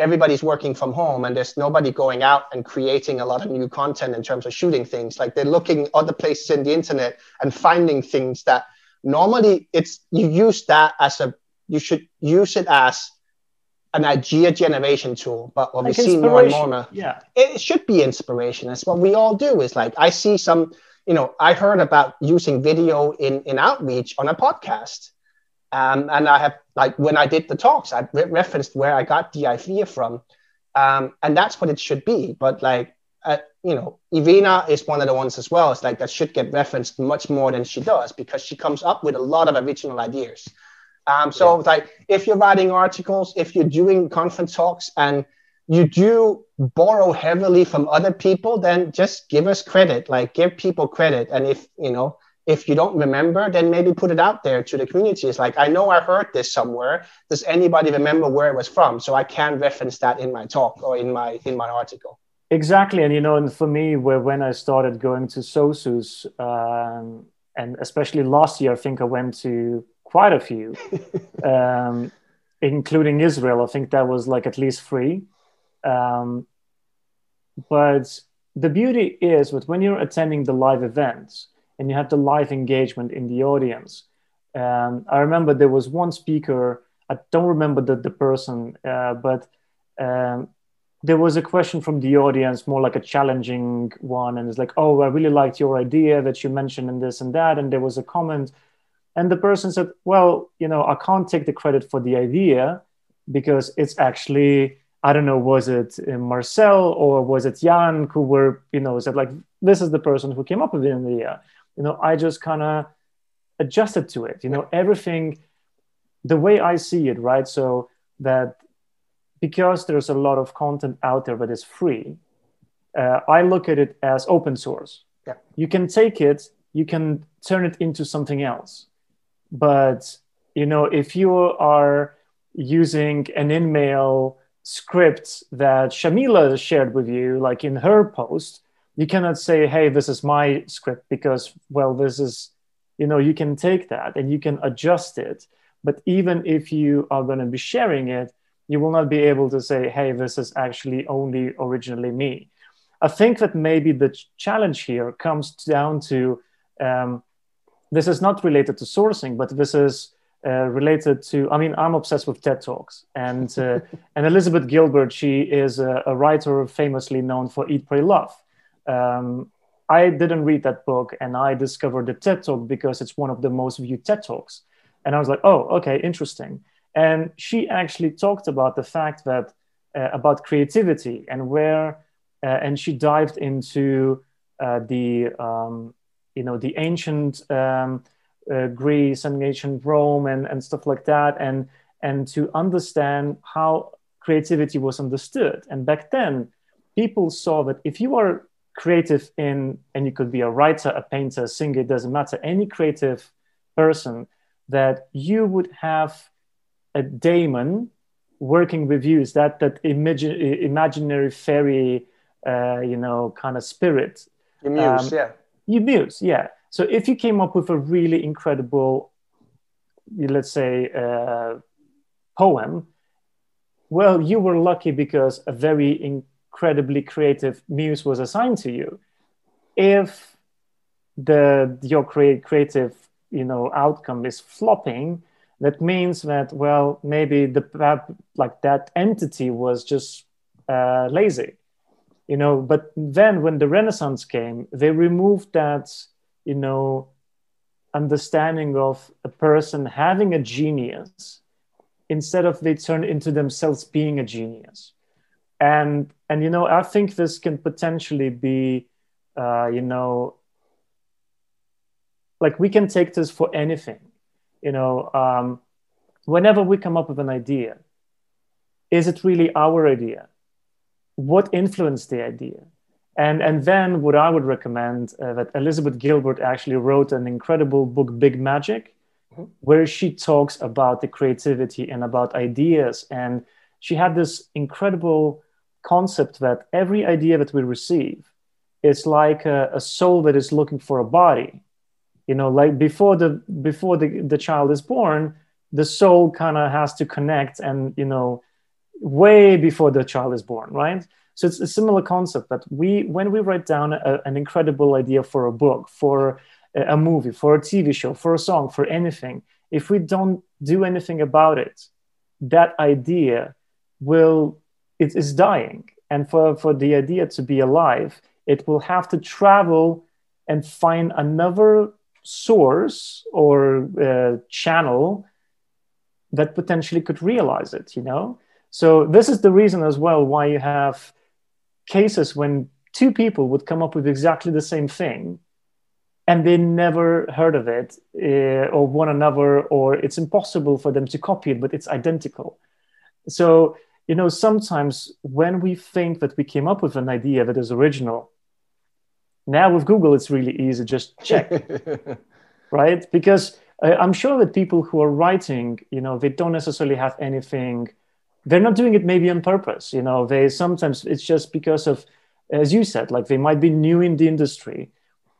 everybody's working from home and there's nobody going out and creating a lot of new content in terms of shooting things. Like they're looking other places in the internet and finding things that normally it's you use that as a you should use it as an idea generation tool, but what like we see more and more now, yeah, it should be inspiration. That's what we all do. Is like I see some, you know, I heard about using video in in outreach on a podcast, um, and I have like when I did the talks, I re- referenced where I got the idea from, um, and that's what it should be. But like, uh, you know, Irina is one of the ones as well. It's like that should get referenced much more than she does because she comes up with a lot of original ideas. Um, so yeah. like if you're writing articles, if you're doing conference talks and you do borrow heavily from other people, then just give us credit, like give people credit. And if, you know, if you don't remember, then maybe put it out there to the community. It's like, I know I heard this somewhere. Does anybody remember where it was from? So I can reference that in my talk or in my in my article. Exactly. And you know, and for me, where when I started going to SOSUS, um, and especially last year, I think I went to quite a few, um, including Israel. I think that was like at least three. Um, but the beauty is that when you're attending the live events and you have the live engagement in the audience, um, I remember there was one speaker, I don't remember the, the person, uh, but um, there was a question from the audience, more like a challenging one. And it's like, oh, I really liked your idea that you mentioned in this and that. And there was a comment and the person said, well, you know, I can't take the credit for the idea because it's actually, I don't know, was it uh, Marcel or was it Jan who were, you know, said like, this is the person who came up with the idea. You know, I just kind of adjusted to it. You know, everything, the way I see it, right? So that because there's a lot of content out there that is free, uh, I look at it as open source. Yeah. You can take it, you can turn it into something else but you know, if you are using an InMail script that Shamila shared with you, like in her post, you cannot say, "Hey, this is my script," because well, this is, you know, you can take that and you can adjust it. But even if you are going to be sharing it, you will not be able to say, "Hey, this is actually only originally me." I think that maybe the challenge here comes down to um, this is not related to sourcing, but this is uh, related to. I mean, I'm obsessed with TED Talks, and uh, and Elizabeth Gilbert, she is a, a, writer famously known for Eat, Pray, Love. Um, I didn't read that book, and I discovered the TED Talk because it's one of the most viewed TED Talks, and I was like, oh, okay, interesting. And she actually talked about the fact that uh, about creativity and where, uh, and she dived into uh, the um, you know the ancient um, uh, Greece and ancient Rome and, and stuff like that, and and to understand how creativity was understood. And back then, people saw that if you are creative in, and you could be a writer, a painter, a singer, it doesn't matter, any creative person, that you would have a daemon working with you. Is that that imagi- imaginary fairy, uh, you know, kind of spirit? Your muse, um, yeah you muse, yeah. So if you came up with a really incredible, let's say, uh, poem, well, you were lucky because a very incredibly creative muse was assigned to you. If the your create creative you know outcome is flopping, that means that well maybe the like that entity was just uh, lazy you know but then when the renaissance came they removed that you know understanding of a person having a genius instead of they turn into themselves being a genius. And and you know i think this can potentially be uh, you know like we can take this for anything you know um, whenever we come up with an idea is it really our idea what influenced the idea? And and then what i would recommend uh, that elizabeth gilbert actually wrote an incredible book big magic mm-hmm. where she talks about the creativity and about ideas. And she had this incredible concept that every idea that we receive it's like a, a soul that is looking for a body. You know like before the before the, the child is born the soul kind of has to connect and you know way before the child is born right? So it's a similar concept that we when we write down a, an incredible idea for a book for a movie for a tv show for a song for anything if we don't do anything about it that idea will it is dying. And for for the idea to be alive it will have to travel and find another source or uh, channel that potentially could realize it you know so this is the reason as well why you have cases when two people would come up with exactly the same thing and they never heard of it uh, or one another or it's impossible for them to copy it but it's identical. So you know sometimes when we think that we came up with an idea that is original now with google it's really easy just check right? Because i'm sure that people who are writing you know they don't necessarily have anything they're not doing it maybe on purpose you know they sometimes it's just because of as you said like they might be new in the industry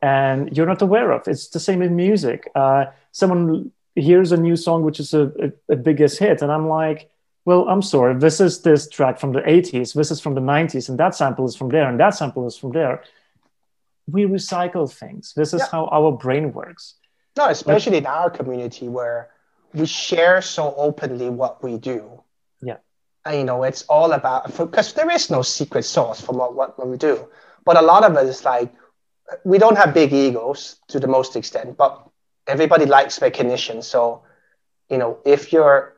and you're not aware of. It's the same in music. Uh, someone hears a new song which is a, a, a biggest hit and i'm like well i'm sorry. This is this track from the 80s this is from the 90s and that sample is from there and that sample is from there. We recycle things. This is yeah. how our brain works. No especially but, in our community where we share so openly what we do Uh, you know it's all about because there is no secret sauce for what, what we do. But a lot of is like we don't have big egos to the most extent but everybody likes recognition. So you know if you're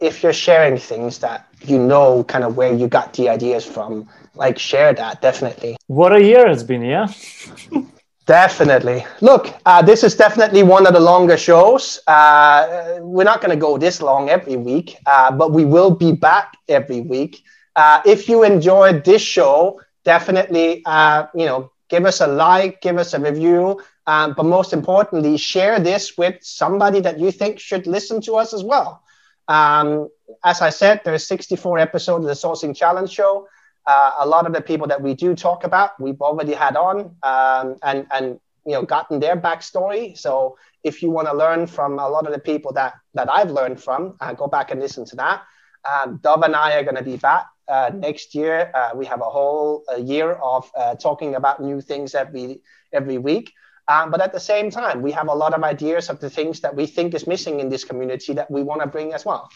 if you're sharing things that you know kind of where you got the ideas from like share that definitely. What a year it's been yeah definitely. Look uh, this is definitely one of the longer shows. Uh, we're not going to go this long every week uh, but we will be back every week. Uh, if you enjoyed this show definitely uh, you know give us a like give us a review um, but most importantly share this with somebody that you think should listen to us as well. Um, as I said, there's 64 episodes of the Sourcing Challenge show. Uh, a lot of the people that we do talk about, we've already had on um, and and you know gotten their backstory. So if you want to learn from a lot of the people that that I've learned from, uh, go back and listen to that. Um, Dov and I are going to be back uh, next year. Uh, we have a whole a year of uh, talking about new things every every week. Um, but at the same time, we have a lot of ideas of the things that we think is missing in this community that we want to bring as well.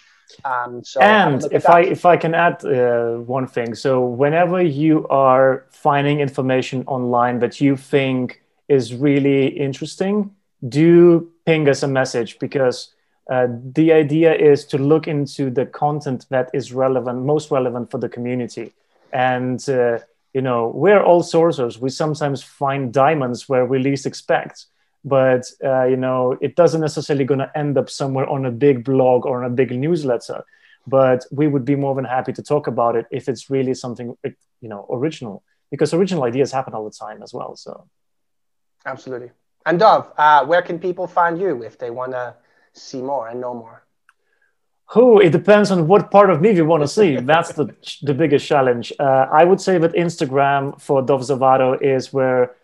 Um, so and if I if I can add uh, one thing, so whenever you are finding information online that you think is really interesting, do ping us a message because uh, the idea is to look into the content that is relevant, most relevant for the community, and uh, you know we're all sourcers. We sometimes find diamonds where we least expect but uh, you know it doesn't necessarily going to end up somewhere on a big blog or on a big newsletter but we would be more than happy to talk about it if it's really something you know original because original ideas happen all the time as well so. Absolutely. And dov uh, where can people find you if they want to see more and know more? Who? It depends on what part of me you want to see. That's the the biggest challenge. Uh, i would say that instagram for dov zavado is where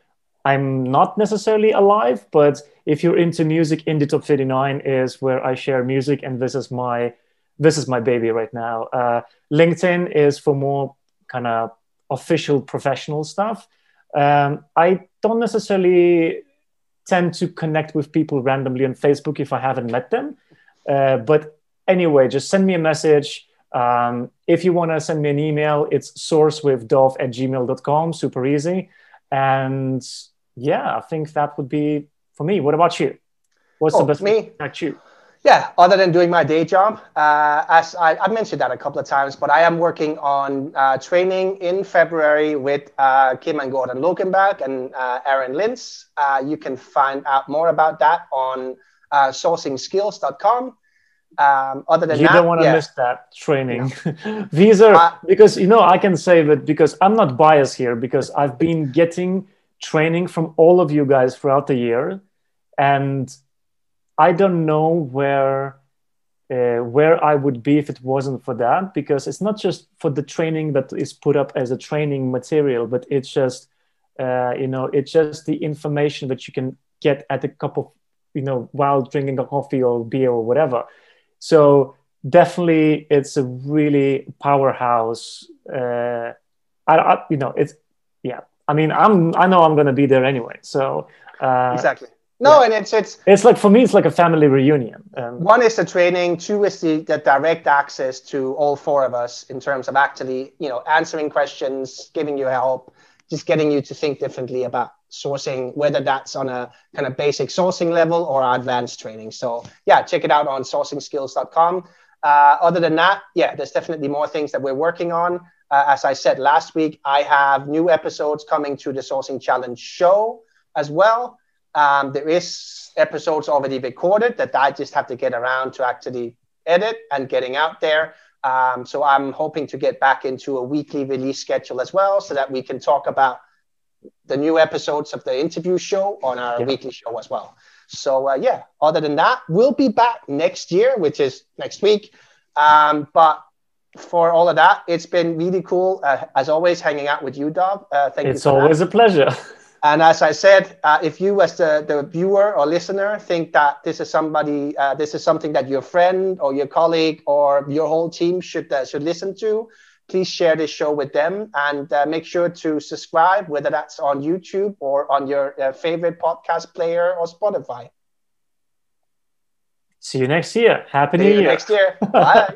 I'm not necessarily alive, but if you're into music, Indie Top 39 is where I share music, and this is my this is my baby right now. Uh, LinkedIn is for more kind of official professional stuff. Um, I don't necessarily tend to connect with people randomly on Facebook if I haven't met them. Uh, but anyway, just send me a message. Um, if you want to send me an email, it's sourcewithdov at gmail.com, super easy. And yeah, I think that would be for me. What about you? What's oh, the best me? At you? Yeah, other than doing my day job, uh, as I, I, mentioned that a couple of times, but I am working on uh, training in February with uh, Kim and Gordon Lokenberg and uh, Aaron Lintz. Uh, you can find out more about that on uh, sourcingskills.com. Um, other than you that, don't want to yeah. miss that training. Yeah. These are because you know I can say that because I'm not biased here because I've been getting training from all of you guys throughout the year and i don't know where uh, where i would be if it wasn't for that because it's not just for the training that is put up as a training material but it's just Uh, you know, it's just the information that you can get at a cup of, you know, while drinking a coffee or beer or whatever. So definitely, it's a really powerhouse. Uh, I, I, you know, it's yeah. I mean, I'm I know I'm going to be there anyway. So uh, exactly. No, yeah. and it's it's it's like for me, it's like a family reunion. Um, one is the training. Two is the, the direct access to all four of us in terms of actually, you know, answering questions, giving you help, just getting you to think differently about sourcing, whether that's on a kind of basic sourcing level or advanced training. So yeah, check it out on sourcingskills.com. Uh, other than that, yeah, there's definitely more things that we're working on. Uh, as I said last week, I have new episodes coming to the Sourcing Challenge show as well. Um, there is episodes already recorded that I just have to get around to actually edit and getting out there. Um, so I'm hoping to get back into a weekly release schedule as well, so that we can talk about the new episodes of the interview show on our yeah. weekly show as well. So uh, yeah, other than that, we'll be back next year, which is next week. Um, but for all of that, it's been really cool uh, as always hanging out with you, Dov. Uh, thank it's you. It's always that. a pleasure. And as I said, uh, if you, as the, the viewer or listener, think that this is somebody, uh, this is something that your friend or your colleague or your whole team should uh, should listen to, please share this show with them and uh, make sure to subscribe, whether that's on YouTube or on your uh, favorite podcast player or Spotify. See you next year. Happy See New Year. Next year. Bye.